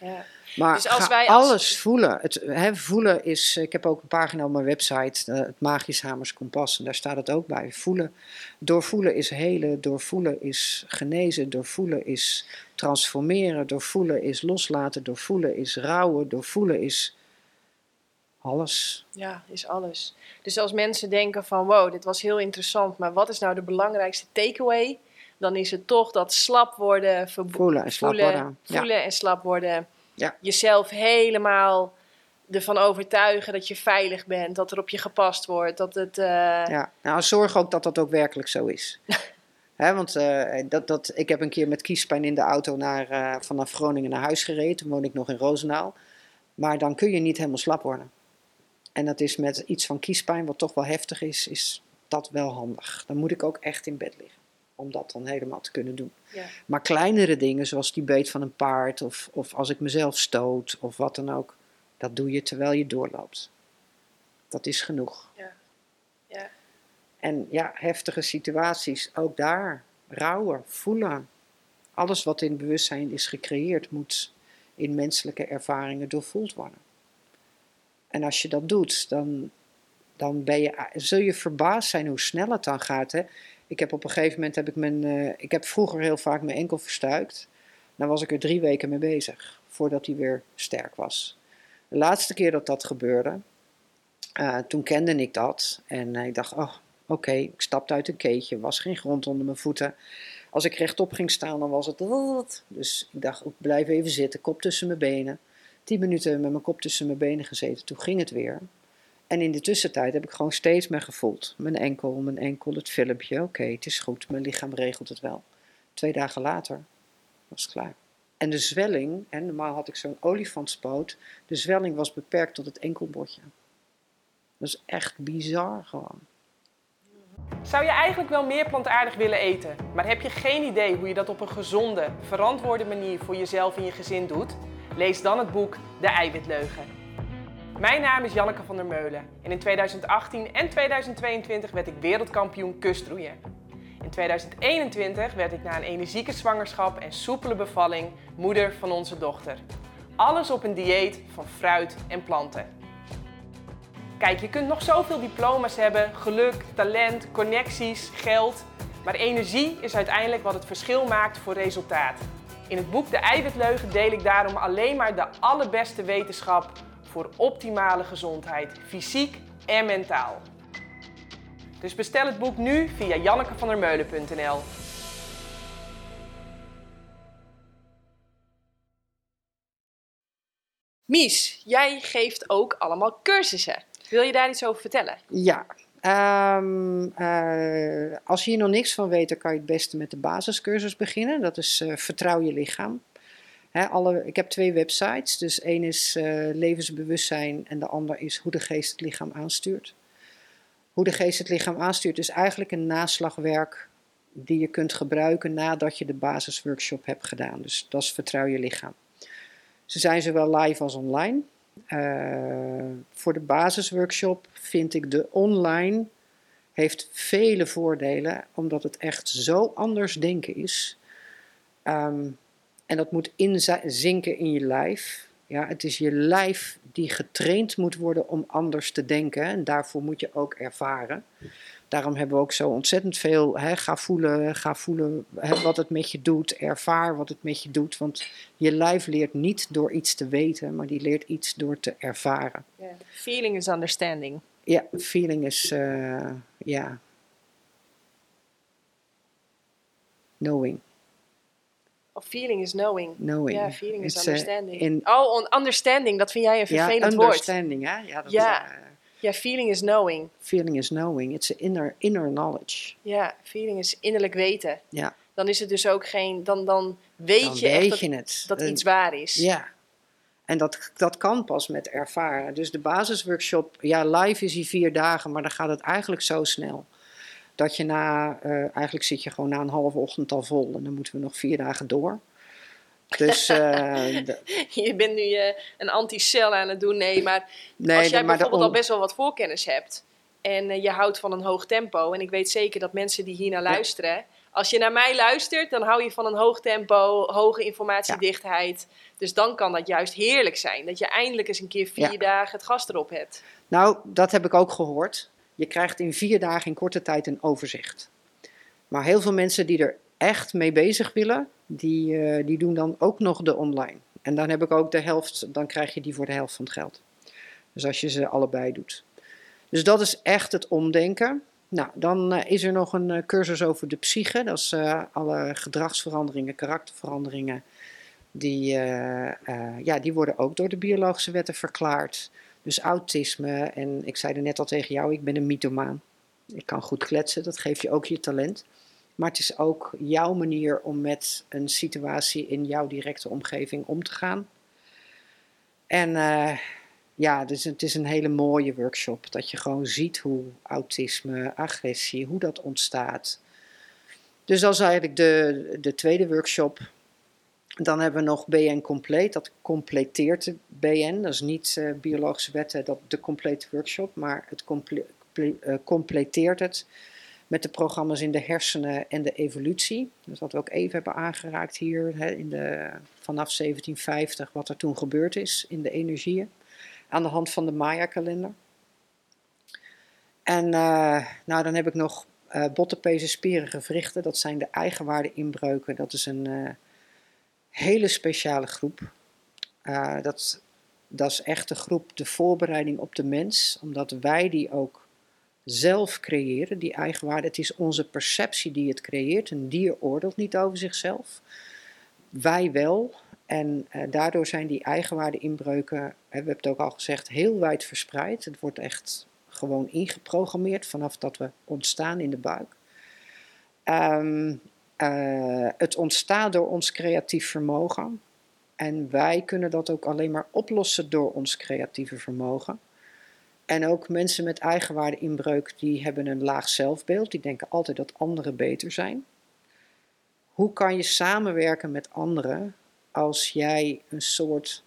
ja.
Maar
Dus als wij als-
alles voelen. Het, hè, voelen is, ik heb ook een pagina op mijn website, eh, het Magisch Hamers Kompas, en daar staat het ook bij. Voelen, doorvoelen is helen, doorvoelen is genezen, doorvoelen is transformeren, doorvoelen is loslaten, doorvoelen is rouwen, doorvoelen is alles.
Ja, is alles. Dus als mensen denken van wow, dit was heel interessant, maar wat is nou de belangrijkste takeaway? Dan is het toch dat slap worden,
Voelen en slap
voelen,
worden. Ja.
voelen en slap worden.
Ja.
Jezelf helemaal ervan overtuigen dat je veilig bent, dat er op je gepast wordt, dat het... eh,
Ja, nou zorg ook dat dat ook werkelijk zo is. Want eh, dat, dat, ik heb een keer met kiespijn in de auto naar, eh, vanaf Groningen naar huis gereden. Toen woon ik nog in Roosendaal. Maar dan kun je niet helemaal slap worden. En dat is met iets van kiespijn, wat toch wel heftig is, is dat wel handig. Dan moet ik ook echt in bed liggen. Om dat dan helemaal te kunnen doen.
Ja.
Maar kleinere dingen, zoals die beet van een paard, of, of als ik mezelf stoot, of wat dan ook, dat doe je terwijl je doorloopt. Dat is genoeg.
Ja. Ja.
En ja, heftige situaties, ook daar. Rouwen, voelen. Alles wat in het bewustzijn is gecreëerd, moet in menselijke ervaringen doorvoeld worden. En als je dat doet, dan, dan ben je, zul je verbaasd zijn hoe snel het dan gaat. Hè? Ik heb op een gegeven moment, heb ik, mijn, eh, ik heb vroeger heel vaak mijn enkel verstuikt. Dan was ik er drie weken mee bezig, voordat hij weer sterk was. De laatste keer dat dat gebeurde, eh, toen kende ik dat. En eh, ik dacht, oh, oké, ik stapte uit een keetje, was geen grond onder mijn voeten. Als ik rechtop ging staan, dan was het... Dus ik dacht, ik blijf even zitten, kop tussen mijn benen. Tien minuten met mijn kop tussen mijn benen gezeten, toen ging het weer. En in de tussentijd heb ik gewoon steeds meer gevoeld. Mijn enkel, mijn enkel, het filmpje. Oké, het is goed, mijn lichaam regelt het wel. Twee dagen later was het klaar. En de zwelling, en normaal had ik zo'n olifantspoot, de zwelling was beperkt tot het enkelbordje. Dat is echt bizar gewoon.
Zou je eigenlijk wel meer plantaardig willen eten, maar heb je geen idee hoe je dat op een gezonde, verantwoorde manier voor jezelf en je gezin doet? Lees dan het boek De Eiwitleugen. Mijn naam is Janneke van der Meulen en in 2018 en 2022 werd ik wereldkampioen kustroeien. In 2021 werd ik na een energieke zwangerschap en soepele bevalling moeder van onze dochter. Alles op een dieet van fruit en planten. Kijk, je kunt nog zoveel diploma's hebben, geluk, talent, connecties, geld. Maar energie is uiteindelijk wat het verschil maakt voor resultaat. In het boek De Eiwitleugen deel ik daarom alleen maar de allerbeste wetenschap voor optimale gezondheid, fysiek en mentaal. Dus bestel het boek nu via jannekevandermeulen.nl. Mies, jij geeft ook allemaal cursussen. Wil je daar iets over vertellen?
Ja, ehm, eh, als je hier nog niks van weet, dan kan je het beste met de basiscursus beginnen. Dat is eh, Vertrouw je lichaam. Alle, ik heb twee websites. Dus één is eh, levensbewustzijn en de ander is hoe de geest het lichaam aanstuurt. Hoe de geest het lichaam aanstuurt is eigenlijk een naslagwerk die je kunt gebruiken nadat je de basisworkshop hebt gedaan. Dus dat is Vertrouw je lichaam. Ze zijn zowel live als online. Uh, voor de basisworkshop vind ik de online heeft vele voordelen, omdat het echt zo anders denken is. Um, en dat moet inzinken in je lijf. Ja, het is je lijf die getraind moet worden om anders te denken. En daarvoor moet je ook ervaren. Daarom hebben we ook zo ontzettend veel. Hè, ga voelen, ga voelen hè, wat het met je doet. Ervaar wat het met je doet. Want je lijf leert niet door iets te weten, maar die leert iets door te ervaren.
Yeah. Feeling is understanding.
Ja, feeling is, uh, ja. Knowing.
Oh, feeling is knowing.
Knowing.
Ja, feeling is
It's, uh,
understanding.
in-
Oh, understanding, dat vind jij een vervelend
ja,
woord.
understanding, hè? Ja, dat,
Ja.
eh,
Ja, feeling is knowing.
feeling is knowing. It's inner, inner knowledge.
Ja, feeling is innerlijk weten.
Ja,
Dan is het dus ook geen, dan, dan weet
dan
je
weet
echt dat,
het.
dat
En-
iets waar is.
Ja. En dat, dat kan pas met ervaren. Dus de basisworkshop, ja, live is die vier dagen, maar dan gaat het eigenlijk zo snel. Dat je na, eh, eigenlijk zit je gewoon na een halve ochtend al vol en dan moeten we nog vier dagen door. Dus, eh,
Je bent nu eh, een anti-cel aan het doen. Nee, maar
nee,
als jij
maar
bijvoorbeeld al best wel wat voorkennis hebt en je houdt van een hoog tempo, en ik weet zeker dat mensen die hier naar
Ja.
luisteren, als je naar mij luistert, dan hou je van een hoog tempo, hoge informatiedichtheid. Dus dan kan dat juist heerlijk zijn, dat je eindelijk eens een keer vier
Ja.
dagen het gas erop hebt.
Nou, dat heb ik ook gehoord. Je krijgt in vier dagen in korte tijd een overzicht. Maar heel veel mensen die er echt mee bezig willen, die, eh, die doen dan ook nog de online. En dan heb ik ook de helft, dan krijg je die voor de helft van het geld. Dus als je ze allebei doet. Dus dat is echt het omdenken. Nou, dan eh, is er nog een eh, cursus over de psyche. Dat is alle gedragsveranderingen, karakterveranderingen. Die, ja, die worden ook door de biologische wetten verklaard. Dus autisme. En ik zei er net al tegen jou, ik ben een mythomaan. Ik kan goed kletsen, dat geeft je ook je talent. Maar het is ook jouw manier om met een situatie in jouw directe omgeving om te gaan. En eh, ja, dus het is een hele mooie workshop. Dat je gewoon ziet hoe autisme, agressie, hoe dat ontstaat. Dus dat is eigenlijk de, de tweede workshop. Dan hebben we nog BN Compleet. Dat completeert de BN. Dat is niet uh, biologische wetten, dat de complete workshop, maar het comple uh, completeert het met de programma's in de hersenen en de evolutie. Dus wat we ook even hebben aangeraakt hier hè, in de, vanaf 1750, wat er toen gebeurd is in de energieën. Aan de hand van de Maya-kalender. En uh, nou, dan heb ik nog uh, bottenpezen, spieren, gewrichten. Dat zijn de eigenwaarde-inbreuken. Dat is een hele speciale groep. dat, dat is echt de groep de voorbereiding op de mens, omdat wij die ook zelf creëren, die eigenwaarde. Het is onze perceptie die het creëert. Een dier oordeelt niet over zichzelf. Wij wel. En uh, daardoor zijn die eigenwaarde-inbreuken, we hebben het ook al gezegd, heel wijd verspreid. Het wordt echt gewoon ingeprogrammeerd vanaf dat we ontstaan in de buik. Um, uh, het ontstaat door ons creatief vermogen. En wij kunnen dat ook alleen maar oplossen door ons creatieve vermogen. En ook mensen met eigenwaardeinbreuk, die hebben een laag zelfbeeld. Die denken altijd dat anderen beter zijn. Hoe kan je samenwerken met anderen als jij een soort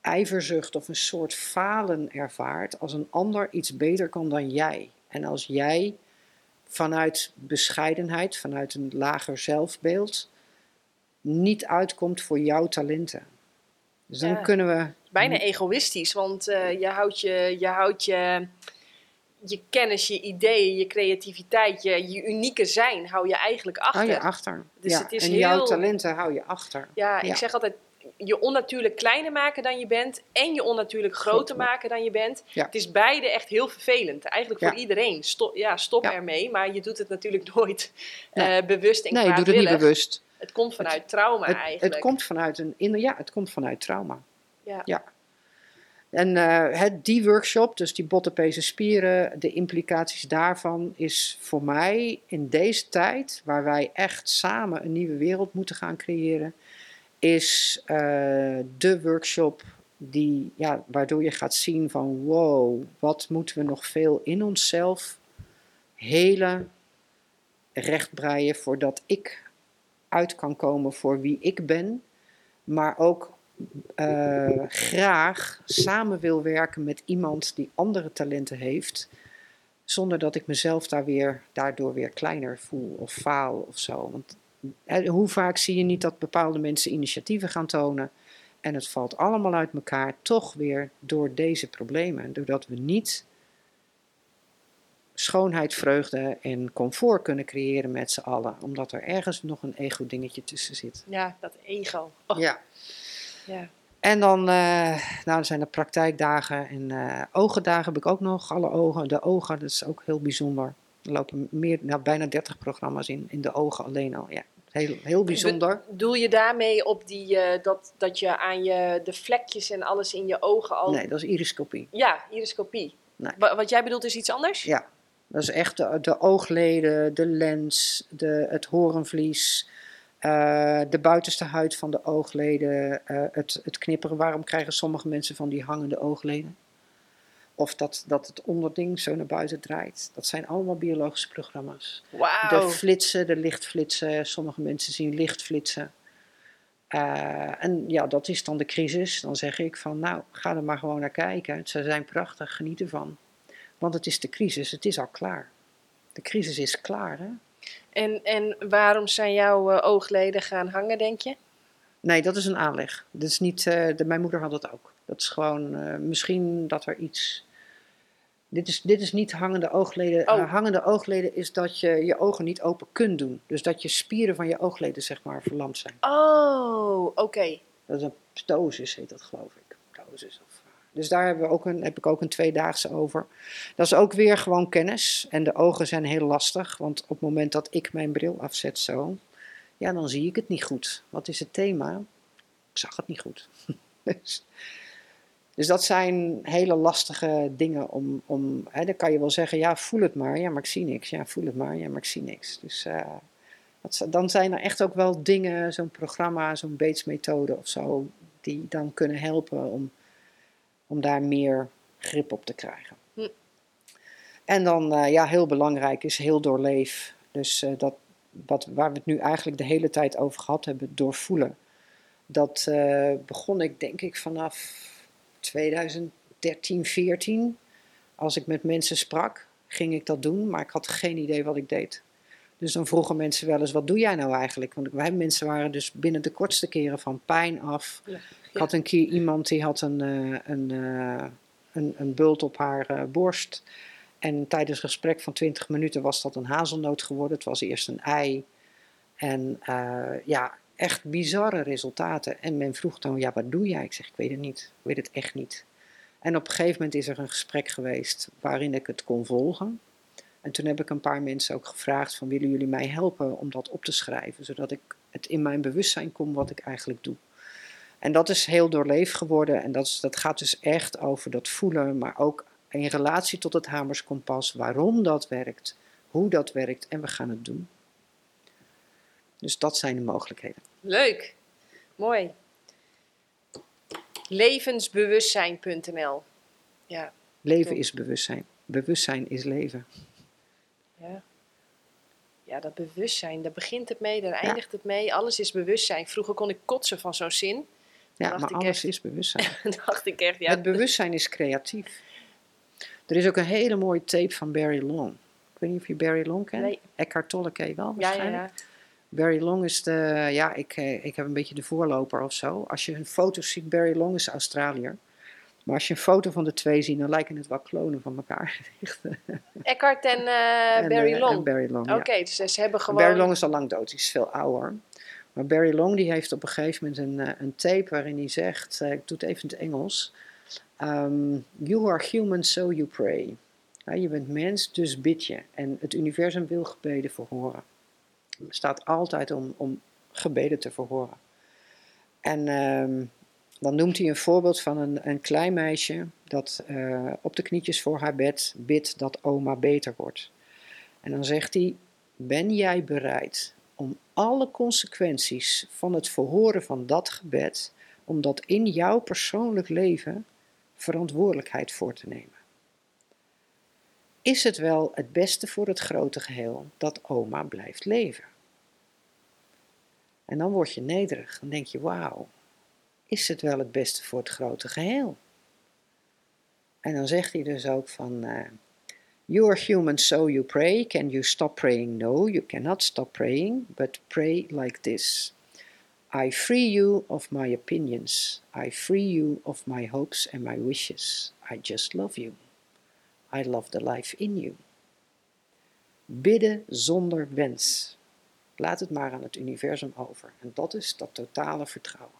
ijverzucht of een soort falen ervaart als een ander iets beter kan dan jij? En als jij vanuit bescheidenheid, vanuit een lager zelfbeeld, niet uitkomt voor jouw talenten. Dus dan ja. kunnen we
bijna egoïstisch, want uh, je houdt je, je, houdt je, je kennis, je ideeën, je creativiteit, je, je unieke zijn hou je eigenlijk achter.
Hou je achter. Dus ja. het is en heel... jouw talenten hou je achter.
Ja, ik zeg altijd, je onnatuurlijk kleiner maken dan je bent en je onnatuurlijk groter maken dan je bent. Ja. Het is beide echt heel vervelend. Eigenlijk voor iedereen. Stop, ja, stop ermee, maar je doet het natuurlijk nooit nee. uh, bewust en
Nee, je doet het niet bewust.
Het komt vanuit trauma
het,
eigenlijk.
Het komt vanuit een, ja, het komt vanuit trauma. Ja. ja. En uh, die workshop, dus die bottenpezen spieren, de implicaties daarvan is voor mij in deze tijd, waar wij echt samen een nieuwe wereld moeten gaan creëren, is uh, de workshop die, ja, waardoor je gaat zien van wow, wat moeten we nog veel in onszelf hele rechtbreien voordat ik uit kan komen voor wie ik ben, maar ook uh, graag samen wil werken met iemand die andere talenten heeft, zonder dat ik mezelf daar weer, daardoor weer kleiner voel of faal of zo. Want hoe vaak zie je niet dat bepaalde mensen initiatieven gaan tonen en het valt allemaal uit elkaar, toch weer door deze problemen. Doordat we niet schoonheid, vreugde en comfort kunnen creëren met z'n allen. Omdat er ergens nog een ego-dingetje tussen zit.
Ja, dat ego. Oh.
Ja. Ja. En dan, uh, nou, zijn er praktijkdagen en uh, ogendagen heb ik ook nog. Alle ogen, de ogen, dat is ook heel bijzonder. Er lopen meer, nou, bijna 30 programma's in, in de ogen alleen al. Ja, heel, heel bijzonder.
Doe je daarmee op die, uh, dat, dat je aan je, de vlekjes en alles in je ogen al...
Nee, dat is iriscopie.
Ja, iriscopie. Nee. Wat jij bedoelt is iets anders?
Ja, dat is echt de, de oogleden, de lens, de, het horenvlies, uh, de buitenste huid van de oogleden, uh, het, het knipperen. Waarom krijgen sommige mensen van die hangende oogleden? Of dat, dat het onderding zo naar buiten draait. Dat zijn allemaal biologische programma's.
Wow.
De flitsen, de lichtflitsen. Sommige mensen zien lichtflitsen. Uh, en ja, dat is dan de crisis. Dan zeg ik van, nou, ga er maar gewoon naar kijken. Ze zijn prachtig, geniet ervan. Want het is de crisis, het is al klaar. De crisis is klaar, hè?
En, en waarom zijn jouw uh, oogleden gaan hangen, denk je?
Nee, dat is een aanleg. Dat is niet, uh, de, mijn moeder had dat ook. Dat is gewoon uh, misschien dat er iets. Dit is, dit is niet hangende oogleden.
Oh.
hangende oogleden is dat je je ogen niet open kunt doen. Dus dat je spieren van je oogleden, zeg maar, verlamd zijn.
Oh, oké. Okay.
Dat is een ptosis, heet dat, geloof ik. Ptosis of dus daar hebben we ook een, heb ik ook een tweedaagse over. Dat is ook weer gewoon kennis. En de ogen zijn heel lastig, want op het moment dat ik mijn bril afzet zo, ja, dan zie ik het niet goed. Wat is het thema? Ik zag het niet goed. dus, dus, dat zijn hele lastige dingen om, om hè, dan kan je wel zeggen, ja, voel het maar. Ja, maar ik zie niks. Ja, voel het maar. Ja, maar ik zie niks. Dus uh, dat, dan zijn er echt ook wel dingen, zo'n programma, zo'n Bates methode of zo, die dan kunnen helpen om om daar meer grip op te krijgen. Hm. En dan, uh, ja, heel belangrijk is heel doorleef. Dus uh, dat wat, waar we het nu eigenlijk de hele tijd over gehad hebben, doorvoelen. Dat eh, begon ik denk ik vanaf 2013, 14. Als ik met mensen sprak, ging ik dat doen, maar ik had geen idee wat ik deed. Dus dan vroegen mensen wel eens, wat doe jij nou eigenlijk? Want wij mensen waren dus binnen de kortste keren van pijn af.
Ja.
Ik had een keer iemand die had een, eh, een, eh, een, een bult op haar eh, borst. En tijdens een gesprek van 20 minuten was dat een hazelnoot geworden. Het was eerst een ei. En ja, echt bizarre resultaten. En men vroeg dan, ja, wat doe jij? Ik zeg, ik weet het niet. Ik weet het echt niet. En op een gegeven moment is er een gesprek geweest waarin ik het kon volgen. En toen heb ik een paar mensen ook gevraagd van, willen jullie mij helpen om dat op te schrijven? Zodat ik het in mijn bewustzijn kom wat ik eigenlijk doe. En dat is heel doorleefd geworden. En dat, is, dat gaat dus echt over dat voelen, maar ook in relatie tot het Hamerskompas. Waarom dat werkt, hoe dat werkt en we gaan het doen. Dus dat zijn de mogelijkheden.
Leuk. Mooi. Levensbewustzijn.nl. Ja,
Leven is bewustzijn. Bewustzijn is leven.
ja. Ja, dat bewustzijn, daar begint het mee, daar eindigt het mee. Alles is bewustzijn. Vroeger kon ik kotsen van zo'n zin.
Ja,
dacht
maar
ik
alles
echt-
is bewustzijn.
Dacht ik echt, ja,
Het bewustzijn is creatief. Er is ook een hele mooie tape van Barry Long. Ik weet niet of je Barry Long kent.
Nee.
Eckhart Tolle ken je wel
ja, ja,
waarschijnlijk.
ja.
Barry Long is de, ja, ik, eh, ik heb een beetje de voorloper of zo. Als je een foto ziet, Barry Long is Australiër. Maar als je een foto van de twee ziet, dan lijken het wel klonen van elkaar. Eh,
Eckhart en, eh,
en,
Barry
eh,
Long.
en Barry Long,
Oké,
ja.
dus ze hebben gewoon...
Barry Long is al lang dood, die is veel ouder. Maar Barry Long die heeft op een gegeven moment een, eh, een tape waarin hij zegt, eh, ik doe het even in het Engels. ehm, you are human, so you pray. Ja, je bent mens, dus bid je. En het universum wil gebeden verhoren. Staat altijd om, om gebeden te verhoren. En ehm, dan noemt hij een voorbeeld van een, een klein meisje dat eh, op de knietjes voor haar bed bidt dat oma beter wordt. En dan zegt hij, ben jij bereid om alle consequenties van het verhoren van dat gebed, om dat in jouw persoonlijk leven verantwoordelijkheid voor te nemen? Is het wel het beste voor het grote geheel dat oma blijft leven? En dan word je nederig. Dan denk je, wauw, is het wel het beste voor het grote geheel? En dan zegt hij dus ook van, eh, You are human, so you pray. Can you stop praying? No, you cannot stop praying, but pray like this. I free you of my opinions. I free you of my hopes and my wishes. I just love you. I love the life in you. Bidden zonder wens. Laat het maar aan het universum over. En dat is dat totale vertrouwen.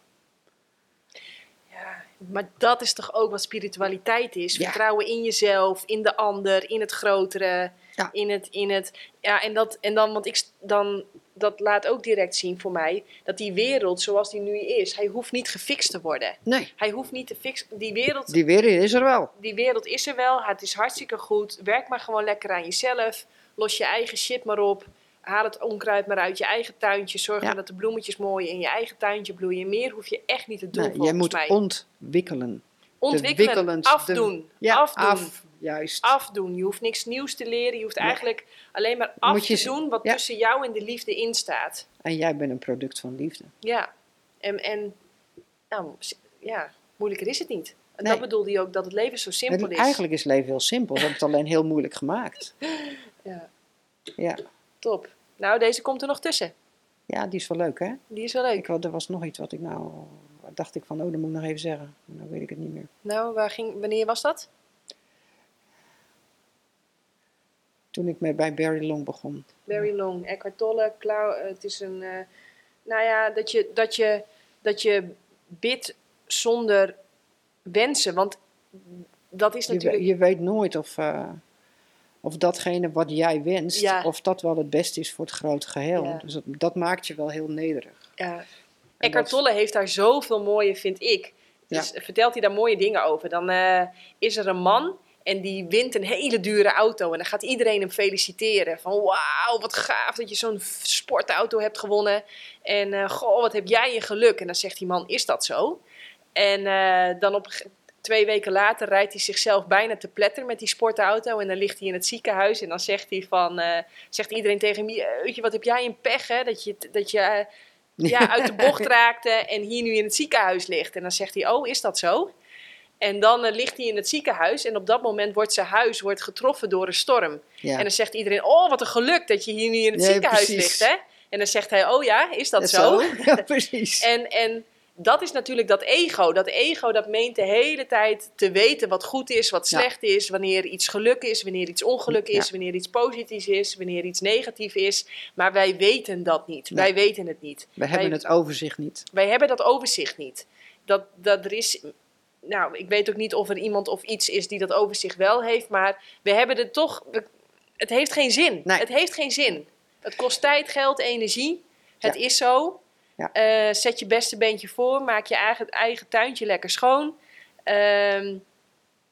Ja, maar dat is toch ook wat spiritualiteit is?
Ja.
Vertrouwen in jezelf, in de ander, in het grotere,
Ja.
in het, in het, ja, en dat, en dan, want ik, dan, dat laat ook direct zien voor mij, dat die wereld zoals die nu is, hij hoeft niet gefixt te worden.
Nee,
Hij hoeft niet te fixen, die wereld,
die wereld is er wel.
die wereld is er wel, het is hartstikke goed, werk maar gewoon lekker aan jezelf, los je eigen shit maar op. Haal het onkruid maar uit je eigen tuintje. Zorg
Ja.
dat de bloemetjes mooi in je eigen tuintje bloeien. Meer hoef je echt niet te doen,
Nee, jij
volgens
moet
mij.
ontwikkelen.
Ontwikkelen,
de-
afdoen,
Ja,
afdoen,
af, juist.
afdoen. Je hoeft niks nieuws te leren. Je hoeft eigenlijk alleen maar af
Moet je
te doen wat
ja.
tussen jou en de liefde in staat.
En jij bent een product van liefde.
Ja, en, en nou, ja, moeilijker is het niet. En
Nee.
dat bedoelde je ook, dat het leven zo simpel
Het-
is.
Eigenlijk is leven heel simpel. Ze hebben het alleen heel moeilijk gemaakt.
Ja,
Ja,
top. Nou, deze komt er nog tussen.
ja die is wel leuk hè.
Die is wel leuk.
Ik, had- er was nog iets wat ik nou... Dacht ik van, oh, dat moet ik nog even zeggen. Nou weet ik het niet meer.
Nou, waar ging, wanneer was dat?
Toen ik met, bij Barry Long begon.
Very long. Eckhart Tolle, Klauw, eh, het is een... eh, nou ja, dat je, dat, je, dat je bidt zonder wensen. Want dat is natuurlijk...
je weet nooit of, eh, of datgene wat jij wenst,
Ja.
of dat wel het beste is voor het grote geheel.
Ja.
Dus dat, dat maakt je wel heel nederig.
Ja. Eckhart
dat-
Tolle heeft daar zoveel mooie, vind ik. Dus vertelt hij daar mooie dingen over. Dan eh, is er een man en die wint een hele dure auto. En dan gaat iedereen hem feliciteren. Van wauw, wat gaaf dat je zo'n sportauto hebt gewonnen. En eh, goh, wat heb jij een geluk. En dan zegt die man, is dat zo? En eh, dan op, twee weken later rijdt hij zichzelf bijna te pletter met die sportauto. En dan ligt hij in het ziekenhuis. En dan zegt hij van, eh, zegt iedereen tegen hem, weet je, wat heb jij een pech hè? Dat je, dat je eh, ja, uit de bocht raakte en hier nu in het ziekenhuis ligt. En dan zegt hij, oh, is dat zo? En dan eh, ligt hij in het ziekenhuis en op dat moment wordt zijn huis wordt getroffen door een storm.
Ja.
En dan zegt iedereen, oh wat een geluk dat je hier nu in het ziekenhuis
precies.
ligt. Hè? En dan zegt hij, oh ja, is dat
Ja,
zo?
Ja, precies.
En, en dat is natuurlijk dat ego. Dat ego dat meent de hele tijd te weten wat goed is, wat
Ja.
slecht is, wanneer iets geluk is, wanneer iets ongeluk is,
Ja.
wanneer iets positiefs is, wanneer iets negatief is. Maar wij weten dat niet.
Nee.
Wij weten het niet.
We hebben
wij,
het overzicht niet.
wij hebben dat overzicht niet. Dat, dat er is. Nou, ik weet ook niet of er iemand of iets is die dat overzicht wel heeft, maar we hebben het toch. het heeft geen zin.
Nee.
Het heeft geen zin. Het kost tijd, geld, energie. Het
Ja.
is zo.
Ja.
Eh, zet je beste beentje voor. Maak je eigen, eigen tuintje lekker schoon. Ehm,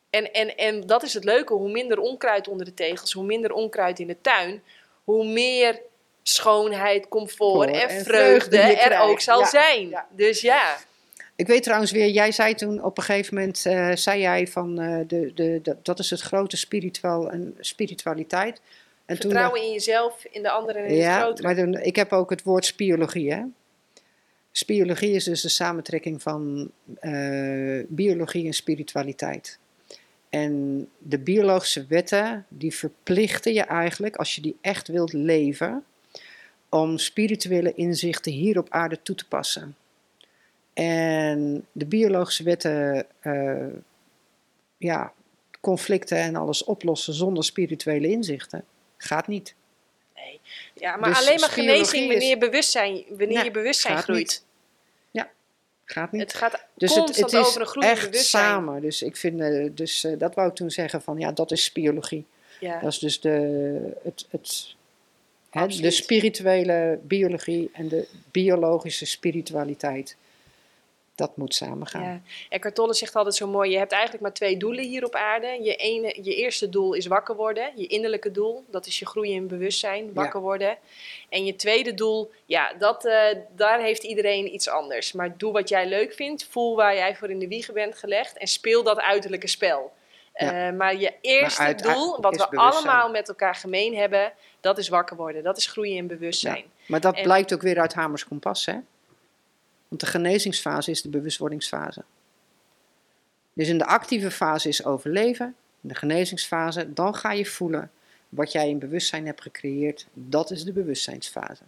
en, en, en dat is het leuke. Hoe minder onkruid onder de tegels, hoe minder onkruid in de tuin, hoe meer schoonheid, comfort
Voor
en,
en
vreugde er
krijgt.
ook zal
Ja.
zijn.
Ja.
Dus ja.
Ik weet trouwens weer, jij zei toen op een gegeven moment, eh, zei jij van, eh, de, de, de- dat is het grote en spiritualiteit. En toen
Vertrouwen in jezelf, in de anderen en in het
ja,
grotere.
maar dan, ik heb ook het woord spiologie, hè. Spiologie is dus de samentrekking van eh, biologie en spiritualiteit. En de biologische wetten, die verplichten je eigenlijk, als je die echt wilt leven, om spirituele inzichten hier op aarde toe te passen. En de biologische wetten, eh, ja, conflicten en alles oplossen zonder spirituele inzichten, gaat niet.
Ja, maar
Dus
alleen maar genezing wanneer, je bewustzijn, wanneer
Nee,
je bewustzijn
gaat
groeit.
niet. Gaat niet.
Het gaat
Dus het, is
over een
echt
bewustzijn.
samen. Dus ik vind, eh, dus eh, dat wou ik toen zeggen van ja, dat is spiologie.
Ja.
Dat is dus de, het, het, hè, de spirituele biologie en de biologische spiritualiteit. Dat moet samengaan.
Ja. Eckhart Tolle zegt altijd zo mooi: je hebt eigenlijk maar twee doelen hier op aarde. Je, ene, je eerste doel is wakker worden, je innerlijke doel, dat is je groeien in bewustzijn, wakker worden. En je tweede doel, ja, dat, eh, daar heeft iedereen iets anders. Maar doe wat jij leuk vindt, voel waar jij voor in de wiegen bent gelegd en speel dat uiterlijke spel.
Ja.
Eh, maar je eerste
uit-
doel, wat we allemaal met elkaar gemeen hebben, dat is wakker worden. Dat is groeien in bewustzijn.
Maar dat
En-
blijkt ook weer uit Hamers Kompas, hè? Want de genezingsfase is de bewustwordingsfase. Dus in de actieve fase is overleven, in de genezingsfase, dan ga je voelen wat jij in bewustzijn hebt gecreëerd. Dat is de bewustzijnsfase.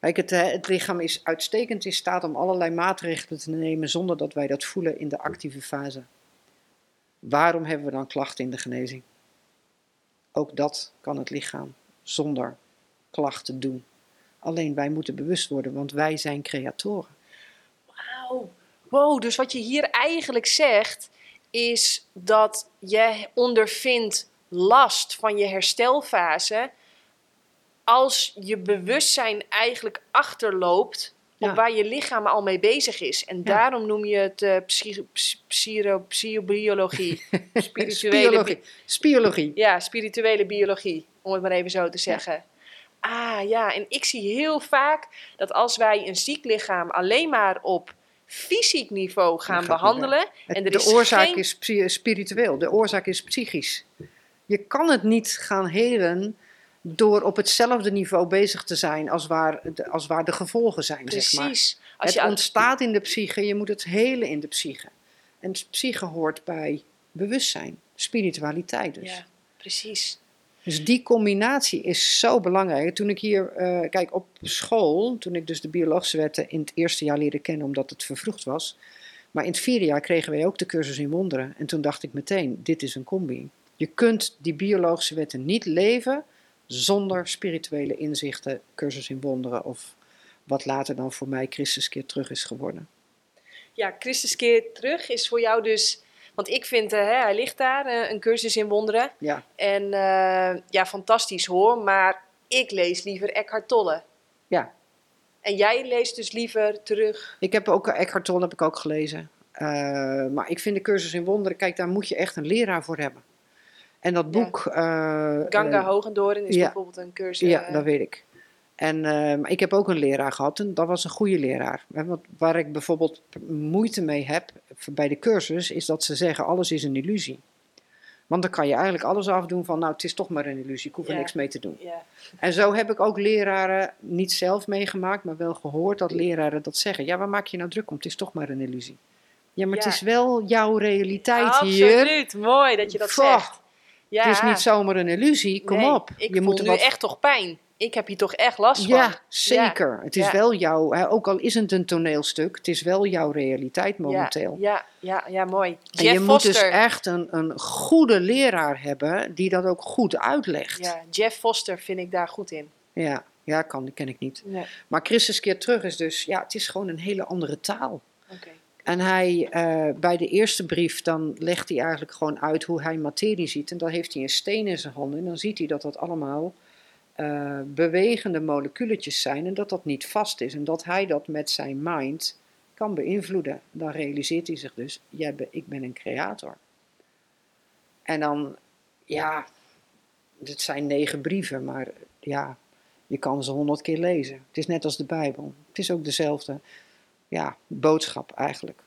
Kijk, het, het lichaam is uitstekend in staat om allerlei maatregelen te nemen zonder dat wij dat voelen in de actieve fase. Waarom hebben we dan klachten in de genezing? Ook dat kan het lichaam zonder klachten doen. Alleen wij moeten bewust worden, want wij zijn creatoren.
Wauw. Wow, dus wat je hier eigenlijk zegt, is dat je ondervindt last van je herstelfase als je bewustzijn eigenlijk achterloopt op
Ja.
waar je lichaam al mee bezig is. En daarom noem je het eh psy- psyro- psychobiologie. Spirituele,
Spiologie. Spiologie.
ja, spirituele biologie, om het maar even zo te zeggen. Ah ja, en ik zie heel vaak dat als wij een ziek lichaam alleen maar op fysiek niveau gaan
gaat
behandelen.
Het-
En er
de
is
oorzaak
geen-
is spiritueel, de oorzaak is psychisch. Je kan het niet gaan helen door op hetzelfde niveau bezig te zijn als waar de, als waar de gevolgen zijn. Zeg maar.
Precies. Als
Het
je
ontstaat in de psyche, je moet het helen in de psyche. En psyche hoort bij bewustzijn, spiritualiteit dus.
Ja, precies.
Dus die combinatie is zo belangrijk. Toen ik hier, eh, kijk, op school, toen ik dus de biologische wetten in het eerste jaar leerde kennen, omdat het vervroegd was. Maar in het vierde jaar kregen wij ook de cursus in wonderen. En toen dacht ik meteen, dit is een combi. Je kunt die biologische wetten niet leven zonder spirituele inzichten, cursus in wonderen of wat later dan voor mij Christus keer terug is geworden.
Ja, Christus keer terug is voor jou dus... Want ik vind, eh, hè, hij ligt daar, eh, een cursus in wonderen.
Ja,
En eh, ja, fantastisch hoor. Maar ik lees liever Eckhart Tolle.
ja.
En jij leest dus liever terug.
Ik heb ook Eckhart Tolle heb ik ook gelezen. Maar ik vind de cursus in wonderen, kijk, daar moet je echt een leraar voor hebben. En dat
Ja.
boek. eh,
Ganga Hogendoorn is
ja.
bijvoorbeeld een cursus.
Ja, dat weet ik. En eh, maar ik heb ook een leraar gehad en dat was een goede leraar. Want waar ik bijvoorbeeld moeite mee heb, bij de cursus is dat ze zeggen: alles is een illusie. Want dan kan je eigenlijk alles afdoen van, nou, het is toch maar een illusie, ik hoef er
Ja.
niks mee te doen.
Ja.
En zo heb ik ook leraren, niet zelf meegemaakt, maar wel gehoord dat leraren dat zeggen. Ja, waar maak je nou druk om? Het is toch maar een illusie. Ja, maar
Ja.
het is wel jouw realiteit hier.
Absoluut, mooi dat je dat zegt. Ja.
Het is niet zomaar een illusie, kom
Nee,
op.
Ik
je
voel
moet er
nu
wat
echt toch pijn. Ik heb hier toch echt last van.
Ja, zeker. Het is
Ja.
wel jouw, hè, ook al is het een toneelstuk, het is wel jouw realiteit momenteel.
Ja, ja, ja, mooi.
En
Jeff
je moet dus echt een, een goede leraar hebben die dat ook goed uitlegt.
Ja, Jeff Foster vind ik daar goed in.
ja, ja, kan, die ken ik niet.
Nee.
Maar Christus keer terug is dus, ja, het is gewoon een hele andere taal.
Oké.
En hij, eh, bij de eerste brief, dan legt hij eigenlijk gewoon uit hoe hij materie ziet. En dan heeft hij een steen in zijn handen. En dan ziet hij dat dat allemaal eh, bewegende moleculetjes zijn. En dat dat niet vast is. En dat hij dat met zijn mind kan beïnvloeden. Dan realiseert hij zich dus, jij ik ben een creator. En dan, ja, het zijn negen brieven, maar ja, je kan ze honderd keer lezen. Het is net als de Bijbel. Het is ook dezelfde ja, boodschap eigenlijk.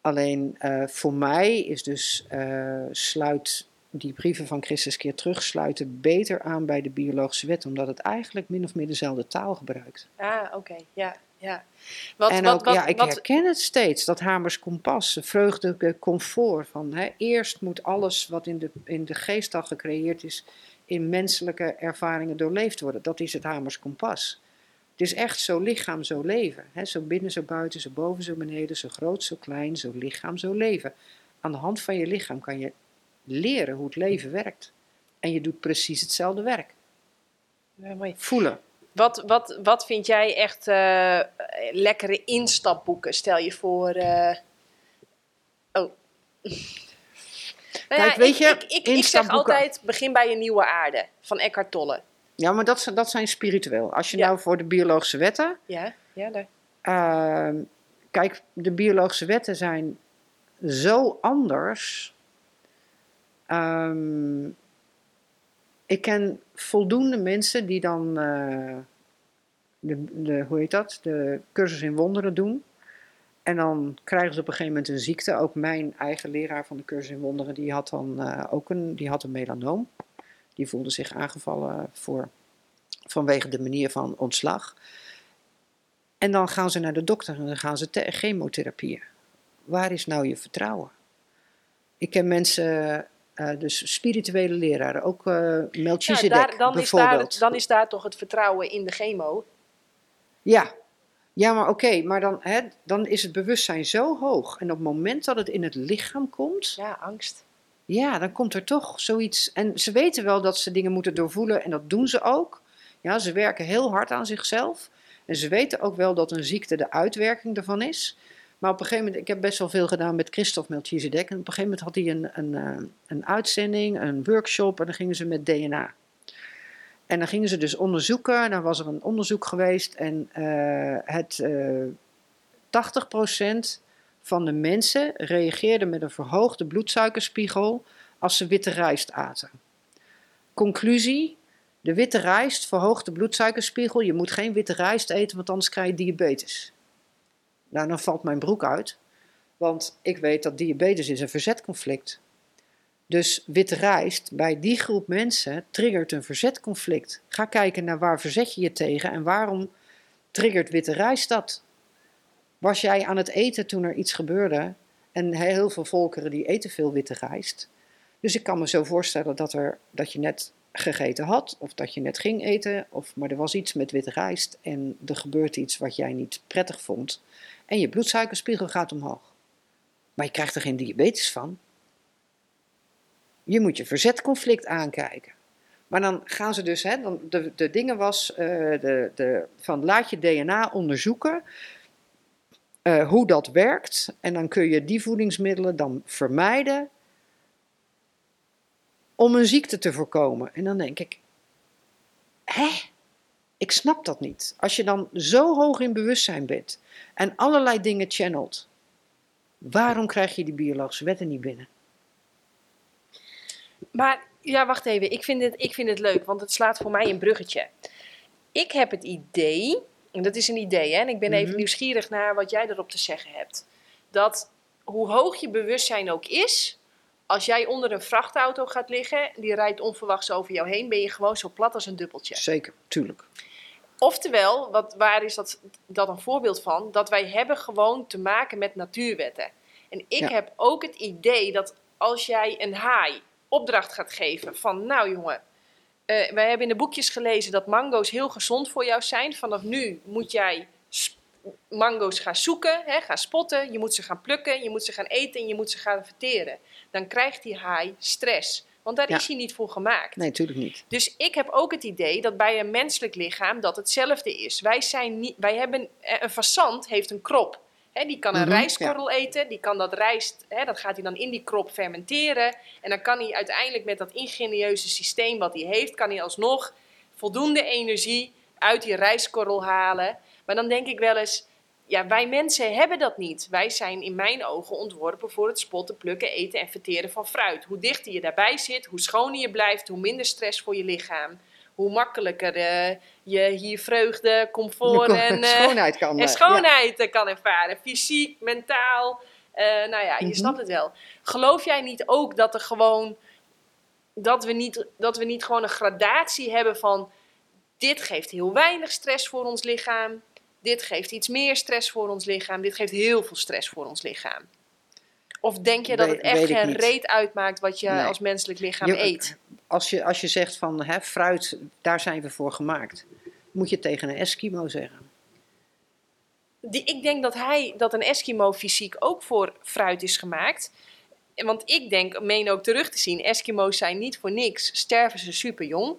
Alleen eh, voor mij is dus eh, sluit die brieven van Christus keer terug sluiten beter aan bij de biologische wet, omdat het eigenlijk min of meer dezelfde taal gebruikt.
Ah, oké. Ja, ja. Wat,
en
wat,
ook,
wat,
ja, ik herken het steeds, dat hamers kompas, vreugde, comfort. Van, hè, eerst moet alles wat in de, in de geest al gecreëerd is, in menselijke ervaringen doorleefd worden. Dat is het hamers kompas. Het is echt zo lichaam, zo leven. Hè? Zo binnen, zo buiten, zo boven, zo beneden, zo groot, zo klein, zo lichaam, zo leven. Aan de hand van je lichaam kan je leren hoe het leven werkt. En je doet precies hetzelfde werk.
Ja, mooi.
Voelen.
Wat, wat, wat vind jij echt eh, lekkere instapboeken? Stel je voor. eh, Oh. Nou
Kijk, weet je,
ik, ik, ik, ik zeg altijd: begin bij een nieuwe aarde van Eckhart Tolle.
Ja, maar dat, zijn- dat zijn spiritueel. Als je
Ja.
nou voor de biologische wetten
Ja, ja daar.
Ehm, kijk, de biologische wetten zijn zo anders. Ehm, ik ken voldoende mensen die dan eh, de, de, hoe heet dat? de cursus in wonderen doen. En dan krijgen ze op een gegeven moment een ziekte. Ook mijn eigen leraar van de cursus in wonderen, die had dan eh, ook een, die had een melanoom. Die voelde zich aangevallen voor, vanwege de manier van ontslag. En dan gaan ze naar de dokter en dan gaan ze chemotherapieën. Waar is nou je vertrouwen? Ik ken mensen, eh, dus spirituele leraren, ook eh
Ja,
Melchizedek
daar, dan, is daar,
bijvoorbeeld.
het- dan is daar toch het vertrouwen in de chemo.
Ja, ja maar oké, maar dan, hè, dan is het bewustzijn zo hoog. En op het moment dat het in het lichaam komt,
Ja, angst.
ja, dan komt er toch zoiets. En ze weten wel dat ze dingen moeten doorvoelen en dat doen ze ook. Ja, ze werken heel hard aan zichzelf. En ze weten ook wel dat een ziekte de uitwerking ervan is. Maar op een gegeven moment, ik heb best wel veel gedaan met Christophe Melchizedek. En op een gegeven moment had hij een, een, eh, een uitzending, een workshop en dan gingen ze met DNA. En dan gingen ze dus onderzoeken. Dan was er een onderzoek geweest en eh, het eh 80% van de mensen reageerde met een verhoogde bloedsuikerspiegel als ze witte rijst aten. Conclusie: de witte rijst verhoogt de bloedsuikerspiegel. Je moet geen witte rijst eten, want anders krijg je diabetes. Nou, dan valt mijn broek uit, want ik weet dat diabetes is een verzetconflict. Dus witte rijst bij die groep mensen triggert een verzetconflict. Ga kijken naar waar verzet je je tegen en waarom triggert witte rijst dat? Was jij aan het eten toen er iets gebeurde? En heel veel volkeren die eten veel witte rijst. Dus ik kan me zo voorstellen dat, er, dat je net gegeten had, of dat je net ging eten, of, maar er was iets met witte rijst en er gebeurt iets wat jij niet prettig vond. En je bloedsuikerspiegel gaat omhoog. Maar je krijgt er geen diabetes van. Je moet je verzetconflict aankijken. Maar dan gaan ze dus, hè, dan, de, de dingen was eh, de, de, van laat je DNA onderzoeken eh, hoe dat werkt. En dan kun je die voedingsmiddelen dan vermijden om een ziekte te voorkomen. En dan denk ik, hè? Ik snap dat niet. Als je dan zo hoog in bewustzijn bent en allerlei dingen channelt, waarom krijg je die biologische wetten niet binnen?
Maar ja, wacht even. Ik vind, het, ik vind het leuk, want het slaat voor mij een bruggetje. Ik heb het idee, en dat is een idee, hè, en ik ben even
Mhm.
nieuwsgierig naar wat jij erop te zeggen hebt. Dat hoe hoog je bewustzijn ook is, als jij onder een vrachtauto gaat liggen, die rijdt onverwachts over jou heen, ben je gewoon zo plat als een dubbeltje.
Zeker, tuurlijk.
Oftewel, wat, waar is dat, dat een voorbeeld van? Dat wij hebben gewoon te maken met natuurwetten. En ik
Ja.
heb ook het idee dat als jij een haai opdracht gaat geven van, nou jongen, eh, wij hebben in de boekjes gelezen dat mango's heel gezond voor jou zijn. Vanaf nu moet jij mango's gaan zoeken, hè, gaan spotten. Je moet ze gaan plukken, je moet ze gaan eten en je moet ze gaan verteren. Dan krijgt die haai stress, want daar
Ja.
is hij niet voor gemaakt.
Nee, tuurlijk niet.
Dus ik heb ook het idee dat bij een menselijk lichaam dat hetzelfde is. Wij, zijn niet, wij hebben, eh, een fazant heeft een krop. Hè, die kan een
Mhm,
rijstkorrel eten, die kan dat rijst, dat gaat hij dan in die krop fermenteren. En dan kan hij uiteindelijk met dat ingenieuze systeem wat hij heeft, kan hij alsnog voldoende energie uit die rijstkorrel halen. Maar dan denk ik wel eens, ja, wij mensen hebben dat niet. Wij zijn in mijn ogen ontworpen voor het spotten, plukken, eten en verteren van fruit. Hoe dichter je daarbij zit, hoe schoner je blijft, hoe minder stress voor je lichaam. Hoe makkelijker eh, je hier vreugde, comfort en, eh,
schoonheid kan.
en schoonheid eh, kan ervaren. Fysiek, mentaal. eh, nou ja, je
Mhm.
snapt het wel. Geloof jij niet ook dat er gewoon. Dat we, niet, dat we niet gewoon een gradatie hebben van. Dit geeft heel weinig stress voor ons lichaam. Dit geeft iets meer stress voor ons lichaam. Dit geeft heel veel stress voor ons lichaam. Of denk je dat het echt geen reet uitmaakt wat je
Nee.
als menselijk lichaam
Je-
eet?
Als je, als je zegt van hè, fruit, daar zijn we voor gemaakt. Moet je tegen een Eskimo zeggen.
Die, ik denk dat, hij, dat een Eskimo fysiek ook voor fruit is gemaakt. Want ik denk, meen ook terug te zien, Eskimo's zijn niet voor niks. Sterven ze super jong.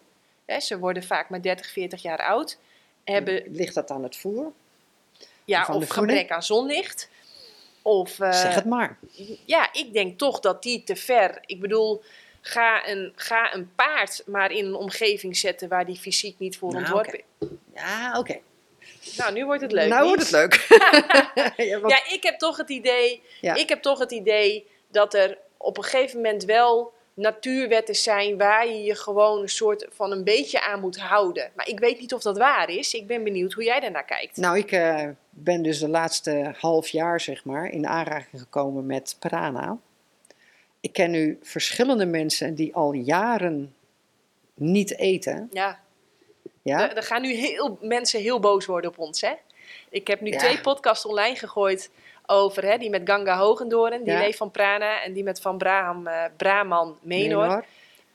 Ze worden vaak maar 30, 40 jaar oud. Hebben
Ligt dat aan het voer?
ja, of gebrek aan zonlicht. Of, eh,
zeg het maar.
ja, ik denk toch dat die te ver. Ik bedoel, ga een, ga een paard maar in een omgeving zetten waar die fysiek niet voor
Nou,
ontworpen is.
Ja, oké.
Nou, nu wordt het leuk.
Nou wordt het leuk. ja, want-
Ja, ik heb toch het idee,
Ja.
ik heb toch het idee dat er op een gegeven moment wel natuurwetten zijn waar je je gewoon een soort van een beetje aan moet houden. Maar ik weet niet of dat waar is. Ik ben benieuwd hoe jij daarnaar kijkt.
Nou, ik eh, ben dus de laatste half jaar, zeg maar, in aanraking gekomen met prana. Ik ken nu verschillende mensen die al jaren niet eten.
Ja,
Ja?
er, er gaan nu heel, mensen heel boos worden op ons, hè? Ik heb nu
Ja.
twee podcasts online gegooid over, hè, die met Ganga Hogendoren, die
Ja.
leeft van Prana, en die met Van Braham, eh, Brahman Menor.
Menor.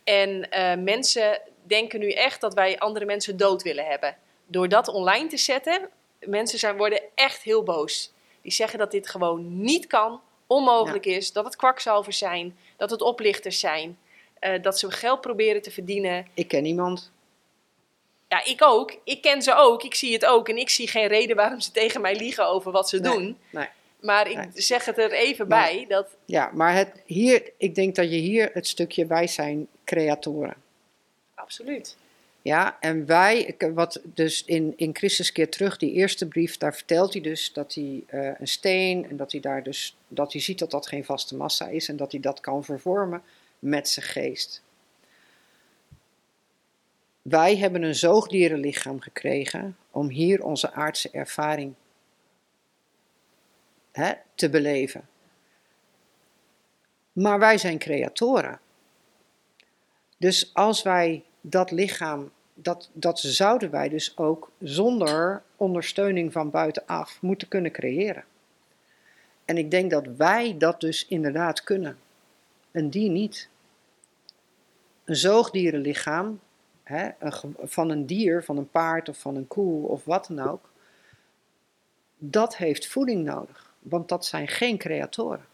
En eh, mensen denken nu echt dat wij andere mensen dood willen hebben. Door dat online te zetten, mensen zijn, worden echt heel boos. Die zeggen dat dit gewoon niet kan, onmogelijk is, dat het kwakzalvers zijn, dat het oplichters zijn, eh, dat ze geld proberen te verdienen.
Ik ken iemand.
Ja, ik ook. Ik ken ze ook. Ik zie het ook. En ik zie geen reden waarom ze tegen mij liegen over wat ze
Nee,
doen.
nee.
Maar ik
Nee.
zeg het er even
Maar-
bij. Dat,
Ja, maar het, hier, ik denk dat je hier het stukje wij zijn creatoren.
absoluut.
Ja, en wij, wat dus in, in Christus keer terug, die eerste brief, daar vertelt hij dus dat hij eh, een steen en dat hij daar dus, dat hij ziet dat dat geen vaste massa is en dat hij dat kan vervormen met zijn geest. Wij hebben een zoogdierenlichaam gekregen om hier onze aardse ervaring hè, te beleven. Maar wij zijn creatoren. Dus als wij dat lichaam, dat, dat zouden wij dus ook zonder ondersteuning van buitenaf moeten kunnen creëren. En ik denk dat wij dat dus inderdaad kunnen. Een dier niet. Een zoogdierenlichaam hè, van een dier, van een paard of van een koe of wat dan ook, dat heeft voeding nodig. Want dat zijn geen creatoren.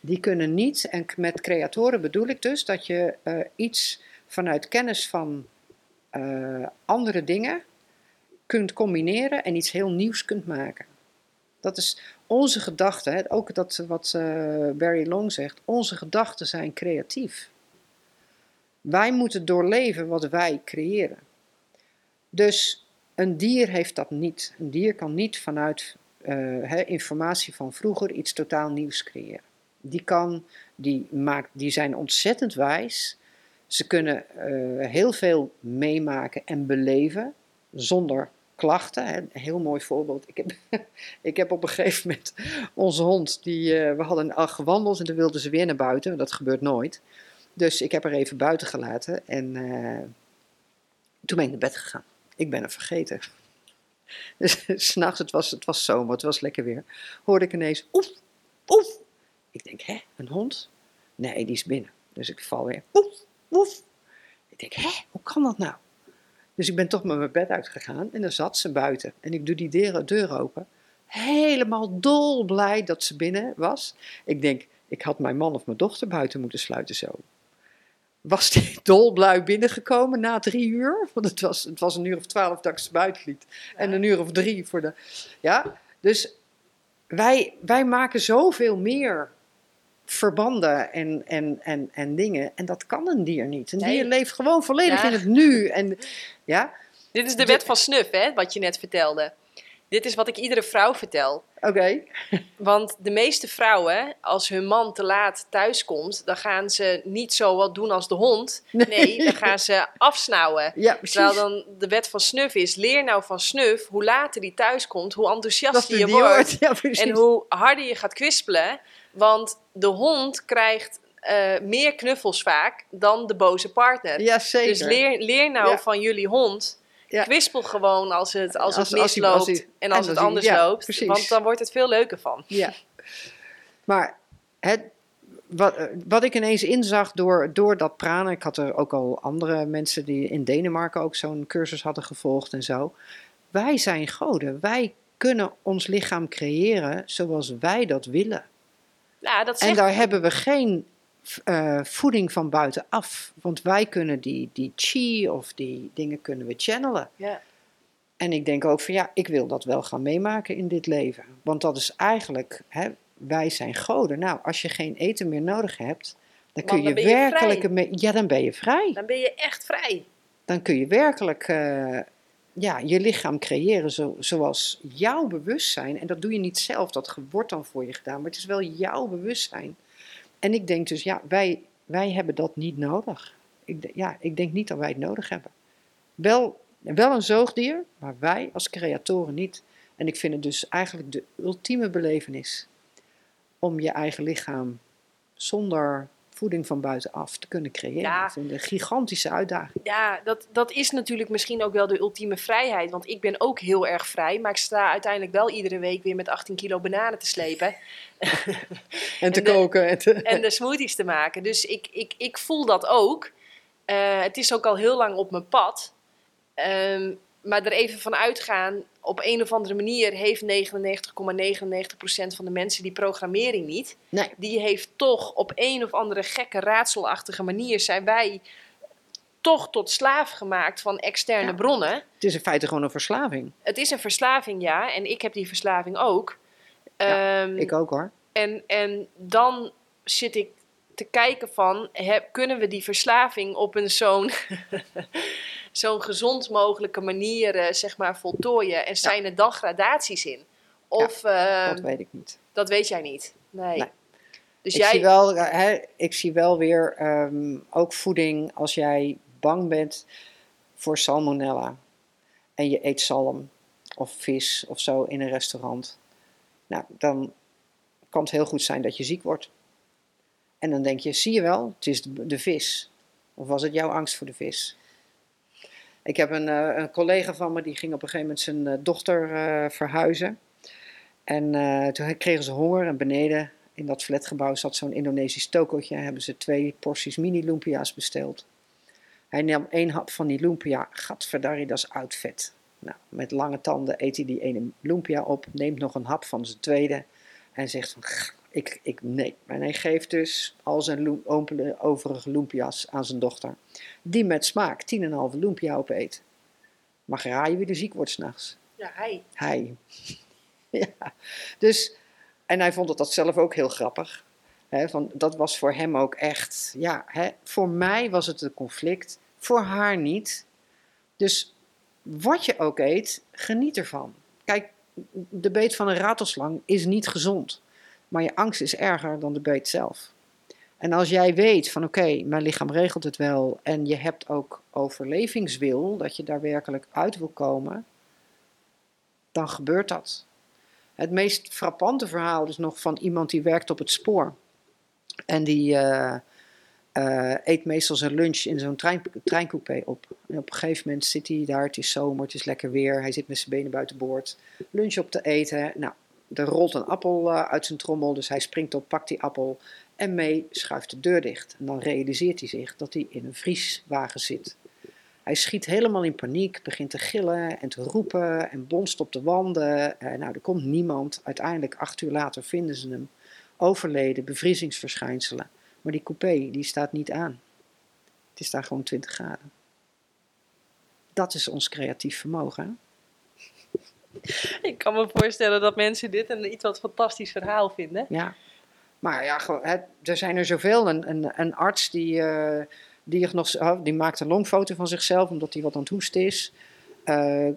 Die kunnen niet, en met creatoren bedoel ik dus dat je eh, iets vanuit kennis van eh, andere dingen kunt combineren en iets heel nieuws kunt maken. Dat is onze gedachten, hè, ook dat wat eh, Barry Long zegt, onze gedachten zijn creatief. Wij moeten doorleven wat wij creëren. Dus een dier heeft dat niet. Een dier kan niet vanuit eh, informatie van vroeger iets totaal nieuws creëren. Die, kan, die, maakt, die zijn ontzettend wijs. Ze kunnen eh, heel veel meemaken en beleven zonder klachten. Een heel mooi voorbeeld. Ik heb, ik heb op een gegeven moment onze hond, die, eh, we hadden al gewandeld en toen wilde ze weer naar buiten. Dat gebeurt nooit. Dus ik heb haar even buiten gelaten en toen ben ik naar bed gegaan. Ik ben er vergeten. Dus s'nachts, het was, het was zomer, het was lekker weer, hoorde ik ineens oef, oef. Ik denk, hè, een hond? Nee, die is binnen. Dus ik val weer oef, oef. Ik denk, hè, hoe kan dat nou? Dus ik ben toch met mijn bed uitgegaan en dan zat ze buiten. En ik doe die deur, deur open. Helemaal dolblij dat ze binnen was. Ik denk, ik had mijn man of mijn dochter buiten moeten sluiten zo. Was die dolblij binnengekomen na drie uur? Want het was, het was een uur of twaalf dat ik ze buiten liet. En een uur of drie voor de... Ja, dus wij, wij maken zoveel meer verbanden en, en, en, en dingen. En dat kan een dier niet. Een
Nee.
dier leeft gewoon volledig
Ja.
in het nu. En, ja,
Dit is de
De-
wet van snuf, hè, wat je net vertelde. Dit is wat ik iedere vrouw vertel.
oké.
Want de meeste vrouwen, als hun man te laat thuiskomt, dan gaan ze niet zo wat doen als de hond. Nee, dan gaan ze afsnauwen.
Ja, precies.
Terwijl dan de wet van snuf is, leer nou van snuf, hoe later die thuiskomt, hoe enthousiaster je wordt.
Ja, precies.
En hoe harder je gaat kwispelen. Want de hond krijgt eh, meer knuffels vaak dan de boze partner.
ja, zeker.
Dus leer, leer nou
Ja.
van jullie hond.
Ja.
Kwispel gewoon als het, als
Als-
het misloopt
als
en als
en
het anders
ja,
loopt.
precies.
Want dan wordt het veel leuker van.
Ja. Maar het, wat, wat ik ineens inzag door, door dat pranen, ik had er ook al andere mensen die in Denemarken ook zo'n cursus hadden gevolgd en zo. Wij zijn goden. Wij kunnen ons lichaam creëren zoals wij dat willen.
Ja, dat
En
zegt
daar hebben we geen eh, voeding van buitenaf. Want wij kunnen die, die chi of die dingen kunnen we channelen.
Ja.
En ik denk ook van ja, ik wil dat wel gaan meemaken in dit leven. Want dat is eigenlijk, hè, wij zijn goden. Nou, als je geen eten meer nodig hebt, dan kun je
dan ben je
werkelijk, ja, dan ben je vrij.
Dan ben je echt vrij.
Dan kun je werkelijk eh, ja, je lichaam creëren zo, zoals jouw bewustzijn. En dat doe je niet zelf, dat wordt dan voor je gedaan, maar het is wel jouw bewustzijn. En ik denk dus, ja, wij, wij hebben dat niet nodig. Ik, ja, ik denk niet dat wij het nodig hebben. Wel, wel een zoogdier, maar wij als creatoren niet. En ik vind het dus eigenlijk de ultieme belevenis om je eigen lichaam zonder voeding van buitenaf te kunnen creëren.
Ja.
Vind een gigantische uitdaging.
Ja, dat, dat is natuurlijk misschien ook wel de ultieme vrijheid. Want ik ben ook heel erg vrij. Maar ik sta uiteindelijk wel iedere week weer met 18 kilo bananen te slepen.
En te
En de-
koken. En te,
en de smoothies te maken. Dus ik, ik, ik voel dat ook. Eh, het is ook al heel lang op mijn pad. Ehm, maar er even van uitgaan, op een of andere manier heeft 99,99% van de mensen die programmering niet.
nee,
Die heeft toch op een of andere gekke raadselachtige manier zijn wij toch tot slaaf gemaakt van externe
Ja.
bronnen.
het is in feite gewoon een verslaving.
Het is een verslaving, ja. En ik heb die verslaving ook.
Ja,
Ehm,
Ik ook hoor.
en, en dan zit ik te kijken van, heb, kunnen we die verslaving op een zo'n zo'n gezond mogelijke manier eh, zeg maar voltooien? En zijn er dan gradaties in? Of eh,
dat weet ik niet.
dat weet jij niet? Nee.
Nee.
Dus
ik,
jij,
zie wel, eh, hè, ik zie wel weer ehm, ook voeding als jij bang bent voor salmonella. En je eet zalm of vis of zo in een restaurant. Nou, dan kan het heel goed zijn dat je ziek wordt. En dan denk je, zie je wel, het is de, vis. Of was het jouw angst voor de vis? Ik heb een, eh, een collega van me, die ging op een gegeven moment zijn eh, dochter eh, verhuizen. En toen kregen ze honger en beneden in dat flatgebouw zat zo'n Indonesisch tokootje. Hebben ze twee porties mini lumpia's besteld. Hij nam één hap van die lumpia. Gadverdarrie, dat is oud vet. Nou, met lange tanden eet hij die ene lumpia op. Neemt nog een hap van zijn tweede. En zegt van, "Gh, ik, ik, nee. En hij geeft dus al zijn loem- ompele- overige lumpia's aan zijn dochter. Die met smaak 10,5 lumpia opeet. Mag raaien wie er ziek wordt s'nachts?
ja, hij.
Hij. ja, dus, en hij vond het dat zelf ook heel grappig. Van, dat was voor hem ook echt, ja, voor mij was het een conflict, voor haar niet. Dus wat je ook eet, geniet ervan. Kijk, de beet van een ratelslang is niet gezond, maar je angst is erger dan de beet zelf. En als jij weet van oké, mijn lichaam regelt het wel en je hebt ook overlevingswil, dat je daar werkelijk uit wil komen, dan gebeurt dat. Het meest frappante verhaal is nog van iemand die werkt op het spoor. En die uh, uh, eet meestal zijn lunch in zo'n trein, treincoupé op. En op een gegeven moment zit hij daar, het is zomer, het is lekker weer. Hij zit met zijn benen buiten boord, lunch op te eten. Nou, er rolt een appel uh, uit zijn trommel, dus hij springt op, pakt die appel en mee schuift de deur dicht. En dan realiseert hij zich dat hij in een vrieswagen zit. Hij schiet helemaal in paniek, begint te gillen en te roepen en bonst op de wanden. Uh, nou, er komt niemand. Uiteindelijk, acht uur later, vinden ze hem overleden, bevriezingsverschijnselen. Maar die coupé, die staat niet aan. Het is daar gewoon 20 graden. Dat is ons creatief vermogen.
Ik kan me voorstellen dat mensen dit een iets wat fantastisch verhaal vinden.
Ja, maar ja, er zijn er zoveel. Een, een, een arts die, uh, diagnos, oh, die maakt een longfoto van zichzelf omdat hij wat aan het hoesten is. Uh,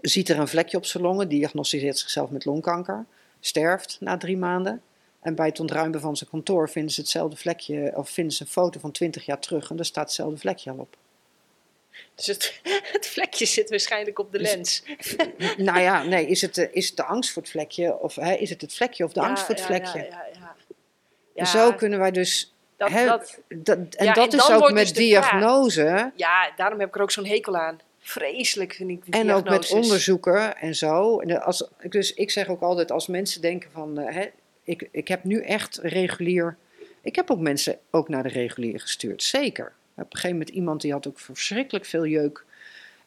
ziet er een vlekje op zijn longen, diagnosticeert zichzelf met longkanker. Sterft na drie maanden. En bij het ontruimen van zijn kantoor vinden ze hetzelfde vlekje, of vinden ze een foto van 20 jaar terug en daar staat hetzelfde vlekje al op.
Dus het, het vlekje zit waarschijnlijk op de dus, lens.
Nou ja, nee, is het, is het de angst voor het vlekje, of hè, is het het vlekje of de angst voor het vlekje? Ja, ja, ja. Zo kunnen wij dus. Dat, hè, dat, dat, en dat is ook met dus diagnose. Vraag.
Ja, daarom heb ik er ook zo'n hekel aan. Vreselijk vind ik die
En ook met onderzoeken en zo. Als, dus ik zeg ook altijd, als mensen denken van, uh, hè, ik, ik heb nu echt regulier. Ik heb ook mensen ook naar de regulier gestuurd, zeker. Op een gegeven moment iemand die had ook verschrikkelijk veel jeuk.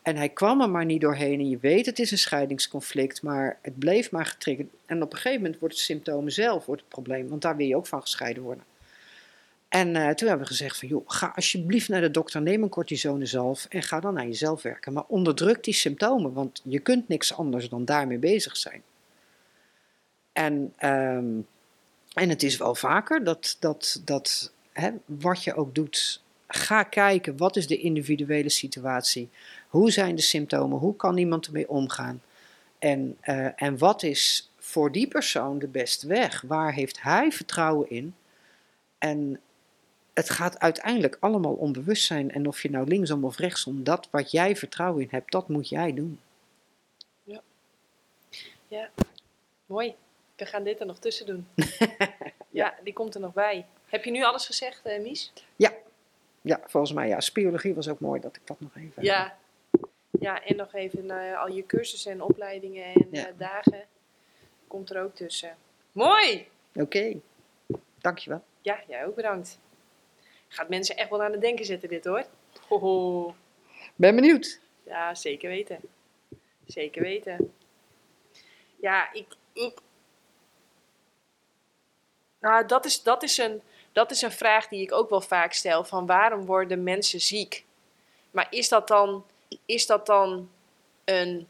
En hij kwam er maar niet doorheen. En je weet, het is een scheidingsconflict, maar het bleef maar getriggerd. En op een gegeven moment wordt het symptomen zelf wordt het probleem, want daar wil je ook van gescheiden worden. En uh, toen hebben we gezegd van, joh, ga alsjeblieft naar de dokter, neem een cortisonezalf en ga dan aan jezelf werken. Maar onderdruk die symptomen, want je kunt niks anders dan daarmee bezig zijn. En, um, en het is wel vaker dat, dat, dat hè, wat je ook doet, ga kijken wat is de individuele situatie. Hoe zijn de symptomen? Hoe kan iemand ermee omgaan? En, uh, en wat is voor die persoon de beste weg? Waar heeft hij vertrouwen in? En het gaat uiteindelijk allemaal om bewustzijn. En of je nou linksom of rechtsom, dat wat jij vertrouwen in hebt, dat moet jij doen.
Ja, ja. mooi. We gaan dit er nog tussen doen. ja, die komt er nog bij. Heb je nu alles gezegd, uh, Mies?
Ja. Ja, volgens mij ja. Spiologie was ook mooi dat ik dat nog even...
Ja, ja en nog even uh, al je cursussen en opleidingen en ja. uh, dagen. Komt er ook tussen. Mooi!
Oké, okay. dankjewel.
Ja, jij ook bedankt. Gaat mensen echt wel aan het denken zetten dit hoor. Hoho.
Ben benieuwd.
Ja, zeker weten. Zeker weten. Ja, ik, ik, nou, dat is, dat, is een, dat is een vraag die ik ook wel vaak stel: van waarom worden mensen ziek? Maar is dat dan, is dat dan een.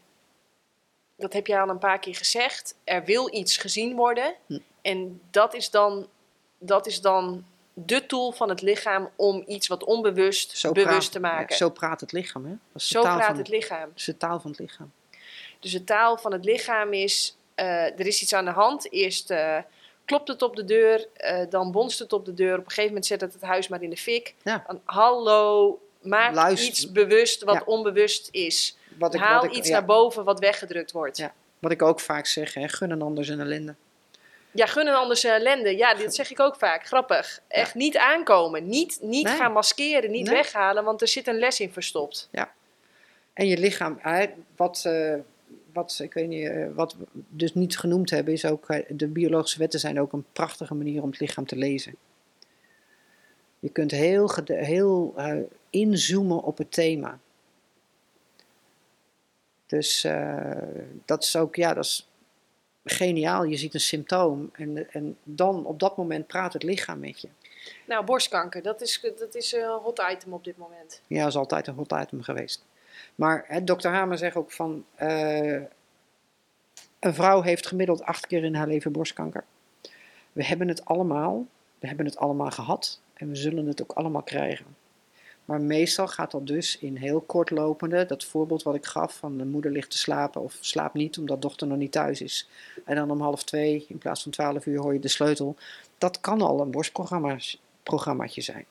Dat heb jij al een paar keer gezegd. Er wil iets gezien worden. Hm. En dat is dan, dat is dan de tool van het lichaam om iets wat onbewust zo bewust
praat,
te maken.
zo praat het lichaam, hè?
Dat is zo praat van, het lichaam. Dat
is de taal van het lichaam.
Dus de taal van het lichaam is: uh, er is iets aan de hand. Eerst. Uh, klopt het op de deur, uh, dan bonst het op de deur. Op een gegeven moment zet het het huis maar in de fik. Ja. Dan, hallo, maak Luister. iets bewust wat ja. onbewust is. Wat ik, Haal wat ik, iets ja. naar boven wat weggedrukt wordt. Ja.
Wat ik ook vaak zeg, hè, gun een ander zijn ellende.
Ja, gun een ander zijn ellende. Ja, dat zeg ik ook vaak. Grappig. Echt niet aankomen. Niet, niet nee. gaan maskeren, niet nee. weghalen, want er zit een les in verstopt.
Ja. En je lichaam, wat... Uh, wat, ik weet niet, eh, wat we dus niet genoemd hebben, is ook, eh, de biologische wetten zijn ook een prachtige manier om het lichaam te lezen. Je kunt heel, heel uh, inzoomen op het thema. Dus uh, dat is ook, ja, dat is geniaal. Je ziet een symptoom en, en dan op dat moment praat het lichaam met je.
Nou, borstkanker, dat is, dat is een hot item op dit moment.
Ja, dat is altijd een hot item geweest. Maar hè, dokter Hamer zegt ook van, uh, een vrouw heeft gemiddeld acht keer in haar leven borstkanker. We hebben het allemaal, we hebben het allemaal gehad en we zullen het ook allemaal krijgen. Maar meestal gaat dat dus in heel kortlopende, dat voorbeeld wat ik gaf van de moeder ligt te slapen of slaapt niet omdat dochter nog niet thuis is. En dan om half twee in plaats van twaalf uur hoor je de sleutel. Dat kan al een borstprogrammaatje zijn.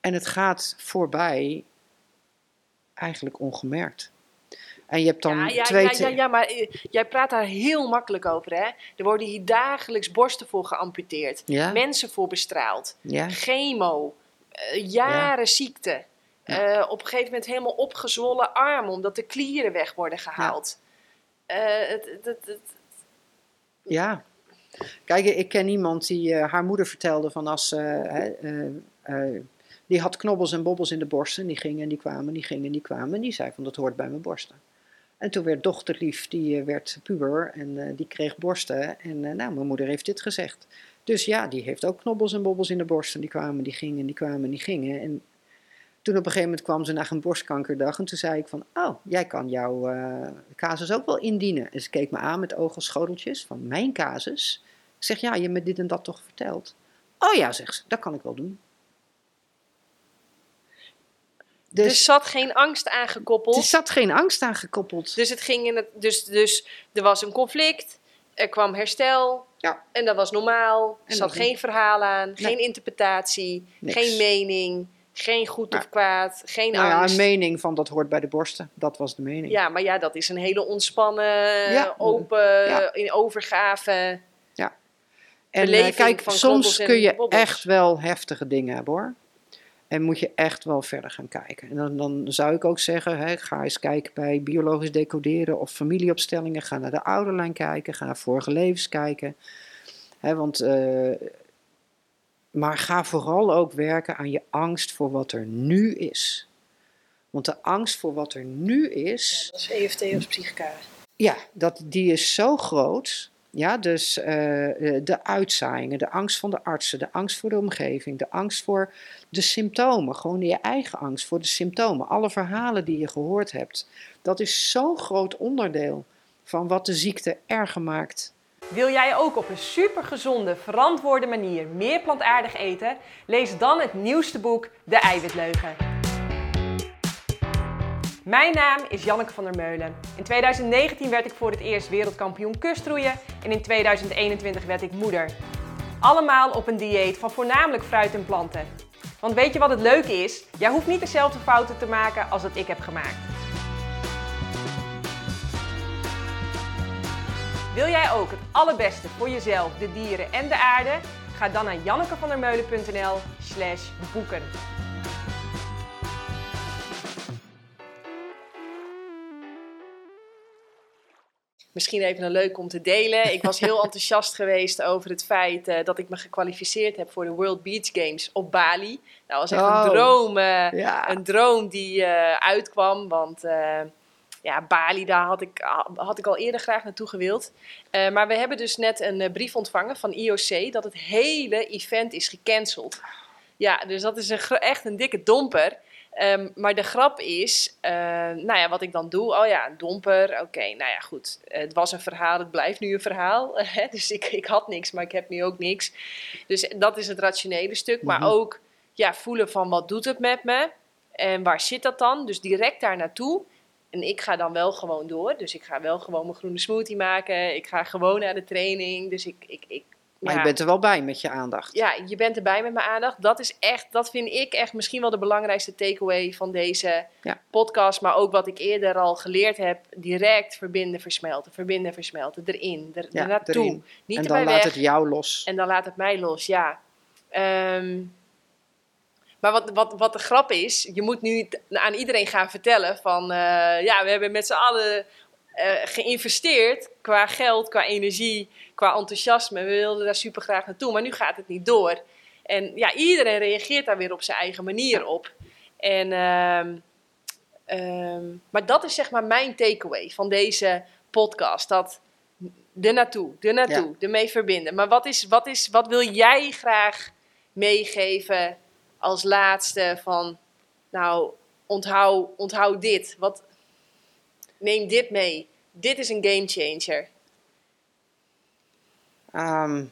En het gaat voorbij eigenlijk ongemerkt. En je hebt dan
Ja, ja,
twee...
ja, ja, ja, maar eh, jij praat daar heel makkelijk over, hè? Er worden hier dagelijks borsten voor geamputeerd.
Ja?
Mensen voor bestraald. Chemo. eh, jaren ziekte. Eh, op een gegeven moment helemaal opgezwollen armen, omdat de klieren weg worden gehaald. Eh, het, het, het, het-
Ja. Kijk, ik ken iemand die haar moeder vertelde van als die had knobbels en bobbels in de borsten. Die gingen en die kwamen, die gingen en die kwamen. En die zei van, dat hoort bij mijn borsten. En toen werd dochterlief, die eh, werd puber en eh, die kreeg borsten. En eh, nou, mijn moeder heeft dit gezegd. Dus ja, die heeft ook knobbels en bobbels in de borsten. Die kwamen, die gingen, die kwamen, die gingen. En toen op een gegeven moment kwam ze naar een borstkankerdag. En toen zei ik van, oh, jij kan jouw casus ook wel indienen. En ze keek me aan met ogen van, mijn casus? Ik zeg, ja, je hebt me dit en dat toch verteld? Oh ja, zegt ze, dat kan ik wel doen.
Er
Dus
zat geen angst aangekoppeld.
er zat geen angst aan gekoppeld.
Dus, het ging in het, dus, dus er was een conflict, er kwam herstel
Ja.
en dat was normaal. Er zat geen verhaal aan,
Nee.
geen interpretatie,
Niks.
geen mening, geen goed of
Ja.
kwaad, geen
Nou ja,
angst.
een mening van dat hoort bij de borsten. Dat was de mening.
Ja, maar ja, dat is een hele ontspannen,
Ja.
open,
Ja.
in overgave.
en eh, kijk, soms kun je echt wel heftige dingen hebben hoor. En moet je echt wel verder gaan kijken. En dan, dan zou ik ook zeggen, hè, ga eens kijken bij biologisch decoderen of familieopstellingen. Ga naar de ouderlijn kijken, ga naar vorige levens kijken. Hè, want, eh, maar ga vooral ook werken aan je angst voor wat er nu is. Want de angst voor wat er nu is,
dat is EFT als psychica.
ja, dat, die is zo groot. Ja, dus eh, eh, de uitzaaiingen, de angst van de artsen, de angst voor de omgeving, de angst voor de symptomen, gewoon je eigen angst voor de symptomen, alle verhalen die je gehoord hebt. Dat is zo'n groot onderdeel van wat de ziekte erger maakt.
Wil jij ook op een supergezonde, verantwoorde manier meer plantaardig eten? Lees dan het nieuwste boek De Eiwitleugen. Mijn naam is Janneke van der Meulen. In 2019 werd ik voor het eerst wereldkampioen kustroeien en in 2021 werd ik moeder. Allemaal op een dieet van voornamelijk fruit en planten. Want weet je wat het leuke is? Jij hoeft niet dezelfde fouten te maken als dat ik heb gemaakt. Wil jij ook het allerbeste voor jezelf, de dieren en de aarde? Ga dan naar jannekevandermeulen.nl slash boeken. Misschien even een leuk om te delen. Ik was heel enthousiast geweest over het feit eh, dat ik me gekwalificeerd heb voor de World Beach Games op Bali. Dat was echt
Oh.
een droom. eh,
Ja,
een droom die eh, uitkwam. Want ja, Bali, daar had ik, had ik al eerder graag naartoe gewild. Maar we hebben dus net een brief ontvangen van IOC dat het hele event is gecanceld. Ja, dus dat is een, echt een dikke domper. Ehm, maar de grap is, eh, nou ja, wat ik dan doe, oh ja, een domper, oké, nou ja, goed. Het was een verhaal, het blijft nu een verhaal. hè, dus ik, ik had niks, maar ik heb nu ook niks. Dus dat is het rationele stuk. Maar
Mhm.
ook ja, voelen van wat doet het met me en waar zit dat dan? Dus direct daar naartoe. En ik ga dan wel gewoon door. Dus ik ga wel gewoon mijn groene smoothie maken. Ik ga gewoon naar de training. Dus ik, ik, ik
maar je bent er wel bij met je aandacht.
Ja, je bent erbij met mijn aandacht. Dat is echt, dat vind ik echt misschien wel de belangrijkste takeaway van deze podcast. Maar ook wat ik eerder al geleerd heb. Direct verbinden, versmelten. Verbinden, versmelten. Erin, er,
Ja,
naartoe.
erin.
Niet
en dan laat
weg.
het jou los.
En dan laat het mij los, ja. Ehm, maar wat, wat, wat de grap is, je moet nu aan iedereen gaan vertellen van... eh, ja, we hebben met z'n allen geïnvesteerd qua geld, qua energie, qua enthousiasme. We wilden daar super graag naartoe, maar nu gaat het niet door. En ja, iedereen reageert daar weer op zijn eigen manier op. En, ehm, ehm, maar dat is zeg maar mijn takeaway van deze podcast. Dat er naartoe, er naartoe, ermee verbinden. Maar wat, is, wat, is, wat wil jij graag meegeven als laatste van, nou, onthoud, onthoud dit. Wat, neem dit mee. Dit is een game changer.
Ehm,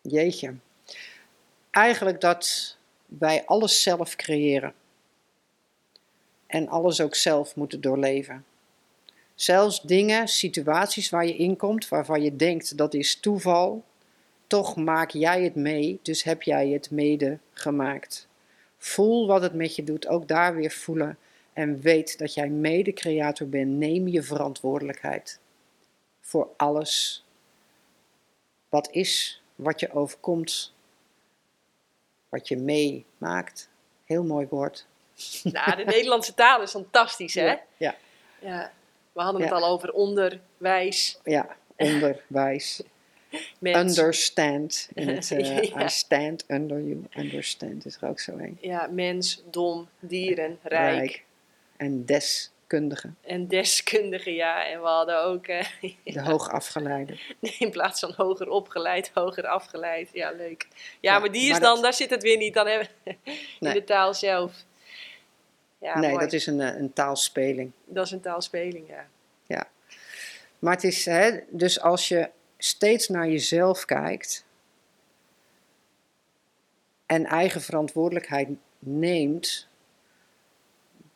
jeetje. Eigenlijk dat wij alles zelf creëren. En alles ook zelf moeten doorleven. Zelfs dingen, situaties waar je in komt, waarvan je denkt dat is toeval, toch maak jij het mee, dus heb jij het mede gemaakt. Voel wat het met je doet, ook daar weer voelen. En weet dat jij mede-creator bent. Neem je verantwoordelijkheid voor alles wat is, wat je overkomt, wat je meemaakt. Heel mooi woord.
Nou, de Nederlandse taal is fantastisch, hè?
Ja, ja,
Ja. We hadden het
Ja.
al over onderwijs,
ja. onderwijs. Understand. In het, eh,
Ja.
I stand under you. Understand is er ook zo een.
Ja, mens, dom, dieren, rijk.
En deskundige.
En deskundige, ja. En we hadden ook, eh,
De hoogafgeleide.
in plaats van hoger opgeleid, hoger afgeleid. Ja, leuk. Ja,
Ja,
maar die is
maar
dan,
dat-
daar zit het weer niet dan hebben in
Nee.
de taal zelf. Ja,
nee,
mooi.
dat is een, eh, een taalspeling.
dat is een taalspeling, ja.
Maar het is, hè, dus als je steeds naar jezelf kijkt en eigen verantwoordelijkheid neemt,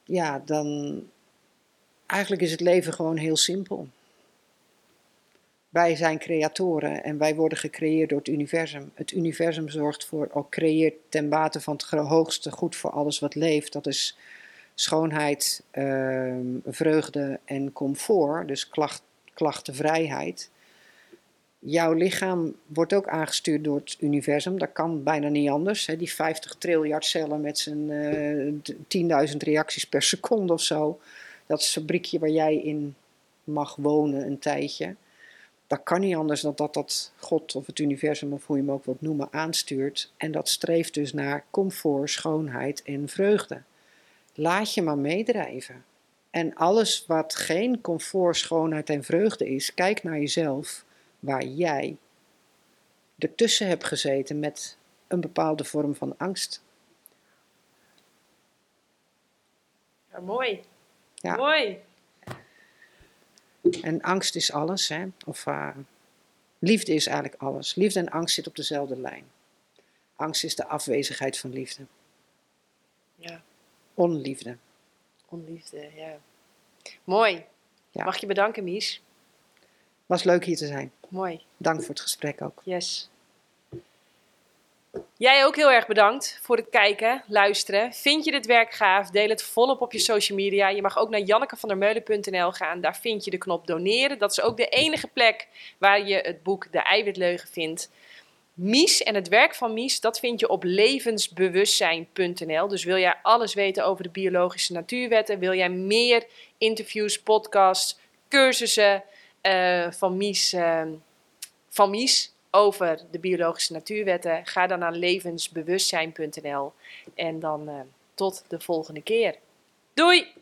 ja, dan eigenlijk is het leven gewoon heel simpel. Wij zijn creatoren en wij worden gecreëerd door het universum. Het universum zorgt voor, of creëert ten bate van het hoogste goed voor alles wat leeft. Dat is schoonheid, ehm, vreugde en comfort, dus klacht, klachtenvrijheid. Jouw lichaam wordt ook aangestuurd door het universum. Dat kan bijna niet anders. Hè. Die 50 triljard cellen met zijn d- 10.000 reacties per seconde of zo. Dat fabriekje waar jij in mag wonen een tijdje. Dat kan niet anders dan dat dat God of het universum, of hoe je hem ook wilt noemen, aanstuurt. En dat streeft dus naar comfort, schoonheid en vreugde. Laat je maar meedrijven. En alles wat geen comfort, schoonheid en vreugde is, kijk naar jezelf waar jij ertussen hebt gezeten met een bepaalde vorm van angst.
ja mooi.
Ja.
Mooi.
En angst is alles, hè? Of eh, liefde is eigenlijk alles. Liefde en angst zitten op dezelfde lijn. Angst is de afwezigheid van liefde.
Ja,
Onliefde.
onliefde, ja. Mooi.
Ja.
Mag je bedanken, Mies.
Was leuk hier te zijn.
Mooi.
Dank voor het gesprek ook.
Yes. Jij ook heel erg bedankt voor het kijken, luisteren. Vind je dit werk gaaf? Deel het volop op je social media. Je mag ook naar jannekevandermeulen.nl gaan. Daar vind je de knop doneren. Dat is ook de enige plek waar je het boek De Eiwitleugen vindt. Mies en het werk van Mies, dat vind je op levensbewustzijn.nl. Dus wil jij alles weten over de biologische natuurwetten? Wil jij meer interviews, podcasts, cursussen eh, van Mies... eh, van Mies over de biologische natuurwetten, ga dan naar levensbewustzijn.nl. En dan eh, tot de volgende keer. Doei!